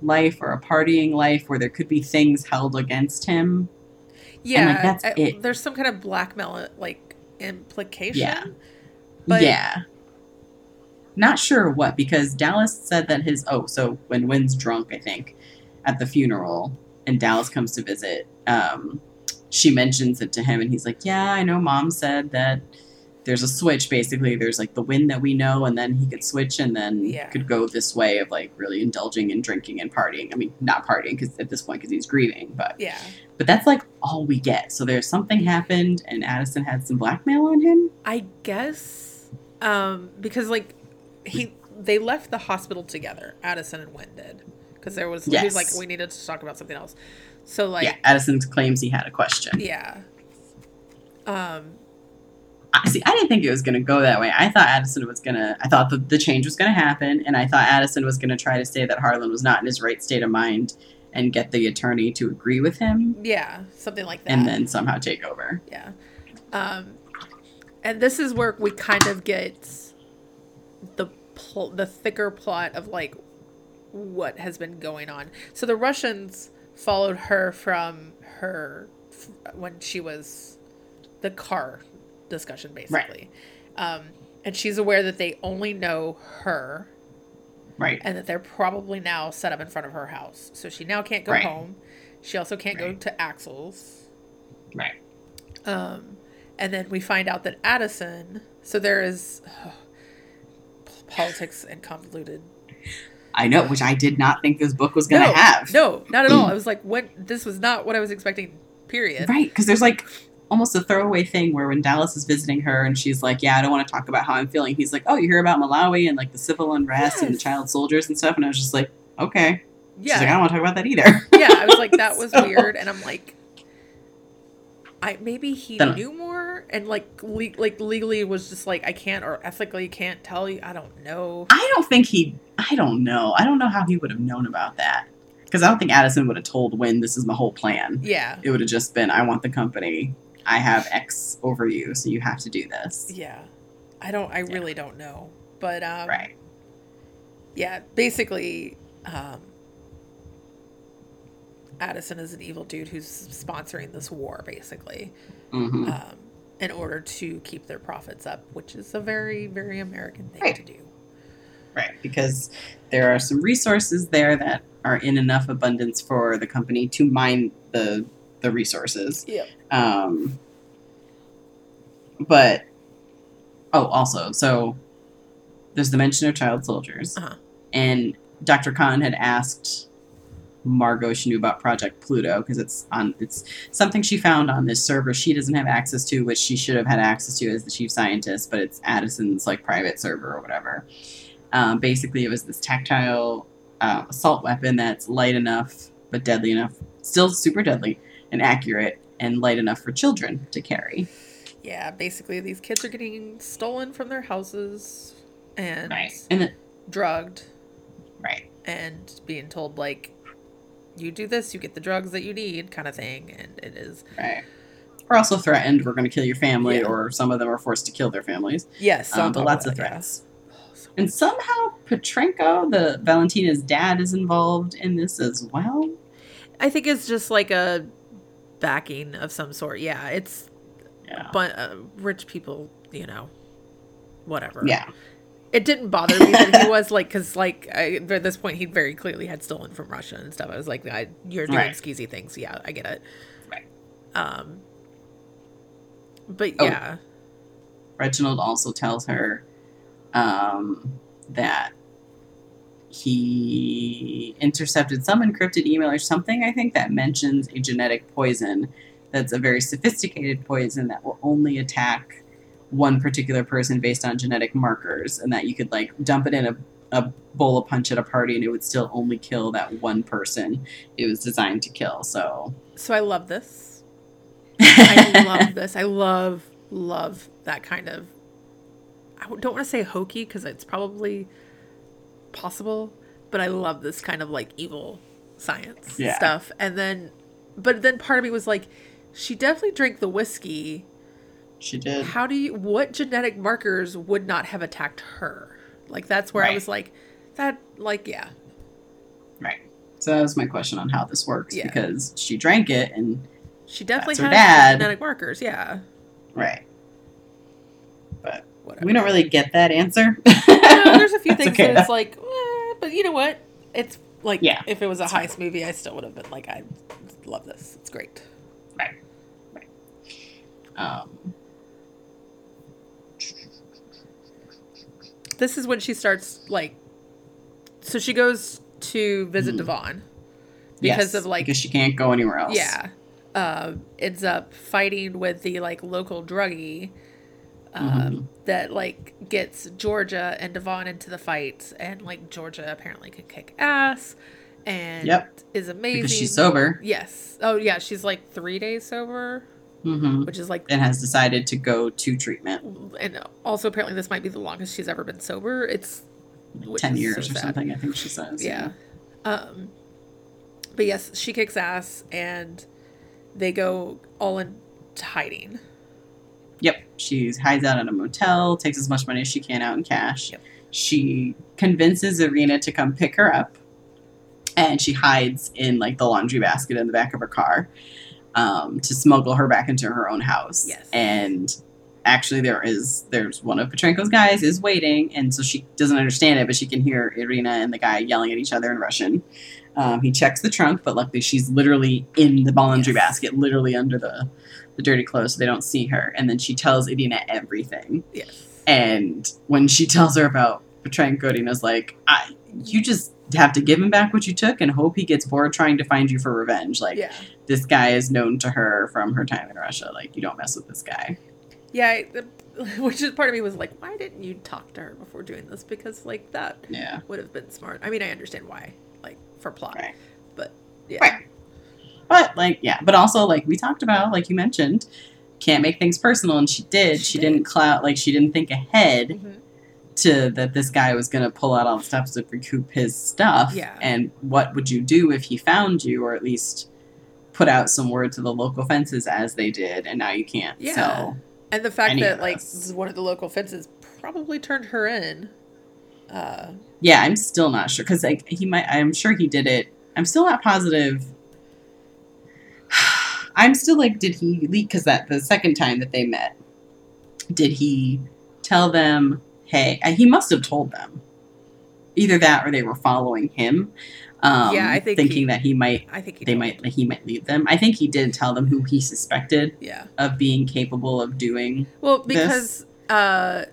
life or a partying life where there could be things held against him. Yeah, like, that's I- it. there's some kind of blackmail like implication. Yeah. But- yeah. Not sure what, because Dallas said that his oh, so when Win's drunk, I think, at the funeral, and Dallas comes to visit, um, she mentions it to him, and he's like, "Yeah, I know. Mom said that there's a switch. Basically, there's like the Win that we know, and then he could switch, and then Yeah. could go this way of like really indulging in drinking and partying. I mean, not partying because at this point, because he's grieving, but Yeah. but that's like all we get. So there's something happened, and Addison had some blackmail on him. I guess um because like he they left the hospital together, Addison and Win did. Because there was he was like we needed to talk about something else. So like yeah, Addison claims he had a question. yeah. Um see. I didn't think it was going to go that way. I thought Addison was going to. I thought the, the change was going to happen, and I thought Addison was going to try to say that Harlan was not in his right state of mind and get the attorney to agree with him, yeah, something like that. and then somehow take over. Yeah. Um, and this is where we kind of get the pl- the thicker plot of like what has been going on. So the Russians followed her from her f- when she was the car discussion basically. Um, and she's aware that they only know her Right. and that they're probably now set up in front of her house. So she now can't go Right. home. She also can't go to Axel's. Right. Um, and then we find out that Addison. So there is politics and convoluted. I know, which I did not think this book was going to no, have. no, not at all. I was like, "What? this was not what I was expecting. Period. Right, because there's like almost a throwaway thing where when Dallas is visiting her and she's like, "Yeah, I don't want to talk about how I'm feeling." He's like, "Oh, you hear about Malawi and like the civil unrest and the child soldiers and stuff," and I was just like, "Okay." Yeah, She's like, "I don't want to talk about that either." yeah. I was like, that was So- weird, and I'm like, I maybe he Then- knew more, and like le- like legally was just like I can't or ethically can't tell you. I don't know. I don't think he. I don't know. I don't know how he would have known about that because I don't think Addison would have told Win this is my whole plan. Yeah, It would have just been, "I want the company. I have X over you, so you have to do this." yeah. I don't. I really don't know. But um, Right. yeah, basically, um, Addison is an evil dude who's sponsoring this war, basically, hmm um, in order to keep their profits up, which is a very, very American thing Right. to do. Right, because there are some resources there that are in enough abundance for the company to mine the the resources. Yep. Um, but oh, also, so there's the mention of child soldiers, Uh-huh. and Dr. Khan had asked Margot she knew about Project Pluto because it's on it's something she found on this server she doesn't have access to, which she should have had access to as the chief scientist, but it's Addison's like private server or whatever. Um, basically, it was this tactile uh, assault weapon that's light enough but deadly enough, still super deadly and accurate and light enough for children to carry. Yeah, basically these kids are getting stolen from their houses and Right. And drugged right. and being told like you do this, you get the drugs that you need kind of thing and it is Right. We're also threatened. We're going to kill your family, Yeah. or some of them are forced to kill their families. yes, Um, but lots of that, yeah. threats. And somehow Petrenko, the Valentina's dad, is involved in this as well. I think it's just like a backing of some sort. Yeah, it's Yeah. but uh, rich people, you know, whatever. Yeah. it didn't bother me that he was like, because like I, at this point he very clearly had stolen from Russia and stuff. I was like, I, you're doing Right. skeezy things. Yeah, I get it. Right. Um, but Oh. yeah, Reginald also tells her um, that he intercepted some encrypted email or something, I think, that mentions a genetic poison that's a very sophisticated poison that will only attack one particular person based on genetic markers, and that you could like dump it in a, a bowl of punch at a party and it would still only kill that one person it was designed to kill. So so I love this. I love this. I love love that kind of. I don't want to say hokey because it's probably possible, but I love this kind of like evil science Yeah. stuff. And then, but then part of me was like, she definitely drank the whiskey. she did. How do you? What genetic markers would not have attacked her? Like that's where I was like, that like yeah, Right. So that was my question on how this works Yeah. because she drank it and she definitely dad. genetic markers. Yeah, right. But whatever. we don't really get that answer. No, there's a few things okay, that it's like, eh, but you know what? It's like Yeah. if it was a heist movie, I still would have been like, I love this. It's great. Right. Right. Um, This is when she starts like, so she goes to visit Mhm. Devon because yes, of like because she can't go anywhere else. Yeah. Uh, ends up fighting with the like local druggie um, Mhm. that like gets Georgia and Devon into the fight, and like Georgia apparently can kick ass and Yep. is amazing Because she's sober. Yes. Oh yeah, she's like three days sober, hmm which is like, And has decided to go to treatment. and also apparently this might be the longest she's ever been sober. It's 10 years so or something, I think she says. Yeah. Um, but yes, she kicks ass, and they go all into hiding. Yep. She hides out at a motel, takes as much money as she can out in cash. Yep. She convinces Irina to come pick her up, and she hides in like the laundry basket in the back of her car um, to smuggle her back into her own house. Yes. And actually, there is there's one of Petrenko's guys is waiting, and so she doesn't understand it, but she can hear Irina and the guy yelling at each other in Russian. Um, he checks the trunk, but luckily she's literally in the laundry Yes. basket, literally under the the dirty clothes, so they don't see her. And then she tells Irina everything. Yes. And when she tells her about Petrenko, Irina's like, I, "You just have to give him back what you took and hope he gets bored trying to find you for revenge. Like yeah. this guy is known to her from her time in Russia. Like you don't mess with this guy." Yeah. I- the- Which is part of me was like, why didn't you talk to her before doing this? Because like that Yeah. would have been smart. I mean, I understand why, like for plot, Right. but yeah. Right. But like, yeah, but also like we talked about, like you mentioned, can't make things personal, and she did. She She, did. didn't clout like she didn't think ahead Mhm. to that this guy was gonna pull out all the steps to recoup his stuff. Yeah. And what would you do if he found you, or at least put out some word to the local fences as they did, and now you can't Yeah. sell. And the fact that like one of the local fences probably turned her in. Uh, Yeah, I'm still not sure because like he might. I'm sure he did it. I'm still not positive. I'm still like, did he leak? Because that the second time that they met, did he tell them, "Hey"? He must have told them. Either that, or they were following him. Um, Yeah, I think thinking he- that he might, I think he they might, them. he might lead them. I think he did tell them who he suspected Yeah. of being capable of doing. Well, because uh,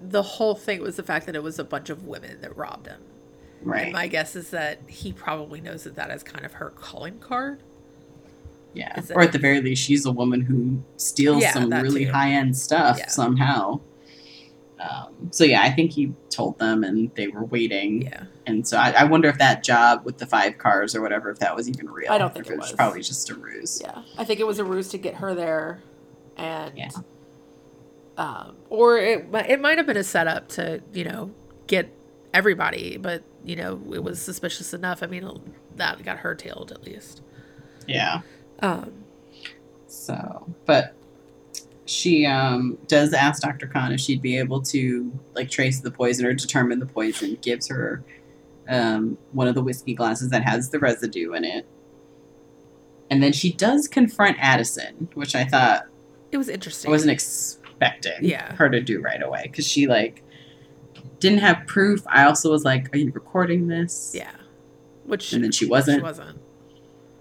the whole thing was the fact that it was a bunch of women that robbed him. Right. My guess is that he probably knows that that is kind of her calling card. Yeah. Or it- at the very least, she's a woman who steals Yeah, some really too. high end stuff Yeah. somehow. Um, so yeah, I think he told them, and they were waiting. Yeah. And so I, I wonder if that job with the five cars or whatever, if that was even real. I don't think it was was. probably just a ruse. Yeah. I think it was a ruse to get her there, and Yeah. um, or it it might have been a setup to you know get everybody, but you know it was suspicious enough. I mean that got her tailed at least. Yeah. Um, So, but she um, does ask Dr. Khan if she'd be able to like trace the poison or determine the poison. Gives her um, one of the whiskey glasses that has the residue in it, and then she does confront Addison, which I thought it was interesting. I wasn't expecting Yeah. her to do right away because she like didn't have proof. I also was like, "Are you recording this?" Yeah. Which and then she she wasn't. wasn't.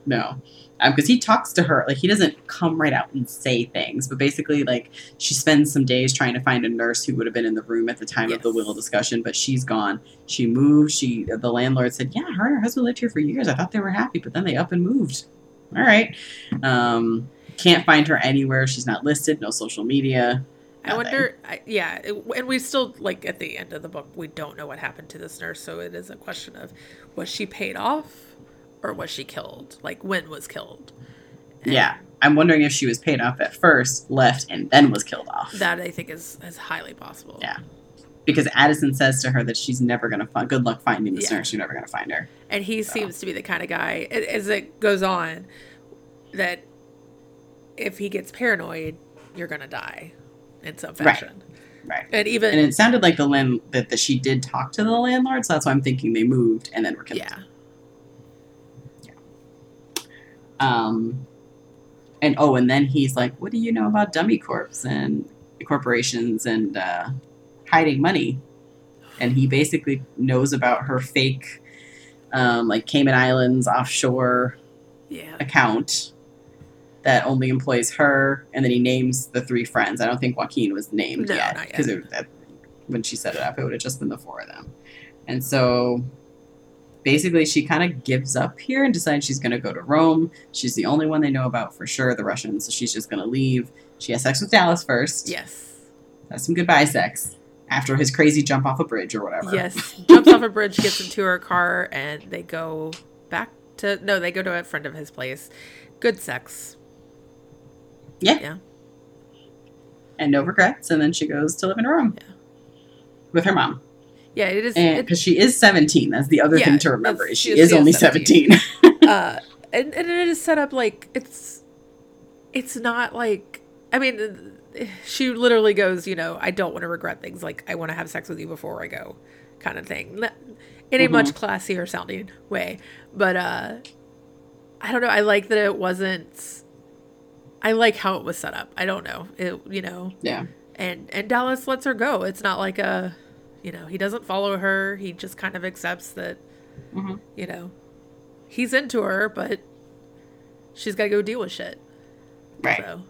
No. Because he talks to her, like, he doesn't come right out and say things, but basically, like, she spends some days trying to find a nurse who would have been in the room at the time of the will discussion, but she's gone. She moved. She, the landlord said, Yeah, her and her husband lived here for years. I thought they were happy, but then they up and moved. All right. Um, can't find her anywhere. She's not listed, no social media. I wonder, I, yeah, it, and we still like at the end of the book, we don't know what happened to this nurse, so it is a question of was she paid off or was she killed? Like when was killed? And Yeah. I'm wondering if she was paid off at first, left, and then was killed off. that I think is is highly possible. Yeah. because Addison says to her that she's never going to find. Good luck finding this Yeah. nurse. You're never going to find her. and he seems to be the kind of guy as it goes on that if he gets paranoid, you're gonna die in some Right. fashion. Right. And even And it sounded like the land that, that she did talk to the landlord, so that's why I'm thinking they moved and then were killed. yeah, Um, and oh, and then he's like, "What do you know about dummy corps and corporations and uh, hiding money?" And he basically knows about her fake, um, like Cayman Islands offshore yeah, account that only employs her, and then he names the three friends. I don't think Joaquin was named No, yet yet. because when she set it up, it would have just been the four of them. And so basically, she kind of gives up here and decides she's going to go to Rome. She's the only one they know about for sure, the Russians. So she's just going to leave. She has sex with Dallas first. yes, Has some goodbye sex after his crazy jump off a bridge or whatever. yes. Jumps off a bridge, gets into her car, and they go back to no, they go to a friend of his place. Good sex. Yeah. Yeah. And no regrets. And then she goes to live in Rome Yeah. with her mom. Yeah, it is. Because she is 17, that's the other Yeah, thing to remember. Is she she, is- is only 17. 17. uh, and, and it is set up like it's it's not like I mean she literally goes you know I don't want to regret things like I want to have sex with you before I go kind of thing in a Mhm. much classier sounding way but uh I don't know I like that it wasn't I like how it was set up I don't know it you know yeah. and and Dallas lets her go it's not like a you know he doesn't follow her he just kind of accepts that hmm you know, he's into her, but she's got to go deal with shit. Right. So,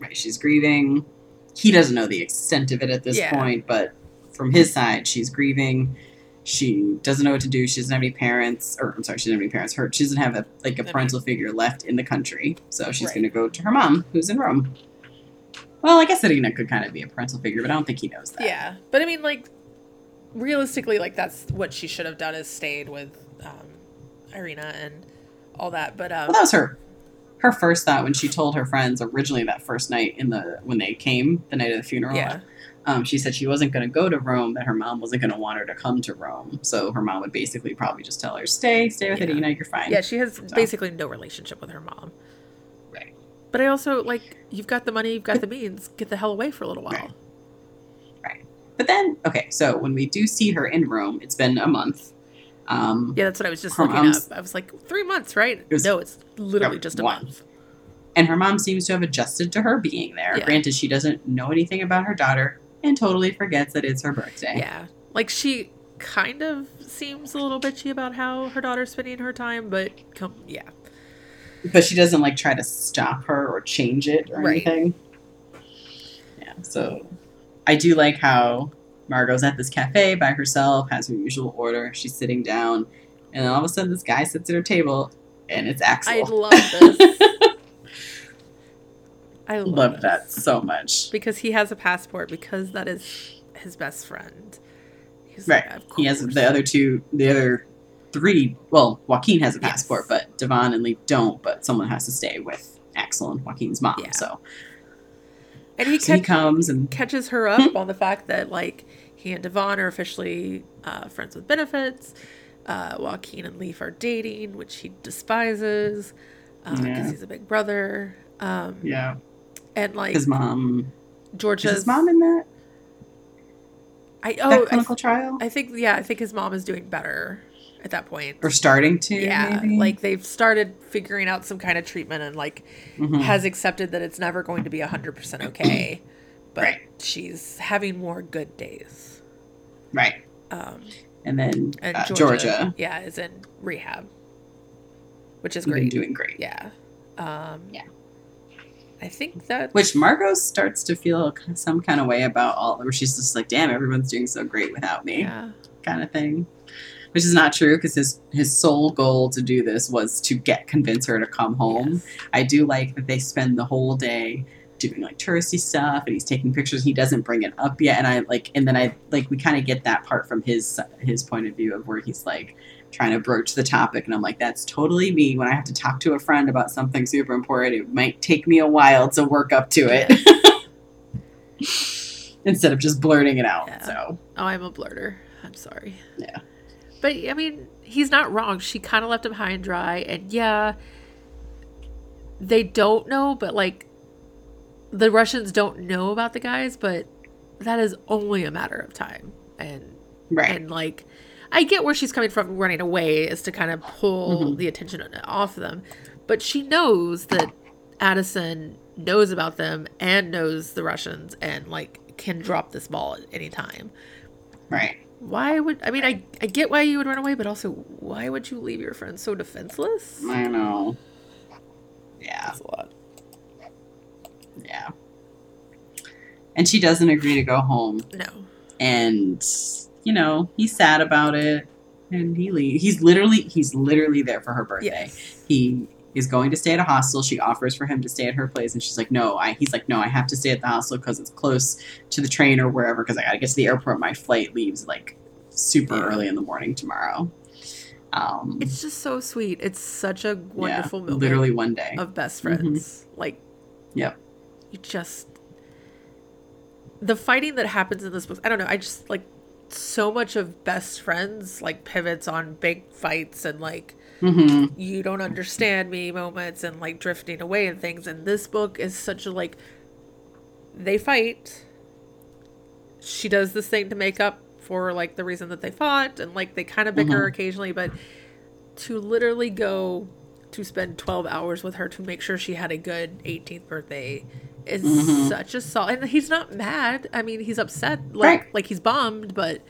Right. She's grieving. He doesn't know the extent of it at this Yeah. point, but from his side, she's grieving. She doesn't know what to do. She doesn't have any parents, or I'm sorry, she doesn't have any parents. Her, she doesn't have a like a parental figure left in the country, so she's Right. going to go to her mom, who's in Rome. Well, I guess Irina could kind of be a parental figure, but I don't think he knows that. yeah. But I mean, like, realistically, like, that's what she should have done is stayed with um, Irina and all that. But, um, Well, that was her her first thought when she told her friends originally that first night in the when they came the night of the funeral. yeah. Um, she said she wasn't going to go to Rome, that her mom wasn't going to want her to come to Rome. So her mom would basically probably just tell her, "Stay, stay with Yeah. Adina, you're fine." Yeah, she has basically no relationship with her mom. Right. But I also, like, you've got the money, you've got the means, get the hell away for a little while. Right. But then, okay, so when we do see her in Rome, it's been a month. Um, Yeah, that's what I was just looking mom's- up. I was like, three months, right? was- no, it's literally just a one. month. And her mom seems to have adjusted to her being there. Yeah. Granted, she doesn't know anything about her daughter and totally forgets that it's her birthday. Yeah. Like she kind of seems a little bitchy about how her daughter's spending her time, but come yeah. But she doesn't like try to stop her or change it or Right. anything. Yeah, so I do like how Margot's at this cafe by herself, has her usual order. She's sitting down, and then all of a sudden, this guy sits at her table, and it's Axel. I love this. I love, love that so much. because he has a passport because that is his best friend. He's Right. like, He has the other two, the other three. Well, Joaquin has a Yes. passport, but Devon and Lee don't. But someone has to stay with Axel and Joaquin's mom. Yeah. So, and he, so he comes and catches her up on the fact that like he and Devon are officially uh, friends with benefits. Uh, Joaquin and Leaf are dating, which he despises because Yeah. he's a big brother. Um, yeah, and like his mom. Is Georgia's his mom in that I that oh I, clinical trial I think yeah I think his mom is doing better at that point. or starting to? yeah, maybe? like they've started figuring out some kind of treatment and like Mhm. has accepted that it's never going to be 100% okay but Right. she's having more good days right. um And then and uh, georgia, Georgia, yeah is in rehab which is great doing great. yeah um Yeah. i think that Which Margot starts to feel some kind of way about all, where she's just like, "Damn, everyone's doing so great without me," yeah kind of thing. Which is not true because his his sole goal to do this was to get convince her to come home. Yes. I do like that they spend the whole day doing like touristy stuff and he's taking pictures. He doesn't bring it up yet, and I like, and then I like we kind of get that part from his his point of view of where he's like trying to broach the topic, and I'm like, that's totally me when I have to talk to a friend about something super important. It might take me a while to work up to it. Instead of just blurting it out. Yeah. So oh i'm a blurter i'm sorry Yeah. But i mean he's not wrong she kind of left him high and dry and yeah they don't know but like the russians don't know about the guys but that is only a matter of time and right. and like I get where she's coming from running away is to kind of pull Mhm. the attention off them. But she knows that Addison knows about them and knows the Russians and like can drop this ball at any time. right. Why would I mean I I get why you would run away, but also why would you leave your friends so defenseless? I know. Yeah. That's a lot. Yeah. And she doesn't agree to go home. No. And, you know, he's sad about it. And he leaves. He's literally he's literally there for her birthday. Yes. He is going to stay at a hostel. She offers for him to stay at her place, and she's like, "No." I, he's like, "No, I have to stay at the hostel because it's close to the train or wherever. Because I got to get to the airport. My flight leaves like super Yeah. early in the morning tomorrow." Um, It's just so sweet. It's such a wonderful yeah, literally one day. of best friends. Like, Yep. you just the fighting that happens in this book. I don't know. I just like so much of best friends like pivots on big fights and like hmm you don't understand me moments and like drifting away and things. And this book is such a like they fight. She does this thing to make up for like the reason that they fought and like they kind of bicker Mhm. occasionally, but to literally go to spend 12 hours with her to make sure she had a good 18th birthday is Mhm. such a solid and he's not mad i mean he's upset like Right. like he's bummed but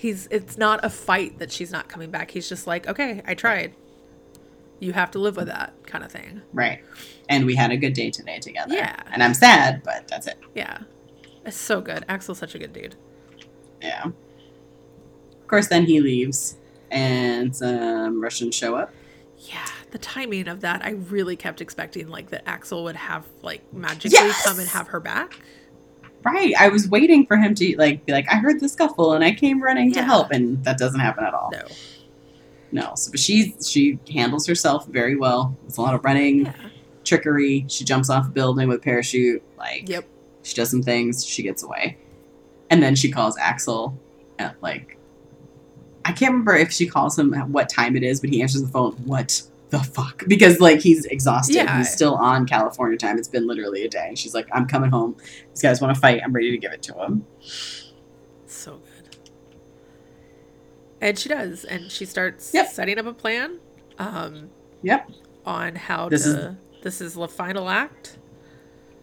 he's it's not a fight that she's not coming back he's just like okay i tried you have to live with that kind of thing Right. And we had a good day today together. Yeah. And I'm sad, but that's it. yeah it's so good axel's such a good dude Yeah. Of course, then he leaves, and some Russians show up. yeah the timing of that i really kept expecting like that axel would have like magically Yes! come and have her back Right. I was waiting for him to like be like, I heard the scuffle and I came running to help, and that doesn't happen at all. no No. So, but she she handles herself very well. It's a lot of running, yeah trickery. She jumps off a building with a parachute. Like, yep she does some things. She gets away, and then she calls Axel at like. I can't remember if she calls him at what time it is, but he answers the phone. What the fuck? Because like he's exhausted. Yeah. He's still on California time. It's been literally a day. She's like, I'm coming home. These guys want to fight. I'm ready to give it to him. So good. And she does, and she starts Yep. setting up a plan. Um, Yep. On how This is- to. This is the final act,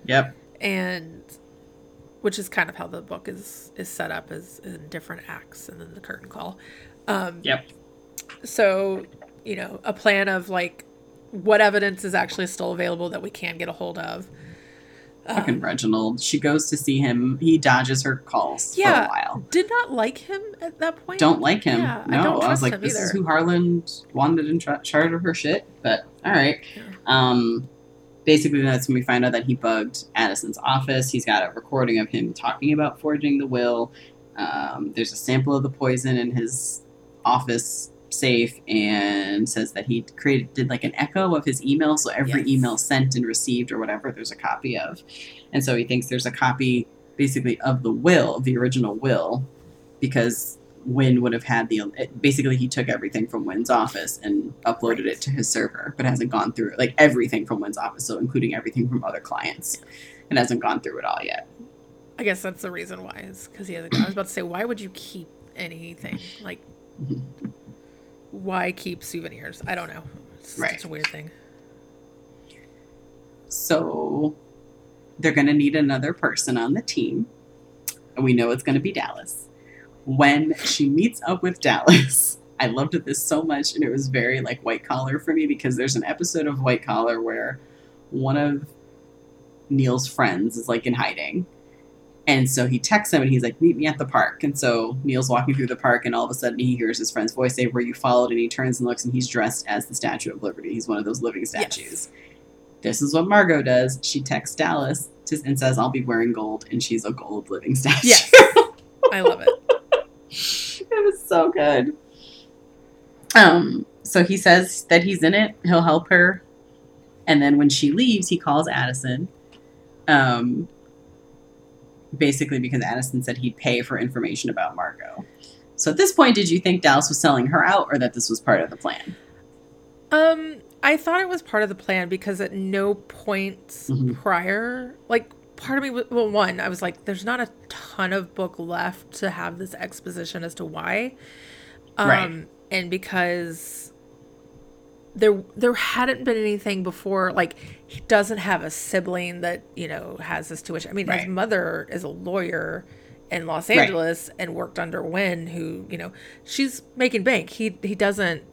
Yep. and which is kind of how the book is is set up, as in different acts, and then the curtain call. Um, Yep. So, you know, a plan of like what evidence is actually still available that we can get a hold of. Fucking Um, Reginald. She goes to see him. He dodges her calls for Yeah. a while. did not like him at that point. Don't like him. Yeah, I no, don't I, was like, this is who Harlan wanted in tra- charge of her shit. But all right. Yeah. Um, basically, that's when we find out that he bugged Addison's office. He's got a recording of him talking about forging the will. Um, there's a sample of the poison in his office safe and says that he created did like an echo of his email so every Yes. email sent and received or whatever there's a copy of and so he thinks there's a copy basically of the will the original will because Win would have had the it, basically he took everything from Win's office and uploaded it to his server, but hasn't gone through like everything from Win's office, so including everything from other clients, and hasn't gone through it all yet. I guess that's the reason why is because he has. A, I was about to say, why would you keep anything like? Mhm. Why keep souvenirs? I don't know. It's Right. such a weird thing. So they're going to need another person on the team, and we know it's going to be Dallas. When she meets up with Dallas, I loved this so much, and it was very like white collar for me because there's an episode of White Collar where one of Neil's friends is like in hiding. And so he texts him and he's like, Meet me at the park. And so Neil's walking through the park and all of a sudden he hears his friend's voice say, Were you followed? And he turns and looks and he's dressed as the Statue of Liberty. He's one of those living statues. This is what Margot does. She texts Dallas to, and says, I'll be wearing gold. And she's a gold living statue. Yes, I love it. it was so good. Um, so he says that he's in it. He'll help her. And then when she leaves, he calls Addison. Um, basically because Addison said he'd pay for information about Margot. So at this point, did you think Dallas was selling her out or that this was part of the plan? Um, I thought it was part of the plan because at no point Mhm. prior, like part of me, well, one, I was like, there's not a ton of book left to have this exposition as to why, um, Right. and because there there hadn't been anything before. Like he doesn't have a sibling that you know has this tuition. I mean, his mother is a lawyer in Los Right. Angeles and worked under Win, who you know she's making bank. He he doesn't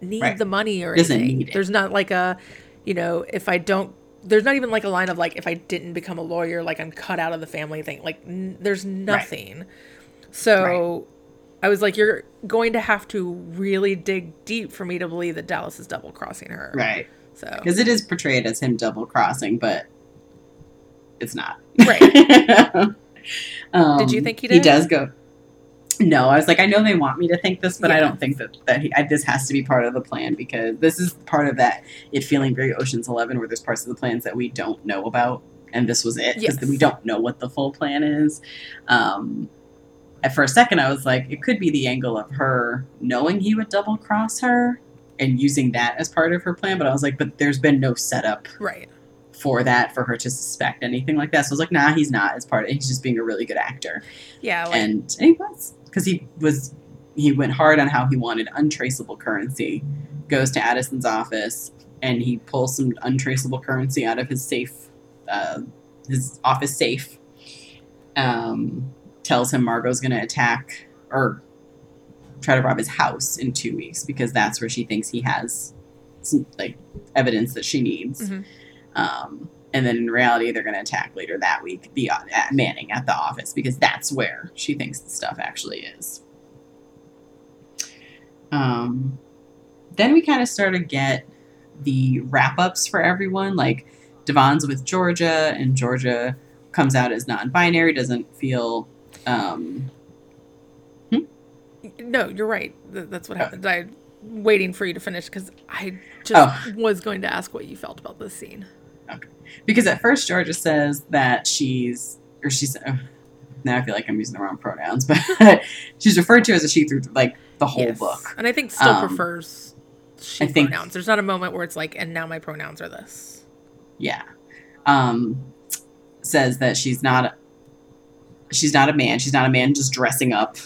need Right. the money or Doesn't anything. There's not like a, you know, if I don't. There's not even like a line of like if I didn't become a lawyer, like I'm cut out of the family thing. Like n- there's nothing. So I was like, you're going to have to really dig deep for me to believe that Dallas is double crossing her. Right. So Because it is portrayed as him double crossing, but it's not. right. um, Did you think he did? He does go. No, I was like, I know they want me to think this, but I don't think that that he, I, this has to be part of the plan because this is part of that. It feeling very Ocean's Eleven, where there's parts of the plans that we don't know about, and this was it because Yes. we don't know what the full plan is. Um, for a second, I was like, it could be the angle of her knowing he would double cross her and using that as part of her plan. But I was like, but there's been no setup Right. for that for her to suspect anything like that. So I was like, nah, he's not. It's part. Of, he's just being a really good actor Yeah. Like, and, and he was because he was he went hard on how he wanted untraceable currency goes to addison's office and he pulls some untraceable currency out of his safe uh, his office safe um, tells him margot's going to attack or try to rob his house in two weeks because that's where she thinks he has some like evidence that she needs Mhm. um, and then in reality, they're going to attack later that week the at Manning at the office because that's where she thinks the stuff actually is. Um, then we kind of start to get the wrap ups for everyone. Like Devon's with Georgia, and Georgia comes out as non binary, doesn't feel. Um, no, you're right. That's what happened. I waiting for you to finish because I just Oh. was going to ask what you felt about this scene. Okay. because at first Georgia says that she's, or she's, uh, now I feel like I'm using the wrong pronouns, but she's referred to as a she through like the whole Yes. book. and I think still Um, prefers she I think- pronouns. There's not a moment where it's like, and now my pronouns are this. yeah um says that she's not she's not a man. She's not a man just dressing up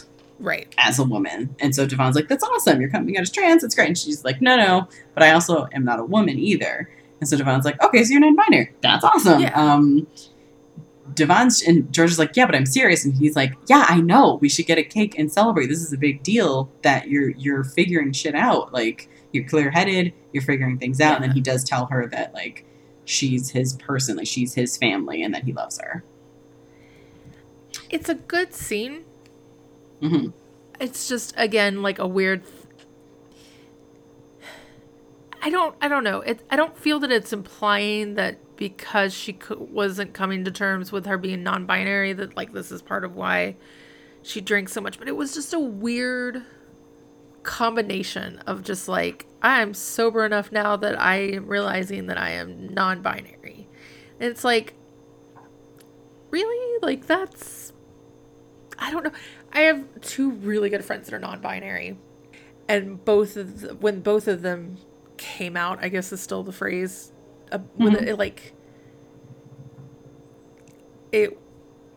Right. as a woman. And so devon's like that's awesome. You're coming out as trans. It's great. And she's like no no. But i also am not a woman either. And so devon's like okay so you're non-binary that's awesome. Yeah. um devon's and george is like yeah but i'm serious. And he's like yeah i know. We should get a cake and celebrate. This is a big deal that you're you're figuring shit out. Like you're clear-headed. You're figuring things out. And then he does tell her that like she's his person, like she's his family, and that he loves her. It's a good scene. hmm It's just again like a weird. I don't. I don't know. It. I don't feel that it's implying that because she co- wasn't coming to terms with her being non-binary that like this is part of why she drinks so much. But it was just a weird combination of just like I'm sober enough now that I am realizing that I am non-binary. And it's like really like that's I don't know. I have two really good friends that are non-binary, and both of the, when both of them came out, I guess is still the phrase. Uh, when Mhm. it, like it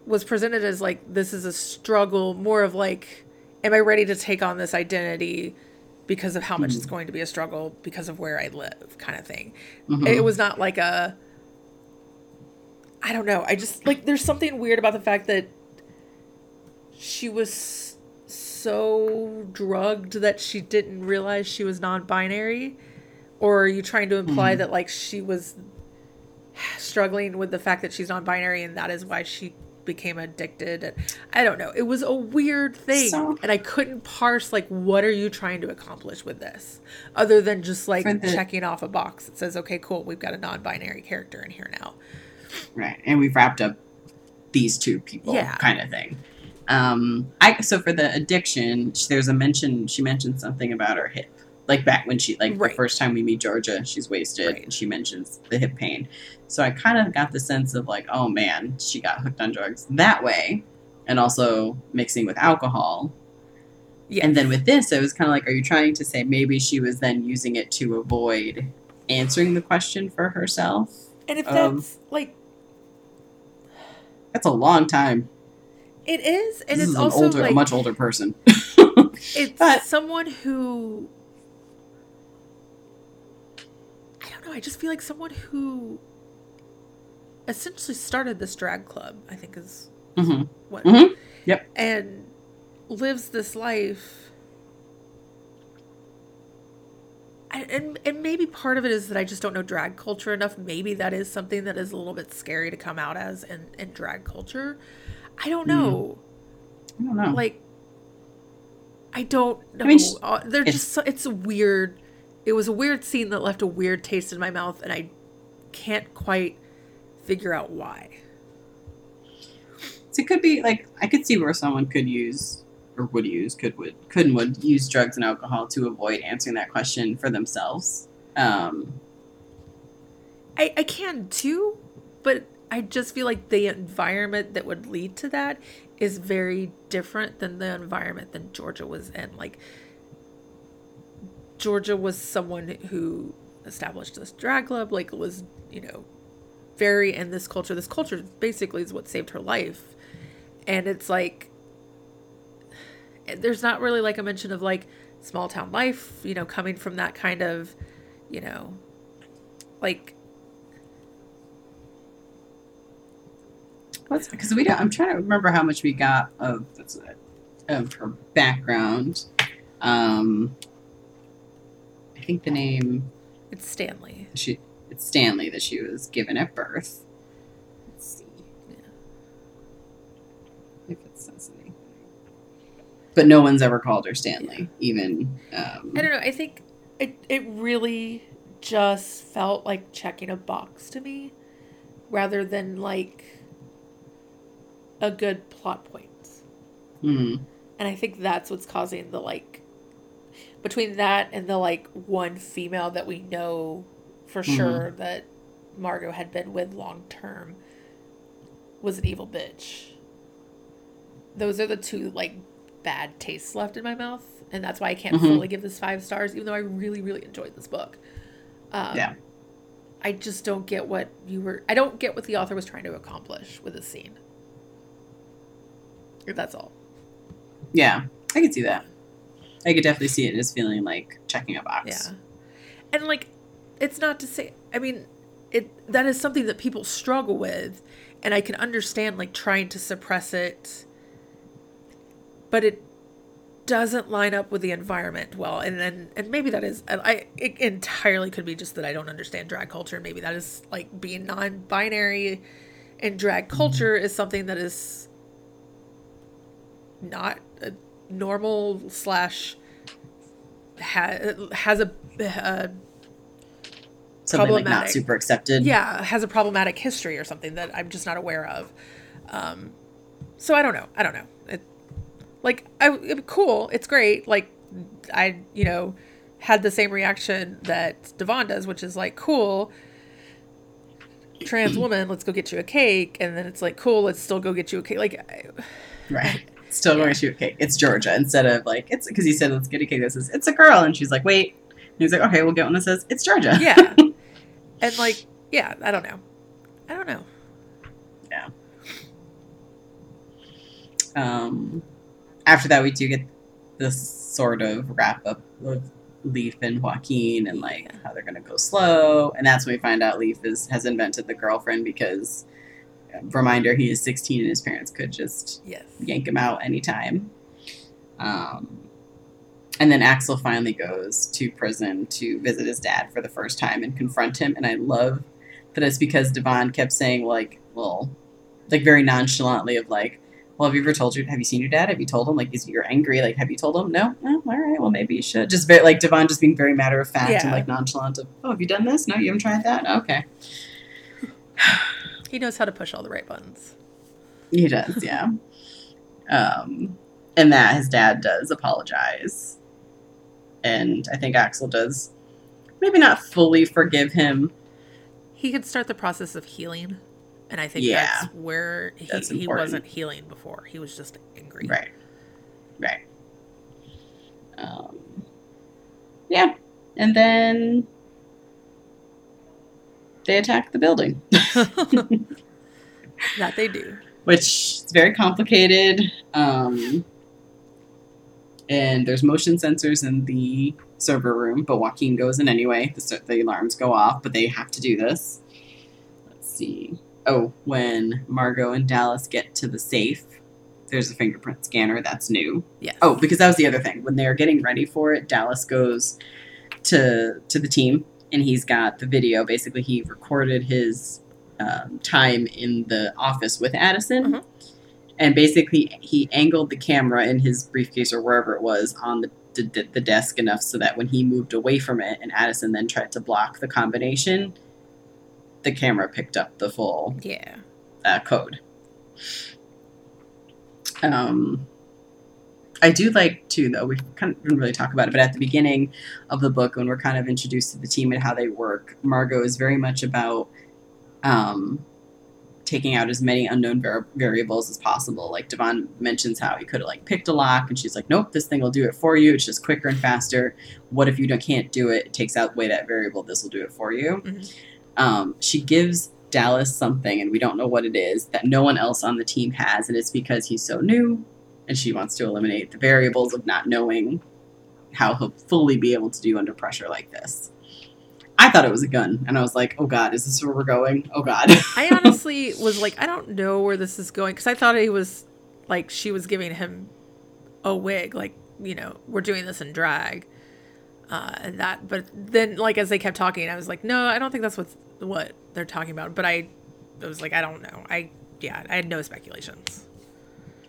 was presented as like this is a struggle, more of like, am I ready to take on this identity because of how much it's going to be a struggle because of where I live, kind of thing. Mhm. It was not like a. I don't know. I just like there's something weird about the fact that she was so drugged that she didn't realize she was non-binary. Or are you trying to imply Mhm. that like she was struggling with the fact that she's non-binary and that is why she became addicted? And i don't know. It was a weird thing. So- and i couldn't parse like what are you trying to accomplish with this? Other than just like the- checking off a box that says okay cool we've got a non-binary character in here now Right. And we've wrapped up these two people Yeah. kind of thing. Um I so for the addiction, there's a mention she mentioned something about her hip. Like back when she like Right. the first time we meet Georgia, she's wasted Right. and she mentions the hip pain. So I kind of got the sense of like, oh man, she got hooked on drugs that way and also mixing with alcohol. yeah And then with this, it was kind of like, are you trying to say maybe she was then using it to avoid answering the question for herself? and if um, that's like That's a long time. it is and this it's is also an older, like a much older person. it's But- someone who I don't know. I just feel like someone who essentially started this drag club. I think is hmm what, Mhm. Yep. and lives this life. I- And, and maybe part of it is that I just don't know drag culture enough. Maybe that is something that is a little bit scary to come out as in, in drag culture. I don't Mm. know I don't know. like I don't know. mean, Uh, they're it's- just so, it's a weird. It was a weird scene that left a weird taste in my mouth, and I can't quite figure out why. so it could be like I could see where someone could use or would use could would could and would use drugs and alcohol to avoid answering that question for themselves. Um, I I can too, but I just feel like the environment that would lead to that is very different than the environment that Georgia was in. Like Georgia was someone who established this drag club, like was, you know, very in this culture. This culture basically is what saved her life. And it's like there's not really like a mention of like small town life, you know, coming from that kind of, you know, like what's because we don't. I'm trying to remember how much we got of of her background. Um, I think the name it's Stanley. she it's Stanley that she was given at birth. Let's see. If it says. But no one's ever called her Stanley, even um, I don't know. I think it it really just felt like checking a box to me rather than like a good plot point. hmm, And I think that's what's causing the like between that and the like one female that we know for Mhm. sure that Margot had been with long term was an evil bitch. Those are the two like bad tastes left in my mouth, and that's why I can't Mhm. fully give this five stars, even though I really, really enjoyed this book. Um, Yeah. I just don't get what you were. I don't get what the author was trying to accomplish with this scene. That's all. yeah, I could see that. I could definitely see it as feeling like checking a box. Yeah. And like it's not to say I mean it that is something that people struggle with and I can understand like trying to suppress it but it doesn't line up with the environment well and then and maybe that is i it entirely could be just that i don't understand drag culture. Maybe that is like being non-binary and drag culture is something that is not a normal slash ha- has a, a Something like not super accepted. yeah has a problematic history or something that i'm just not aware of. Um so i don't know. I don't know. It like i cool it's great like i you know had the same reaction that devon does which is like cool trans woman let's go get you a cake and then it's like cool let's still go get you a cake like I- Right. Still going to shoot cake. It's Georgia instead of like it's because he said let's get a cake that says it's a girl and she's like wait. And he's like okay we'll get one that says it's Georgia. yeah and like yeah i don't know i don't know Yeah. Um, after that, we do get this sort of wrap up of Leaf and Joaquin and like how they're gonna go slow, and that's when we find out Leaf is has invented the girlfriend because uh, reminder he is 16 and his parents could just yes yank him out anytime. Um, and then Axel finally goes to prison to visit his dad for the first time and confront him. And I love that it's because Devon kept saying like, well, like very nonchalantly of like, well, have you ever told you? Have you seen your dad? Have you told him? Like, is you're angry? Like, have you told him? No. Oh, all right. Well, maybe you should. Just very like Devon just being very matter of fact and like nonchalant of, oh, have you done this? No, you haven't tried that. Okay. he knows how to push all the right buttons He does, yeah. um, and that his dad does apologize, and I think Axel does maybe not fully forgive him. he could start the process of healing and i think Yeah. that's where he, That's he wasn't healing before he was just angry Right, right. Um, yeah, and then they attack the building, that they do which is very complicated. Um, and there's motion sensors in the server room, but Joaquin goes in anyway. The, the alarms go off, but they have to do this. Let's see. Oh, when Margot and Dallas get to the safe, there's a fingerprint scanner. That's new. yes Oh, because that was the other thing. When they're getting ready for it, Dallas goes to to the team, and he's got the video. Basically, he recorded his um, time in the office with Addison, Mhm. and basically he angled the camera in his briefcase or wherever it was on the, the the desk enough so that when he moved away from it, and Addison then tried to block the combination, the camera picked up the full yeah uh, code. Um, I do like too, though we kind of didn't really talk about it, but at the beginning of the book, when we're kind of introduced to the team and how they work, Margot is very much about um, taking out as many unknown var- variables as possible. Like Devon mentions how he could have like picked a lock, and she's like, "Nope, this thing will do it for you. It's just quicker and faster. What if you don't, can't do it? It takes out way that variable. This will do it for you." Mhm. Um, she gives Dallas something, and we don't know what it is that no one else on the team has, and it's because he's so new, and she wants to eliminate the variables of not knowing how he'll fully be able to do under pressure like this. I thought it was a gun, and I was like, "Oh God, is this where we're going? Oh God." I honestly was like, I don't know where this is going because I thought he was like she was giving him a wig, like you know, we're doing this in drag, uh, and that. But then, like as they kept talking, I was like, no, I don't think that's what what they're talking about. But I, I was like, I don't know. I yeah, I had no speculations.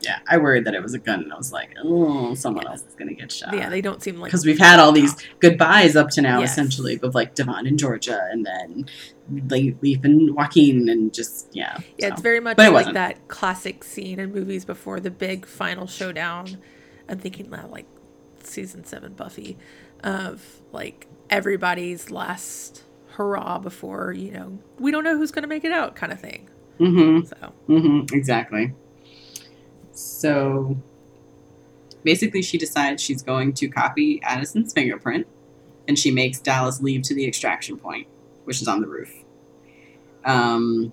yeah, I worried that it was a gun, and I was like, "Oh, someone else is gonna get shot." yeah, they don't seem like because we've had all these goodbyes up to now, Yes. essentially, of like Devon and Georgia, and then Le- Leaf and Joaquin, and just yeah. Yeah, so. it's very much it like that classic scene in movies before the big final showdown. I'm thinking now like season seven Buffy of like everybody's last hurrah before, you know, we don't know who's gonna make it out kind of thing. Mm-hmm. So Mm-hmm. Exactly. So basically, she decides she's going to copy Addison's fingerprint, and she makes Dallas leave to the extraction point, which is on the roof. Um,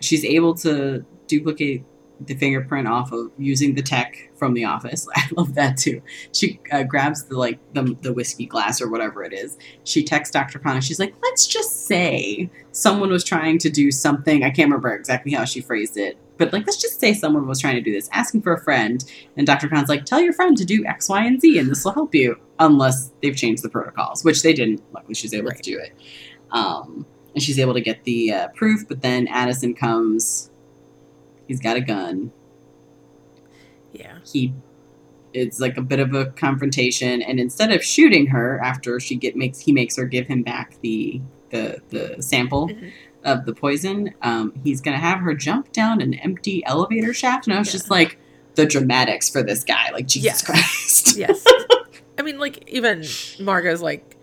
she's able to duplicate the fingerprint off of using the tech from the office. I love that too. She uh, grabs the like the, the whiskey glass or whatever it is. She texts Dr. Khan. She's like, "Let's just say someone was trying to do something. I can't remember exactly how she phrased it. but like let's just say someone was trying to do this, asking for a friend, and Dr. Khan's like, tell your friend to do X, Y, and Z, and this will help you, unless they've changed the protocols, which they didn't. Luckily, she's able Right. to do it. Um, and she's able to get the uh, proof, but then Addison comes. He's got a gun. Yeah. He it's like a bit of a confrontation, and instead of shooting her after she get makes he makes her give him back the the the sample Mhm. of the poison, um, he's gonna have her jump down an empty elevator shaft, and I was Yeah. just like the dramatics for this guy, like Jesus Yes. Christ. Yes. I mean, like even Margot's like,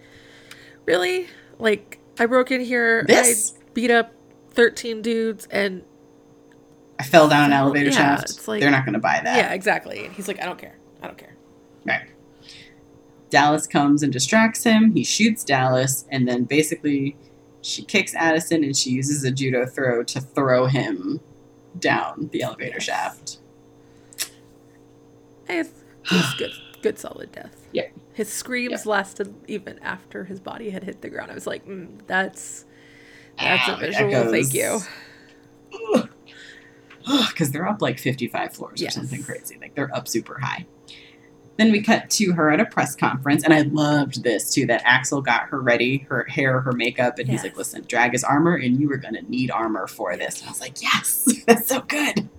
really? Like I broke in here, This? I beat up thirteen dudes, and I fell down an elevator yeah, shaft. like- They're not gonna buy that. yeah, exactly. And he's like, I don't care. I don't care. Right. Dallas comes and distracts him. He shoots Dallas, and then basically she kicks Addison and she uses a judo throw to throw him down the elevator Yes. shaft. It's, it's good, good, solid death. Yeah. His screams lasted even after his body had hit the ground. I was like, mm, that's that's Ow, a visual. Thank you. Because they're up like 55 floors Yes. or something crazy. Like they're up super high. Then we cut to her at a press conference, and I loved this too. That Axel got her ready, her hair, her makeup, and he's like, "Listen, drag is armor, and you are gonna need armor for this." And I was like, "Yes, that's so good."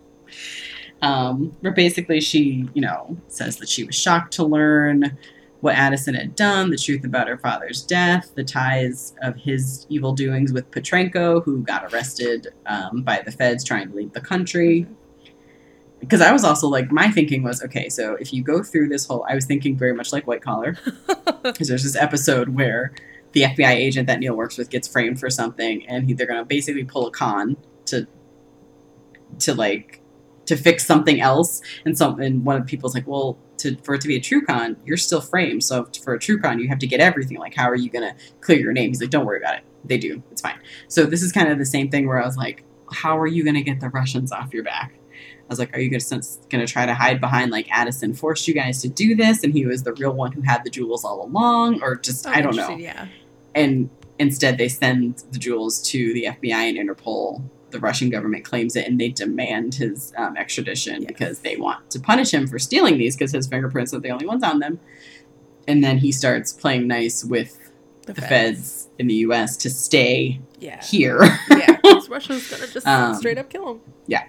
Um, where basically she, you know, says that she was shocked to learn what Addison had done, the truth about her father's death, the ties of his evil doings with Petrenko, who got arrested um, by the feds trying to leave the country. Because I was also like, my thinking was, okay, so if you go through this whole, I was thinking very much like White Collar, because there's this episode where the FBI agent that Neil works with gets framed for something, and he, they're going to basically pull a con to, to like, to fix something else, and some, and one of the people's like, well, to for it to be a true con, you're still framed. So for a true con, you have to get everything. Like, how are you going to clear your name? He's like, don't worry about it. They do. It's fine. So this is kind of the same thing where I was like, how are you going to get the Russians off your back? I was like, are you going to gonna try to hide behind like Addison forced you guys to do this, and he was the real one who had the jewels all along, or just oh, I don't know. Oh, Yeah. And instead, they send the jewels to the FBI and Interpol. The Russian government claims it, and they demand his um, extradition Yes. because they want to punish him for stealing these because his fingerprints are the only ones on them. And then he starts playing nice with The, the feds in the U.S. to stay here. Yeah. here. yeah. 'cause Russia's gonna just Um, straight up kill him. yeah,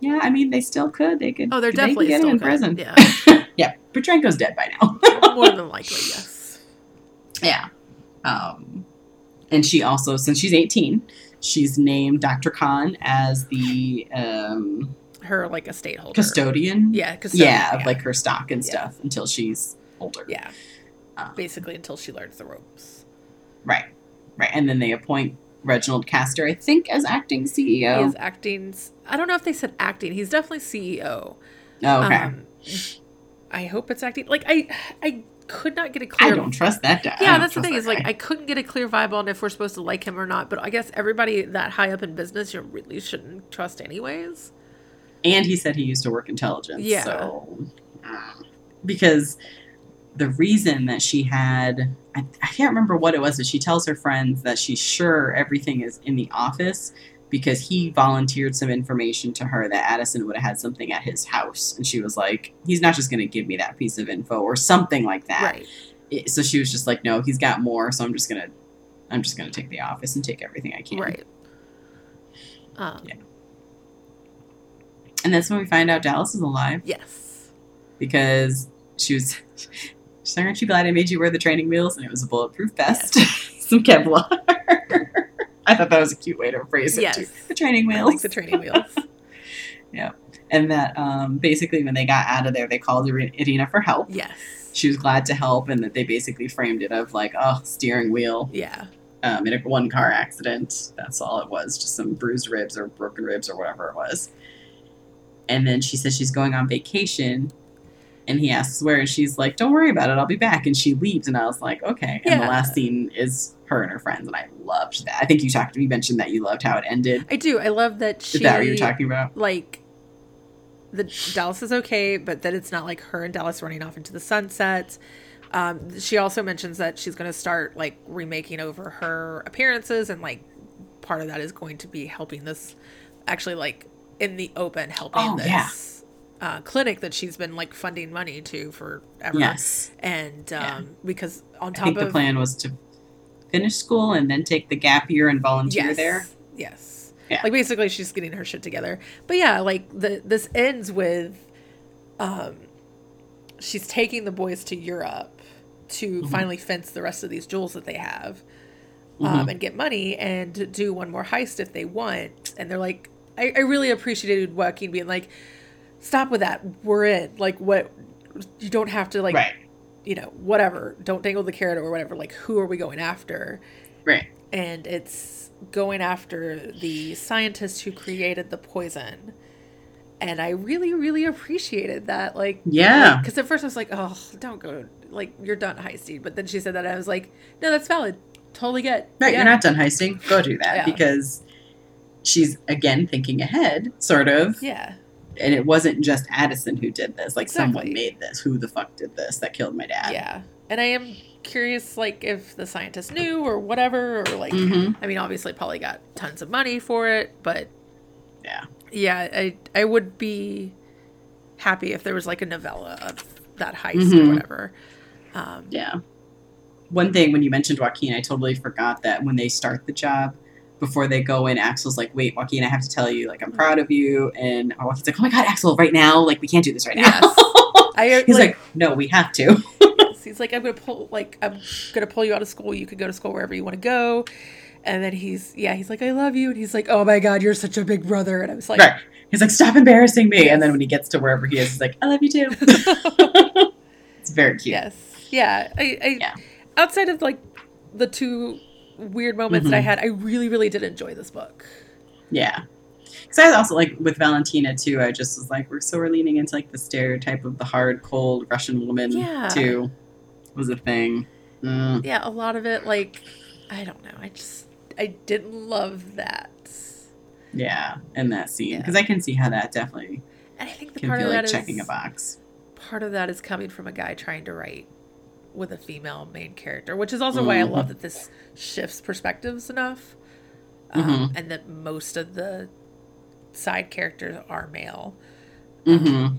yeah. I mean, they still could. They could. Oh, they're they definitely could get still him in could. prison. Yeah. Yeah, Petrenko's dead by now. More than likely, yes. Yeah. Um, and she also, since she's 18, she's named Dr. Khan as the um, Her like a state holder. custodian. Yeah, custodian. Yeah, of like her stock and Yeah. stuff until she's older. yeah. Um, Basically until she learns the ropes. Right. Right. And then they appoint Reginald Castor, I think, as acting He CEO. is acting. I don't know if they said acting. He's definitely CEO. oh, okay. Um, I hope it's acting. Like I, I could not get a clear. I don't trust that guy. Yeah, that's the thing. Is like guy. I couldn't get a clear vibe on if we're supposed to like him or not. But I guess everybody that high up in business, you really shouldn't trust anyways. and he said he used to work intelligence. Yeah. So, mm. because the reason that she had, I, I can't remember what it was, but she tells her friends that she's sure everything is in the office because he volunteered some information to her that Addison would have had something at his house. And she was like, he's not just going to give me that piece of info or something like that. Right. It- so she was just like, no, he's got more. So I'm just going to. I'm just going to take the office and take everything I can. Right. Um, Yeah. And that's when we find out Dallas is alive. Yes. because she was she's like, aren't you glad I made you wear the training wheels? And it was a bulletproof vest, some Kevlar. I thought that was a cute way to phrase it Yes. too. The training I wheels. like the training wheels. Yeah. And that um, basically when they got out of there, they called Irina for help. yes. She was glad to help, and that they basically framed it of like, oh, steering wheel Yeah. um, in a one car accident. That's all it was, just some bruised ribs or broken ribs or whatever it was. And then she says she's going on vacation, and he asks where, and she's like, "Don't worry about it, I'll be back." And she leaves, and I was like, "Okay." And the last scene is her and her friends, and I loved that. I think you talked, you mentioned that you loved how it ended. I do. I love that she. Is that what you're talking about? like the Dallas is okay, but that it's not like her and Dallas running off into the sunset. Um, she also mentions that she's going to start like remaking over her appearances, and like part of that is going to be helping this. Actually, like in the open helping Oh, this yeah. Uh, clinic that she's been like funding money to forever. Yes. and um, Yeah. because on I top think of the plan was to finish school and then take the gap year and volunteer yes, there. yes, Yeah. like basically she's getting her shit together. But yeah, like the this ends with, um, she's taking the boys to Europe to Mhm. finally fence the rest of these jewels that they have. Um, and get money and do one more heist if they want. And they're like, I, I really appreciated Joaquin being like, stop with that. We're in. Like, what? You don't have to, like, right. you know, whatever. Don't dangle the carrot or whatever. Like, who are we going after? Right. And it's going after the scientist who created the poison. And I really, really appreciated that. Like, Yeah. Because at first I was like, oh, don't go. Like, you're done heisting. But then she said that. I was like, no, that's valid. Totally get. Right. Yeah. You're not done heisting. Go do that Yeah. because she's again thinking ahead, sort of. Yeah. And it wasn't just Addison who did this. Like someone made this. Who the fuck did this that killed my dad? Yeah. And I am curious, like, if the scientist knew or whatever, or like, Mhm. I mean, obviously, probably got tons of money for it, but Yeah. yeah, I I would be happy if there was like a novella of that heist Mhm. or whatever. Um, Yeah. One thing when you mentioned Joaquin, I totally forgot that when they start the job, before they go in, Axel's like, "Wait, Joaquin, I have to tell you, like, I'm proud of you." And Joaquin's like, "Oh my god, Axel, right now, like, we can't do this right now." Yes. I He's like, like, "No, we have to." he's like, I'm gonna pull like I'm gonna pull you out of school. You can go to school wherever you want to go. And then he's yeah, he's like, I love you, and he's like, Oh my god, you're such a big brother. And I was like, right. He's like, "Stop embarrassing me." And then when he gets to wherever he is, he's like, "I love you too." it's very cute. Yes. Yeah. I, I Yeah. outside of like the two weird moments that I Mhm. had, I really, really did enjoy this book. Yeah. Because I was also like with Valentina too. I just was like, we're so we're leaning into like the stereotype of the hard, cold Russian woman Yeah. too. Was a thing. Mm. Yeah, a lot of it, like, I don't know. I just, I didn't love that. Yeah, in that scene Yeah. because I can see how that definitely And I think the can part feel of like that is checking a box. part of that is coming from a guy trying to write with a female main character, which is also why I love that this shifts perspectives enough, Mm-hmm. um, and that most of the side characters are male. Mm-hmm.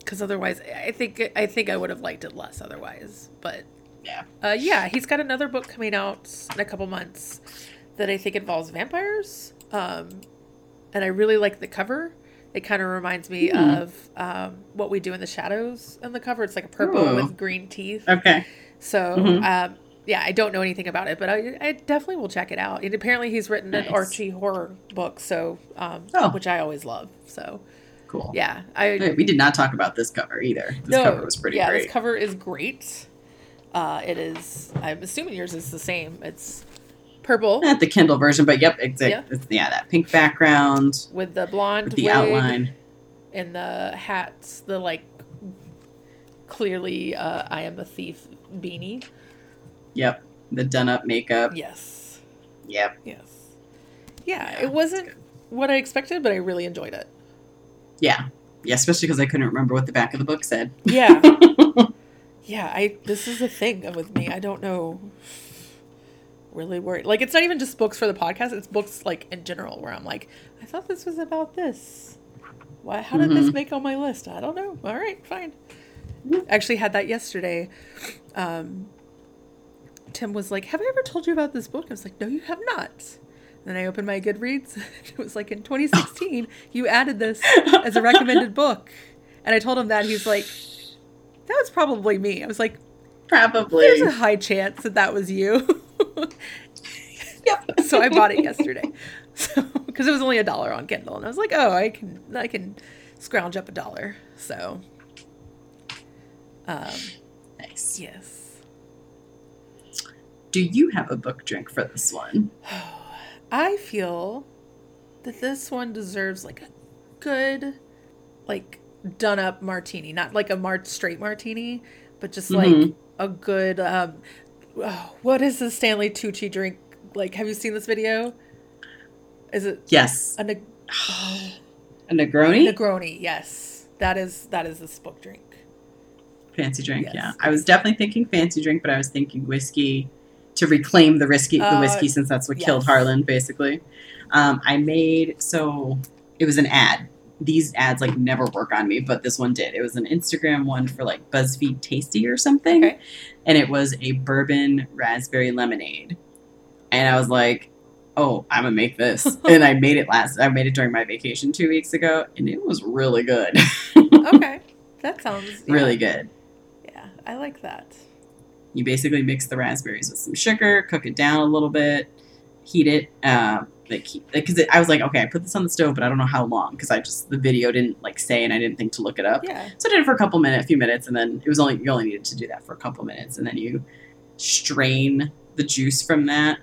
Because otherwise, I think I think I would have liked it less otherwise. But Yeah. uh, yeah, he's got another book coming out in a couple months that I think involves vampires, um, and I really like the cover. It kind of reminds me Hmm. of um, what we do in the shadows on the cover. It's like a purple Ooh. with green teeth. Okay. So Mhm. um, yeah, I don't know anything about it, but I, I definitely will check it out. And apparently, he's written an Archie horror book, so um, Oh. which I always love. So Cool. yeah, I we did not talk about this cover either. This cover was pretty yeah, great. this cover is great. Uh, it is. I'm assuming yours is the same. It's purple Not the Kindle version, but yep, exactly. Yeah. Yeah. yeah, that pink background with the blonde with the outline. and the hats. The like clearly, uh, I am a thief beanie. Yep, the done up makeup. Yes, Yep. yes, yeah. Yeah, it wasn't what I expected, but I really enjoyed it. Yeah. Yeah, especially because I couldn't remember what the back of the book said. Yeah, yeah. I this is a thing with me. I don't know. Really worried. Like it's not even just books for the podcast. It's books like in general where I'm like, I thought this was about this. Why? How did this Mhm. make on my list? I don't know. All right, fine. Actually, had that yesterday. Um, Tim was like, "Have I ever told you about this book?" I was like, "No, you have not." Then I opened my Goodreads. It was like in 2016, you added this as a recommended book, and I told him that. He's like, "That was probably me." I was like, Probably. "There's a high chance that that was you." Yep. so I bought it yesterday, so because it was only a dollar on Kindle, and I was like, "Oh, I can, I can scrounge up a dollar." So, um, Nice. yes. Do you have a book drink for this one? I feel that this one deserves like a good, like done up martini, not like a mar- straight martini, but just like Mhm. A good. Um, what is the Stanley Tucci drink? Like, have you seen this video? Is it Yes. a oh, A Negroni? Negroni? Yes, that is that is this book drink. fancy drink, Yes. yeah. I was definitely thinking fancy drink, but I was thinking whiskey to reclaim the risky the Uh, whiskey since that's what killed. Harlan, basically. Um, I made so it was an ad. These ads like never work on me, but this one did. It was an Instagram one for like BuzzFeed Tasty or something, Okay. and it was a bourbon raspberry lemonade. And I was like, "Oh, I'm gonna make this." and I made it last. I made it during my vacation two weeks ago, and it was really good. Okay. That sounds yeah. really good. Yeah, I like that. You basically mix the raspberries with some sugar, cook it down a little bit, heat it. Uh, like, because I was like, okay, I put this on the stove, but I don't know how long because I just the video didn't like say, and I didn't think to look it up. Yeah. So I did it for a couple minutes, a few minutes, and then it was only you only needed to do that for a couple minutes, and then you strain the juice from that.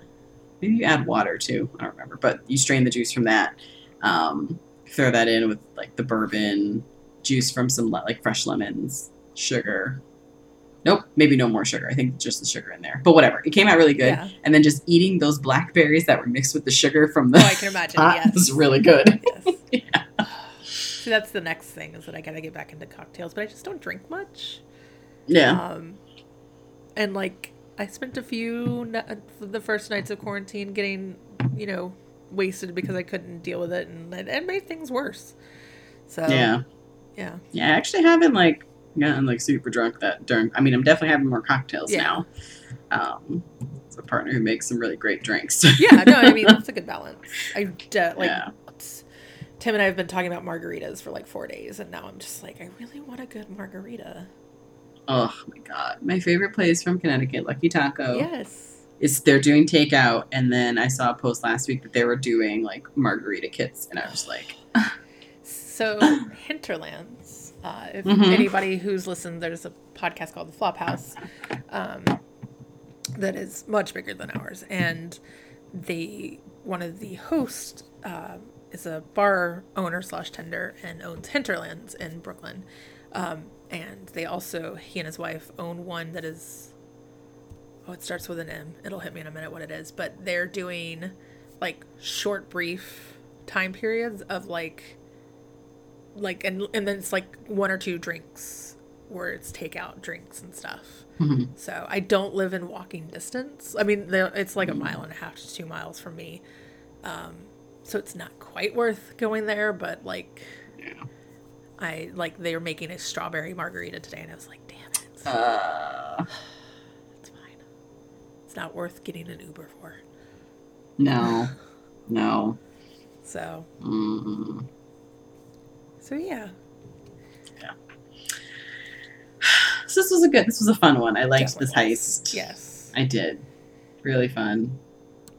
Maybe you add water too. I don't remember, but you strain the juice from that. Um, throw that in with like the bourbon juice from some le- like fresh lemons, sugar. Nope, maybe no more sugar. I think just the sugar in there. But whatever, it came out really good. Yeah. And then just eating those blackberries that were mixed with the sugar from the Oh, I can imagine. pot yes. was really good. Yes. See, that's the next thing is that I gotta get back into cocktails, but I just don't drink much. Yeah. Um, and like I spent a few the first nights of quarantine getting, you know, wasted because I couldn't deal with it, and it, it made things worse. So Yeah. yeah, Yeah, I actually haven't like gotten like super drunk that during. I mean, I'm definitely having more cocktails Yeah. now. Um, it's a partner who makes some really great drinks. yeah. No, I mean that's a good balance. I de- like Yeah. Tim and I have been talking about margaritas for like four days, and now I'm just like, I really want a good margarita. oh my god, my favorite place from Connecticut, Lucky Taco. Yes. Is they're doing takeout, and then I saw a post last week that they were doing like margarita kits, and I was like, So Hinterlands. Uh, if Mhm. anybody who's listened, there's a podcast called The Flophouse um, that is much bigger than ours, and the one of the hosts um is a bar owner slash tender and owns Hinterlands in Brooklyn, um, and they also he and his wife own one that is oh it starts with an M. It'll hit me in a minute what it is, but they're doing like short brief time periods of like like and and then it's like one or two drinks where it's takeout drinks and stuff. Mhm. So I don't live in walking distance. I mean, it's like a mile and a half to two miles from me. Um, so it's not quite worth going there, but like, Yeah. I like they were making a strawberry margarita today, and I was like, damn it, uh, it's fine. It's not worth getting an Uber for. no, no. So, Mm. So yeah, Yeah. So this was a good. This was a fun one. I liked this heist. yes, I did. Really fun.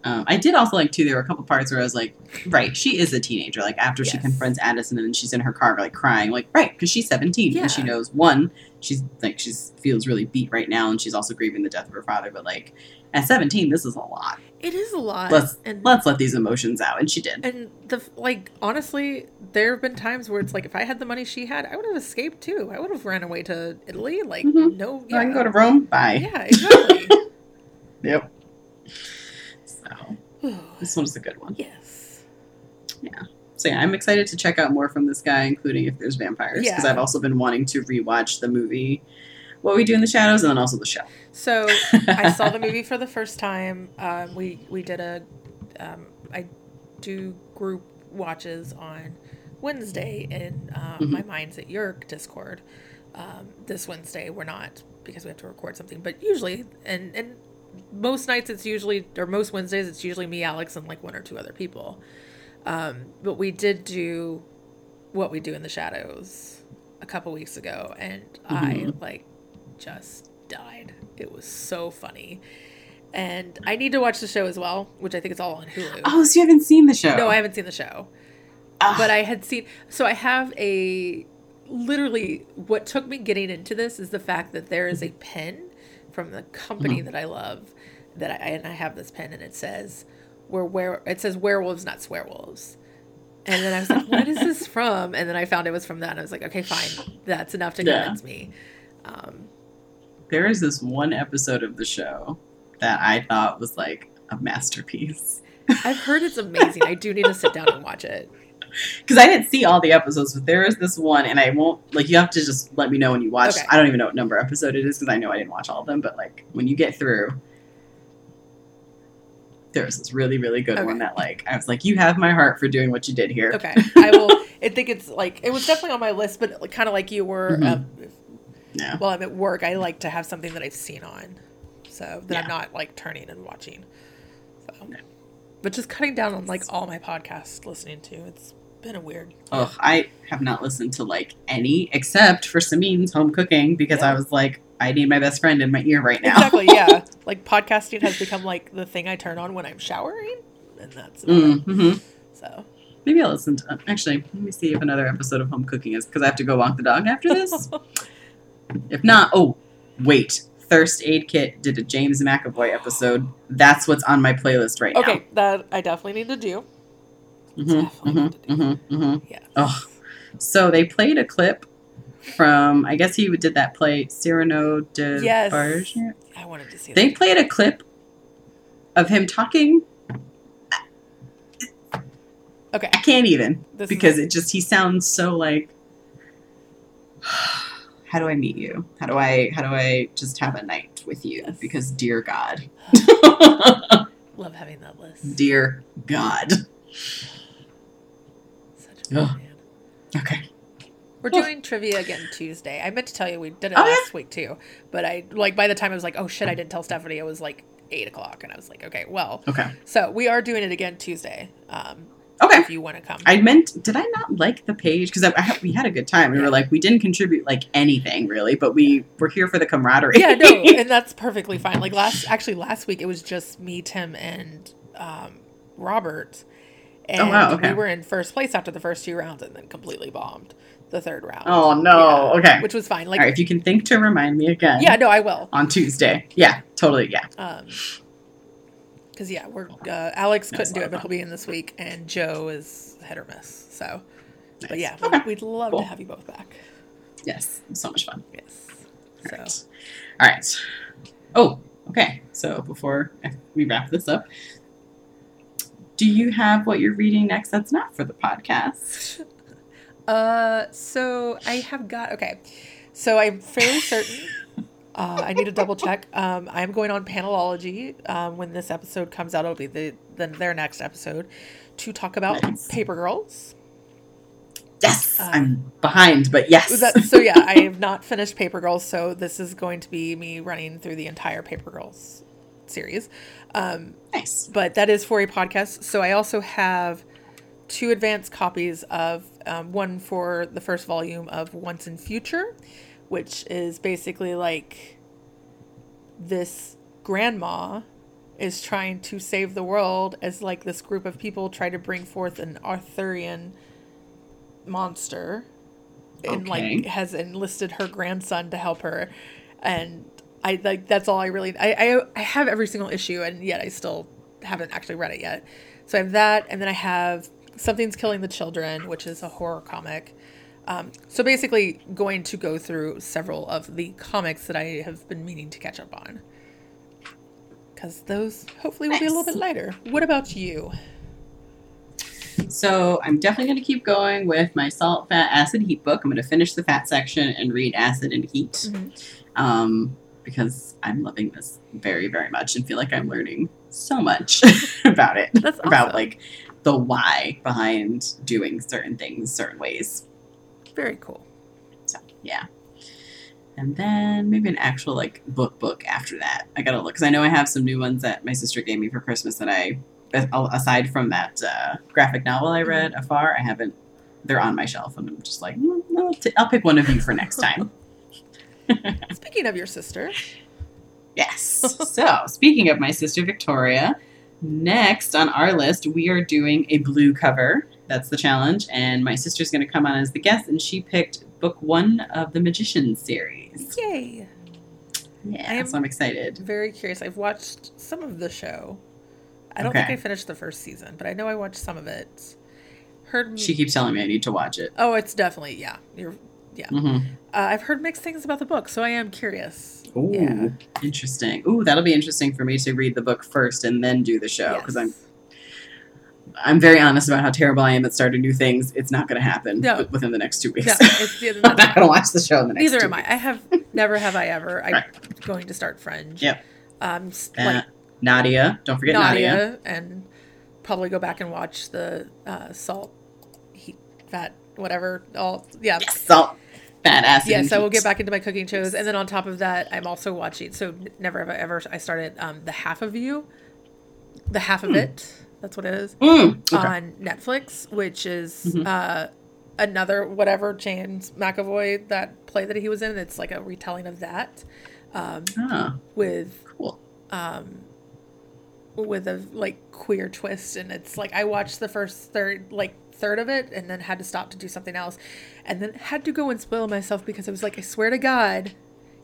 Um, I did also like too. There were a couple parts where I was like, right, she is a teenager. Like after she confronts Addison and she's in her car like crying, like right, because she's seventeen and she knows one, she's like she's feels really beat right now and she's also grieving the death of her father. But like at seventeen, this is a lot. it is a lot. Let's and let's let these emotions out, and she did. And the like, honestly, there have been times where it's like, if I had the money she had, I would have escaped too. I would have ran away to Italy. Like, Mhm. no, I can go to Rome. Bye. Yeah, exactly. Yep. So this one was a good one. yes. Yeah. So yeah, I'm excited to check out more from this guy, including if there's vampires, because Yeah. I've also been wanting to rewatch the movie What We Do in the Shadows and then also the show. So I saw the movie for the first time. Um, we we did a, um, I do group watches on Wednesday in uh, Mhm. my Minds at Yerk Discord. Um, this Wednesday we're not because we have to record something, but usually and and most nights it's usually or most Wednesdays it's usually me, Alex, and like one or two other people. Um, but we did do what we do in the shadows a couple weeks ago, and I Mhm. like just died. It was so funny. And I need to watch the show as well, which I think is all on Hulu. Oh, so you haven't seen the show? No, I haven't seen the show. Ah, But I had seen so I have a literally what took me getting into this is the fact that there is a pen from the company that I love that I and I have this pen and it says we're where it says werewolves not swearwolves. And then I was like, what is this from? And then I found it was from that and I was like, okay, fine. That's enough to Yeah. convince me. Um, there is this one episode of the show that I thought was like a masterpiece. I've heard it's amazing. I do need to sit down and watch it. Because I didn't see all the episodes, but there is this one, and I won't like you have to just let me know when you watch. Okay. I don't even know what number episode it is because I know I didn't watch all of them. But like when you get through, there was this really really good one that like I was like, you have my heart for doing what you did here. Okay, I will. I think it's like it was definitely on my list, but like, kind of like you were. Mhm. Um, Yeah. while I'm at work, I like to have something that I've seen on, so that I'm not like turning and watching. So, Yeah. but just cutting down on like all my podcasts listening to. It's been a weird. Ugh, I have not listened to like any except for Samin's home cooking because I was like, I need my best friend in my ear right now. Exactly. Yeah. like podcasting has become like the thing I turn on when I'm showering, and that's mm-hmm. So Maybe I'll listen to. Actually, let me see if another episode of home cooking is because I have to go walk the dog after this. if not, oh wait, Thirst Aid Kit did a James McAvoy episode. That's what's on my playlist right now. okay, that I definitely need to do. Mm-hmm, Definitely mm-hmm, need to do. mm-hmm, mm-hmm. Yeah. Oh, so they played a clip from. I guess he did that play Cyrano de Yes. Bergerac. I wanted to see They that. played a clip of him talking. Okay. I can't even This because is, it just he sounds so like. How do I meet you? How do I how do I just have a night with you? Yes. Because dear God, love having that list. dear God. Such a man. Okay. We're Oh. doing trivia again Tuesday. I meant to tell you we did it Oh, last week too, but I like by the time I was like, oh shit, I didn't tell Stephanie. It was like eight o'clock, and I was like, okay, well, Okay. so we are doing it again Tuesday. Um, Okay. if you want to come, I meant, did I not like the page? Because we had a good time. We Yeah. were like, we didn't contribute like anything really, but we were here for the camaraderie. yeah, no, and that's perfectly fine. Like last, actually last week it was just me, Tim, and um, Robert, and Oh, wow, okay. we were in first place after the first two rounds, and then completely bombed the third round. oh no. Yeah, Okay. which was fine. Like, right. If you can think to remind me again. yeah, no, I will. On Tuesday. Yeah. Totally. Yeah. Um, because yeah, we're uh, Alex couldn't do it, but he'll be in this week, and Joe is hit or miss. So, but yeah, Okay. we'd love Cool. to have you both back. Yes. So much fun. Yes. All So right. All right. Oh, okay. So before we wrap this up, do you have what you're reading next that's not for the podcast? Uh, so I have got okay. So I'm fairly certain. Uh, I need to double check. Um, I'm going on Panelology. Um, when this episode comes out, it'll be the, the their next episode to talk about Nice. Paper Girls. Yes. Uh, I'm behind, but yes. That, so yeah, I have not finished Paper Girls, so this is going to be me running through the entire Paper Girls series. Um, nice. but that is for a podcast. So I also have two advanced copies of um, one for the first volume of Once and Future, which is basically like this grandma is trying to save the world as like this group of people try to bring forth an Arthurian monster and like has enlisted her grandson to help her and I like that's all I really I, I I have every single issue and yet I still haven't actually read it yet. So I have that and then I have Something's Killing the Children, which is a horror comic. Um, so basically going to go through several of the comics that I have been meaning to catch up on. Cause those hopefully will be a little bit lighter. What about you? So I'm definitely going to keep going with my salt, fat, acid, heat book. I'm going to finish the fat section and read acid and heat. Mhm. Um, because I'm loving this very, very much and feel like I'm learning so much about it. That's About like the why behind doing certain things certain ways. Very cool. So yeah. And then maybe an actual like book book after that. I gotta look because I know I have some new ones that my sister gave me for Christmas that I, aside from that uh, graphic novel I read afar, I haven't. They're on my shelf, and I'm just like, mm, I'll, t- I'll pick one of you for next time. Speaking of your sister, yes. So speaking of my sister Victoria, next on our list we are doing a blue cover. That's the challenge, and my sister's going to come on as the guest, and she picked book one of the Magician series. yay! Yeah, so I'm excited. Very curious. I've watched some of the show. I don't think I finished the first season, but I know I watched some of it. Heard She keeps telling me I need to watch it. Oh, it's definitely yeah. You're Mm-hmm. uh, I've heard mixed things about the book, so I am curious. Ooh, Yeah. interesting. Ooh, that'll be interesting for me to read the book first and then do the show because Yes. I'm very honest about how terrible I am at starting new things. It's not going to happen No. wi- within the next two weeks. No, it's the I'm not going to watch the show in the next. Neither am I. weeks. I have never have I ever. I'm Right. going to start Fringe. Yep. Um, Uh, like Nadiya. Don't forget Nadiya. Nadiya, and probably go back and watch the uh, salt, heat, fat, whatever. All yeah. Yes, salt, fat, acid. Yes, I will get back into my cooking shows, and then on top of that, I'm also watching. So never have I ever. I started um, the half of you, the half of it. That's what it is Mm, okay. on Netflix, which is Mhm. uh, another whatever James McAvoy that play that he was in. It's like a retelling of that um, Ah, with cool. um, with a like queer twist, and it's like I watched the first third like third of it, and then had to stop to do something else, and then had to go and spoil myself because I was like, I swear to God.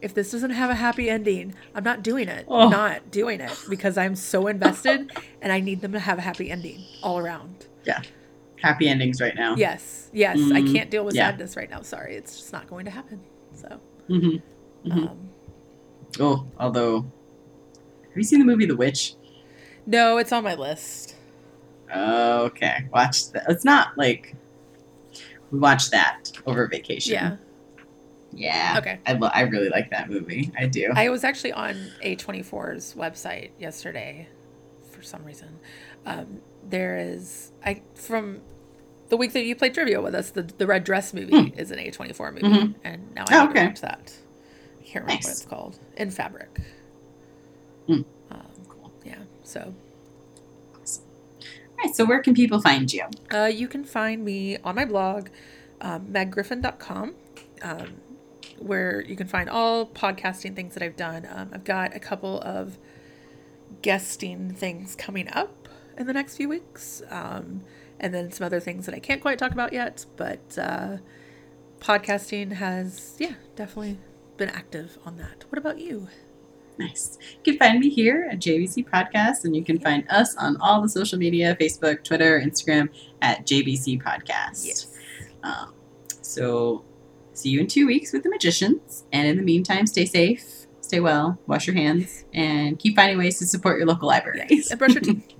If this doesn't have a happy ending, I'm not doing it. Oh. I'm not doing it because I'm so invested and I need them to have a happy ending all around. Yeah. Happy endings right now. Yes, yes. I Mhm. can't deal with Yeah. sadness right now. Sorry, it's just not going to happen. So, hmm Mhm. um, Oh, although, have you seen the movie The Witch? no, it's on my list. Okay, watch that. It's not like we watched that over vacation. Yeah. Yeah. Okay. I, lo- I really like that movie. I do. I was actually on A24's website yesterday for some reason. Um, there is I from the week that you played trivia with us, the the red dress movie is an A24 movie, Mhm. and now Oh, I need okay. to watch that. I can't remember Nice. what it's called. In Fabric. Mm. Um, Cool. yeah. So All right. So where can people find you? Uh, you can find me on my blog, um, meggriffin.com, um, where you can find all podcasting things that I've done. Um, I've got a couple of guesting things coming up in the next few weeks, um, and then some other things that I can't quite talk about yet. But uh, podcasting has, yeah, definitely been active on that. What about you? Nice. You can find me here at JBC Podcast, and you can find us on all the social media Facebook, Twitter, Instagram at JBC Podcast. Um, so, see you in two weeks with the magicians. And in the meantime, stay safe, stay well, wash your hands, and keep finding ways to support your local libraries. Yes. And brush your teeth.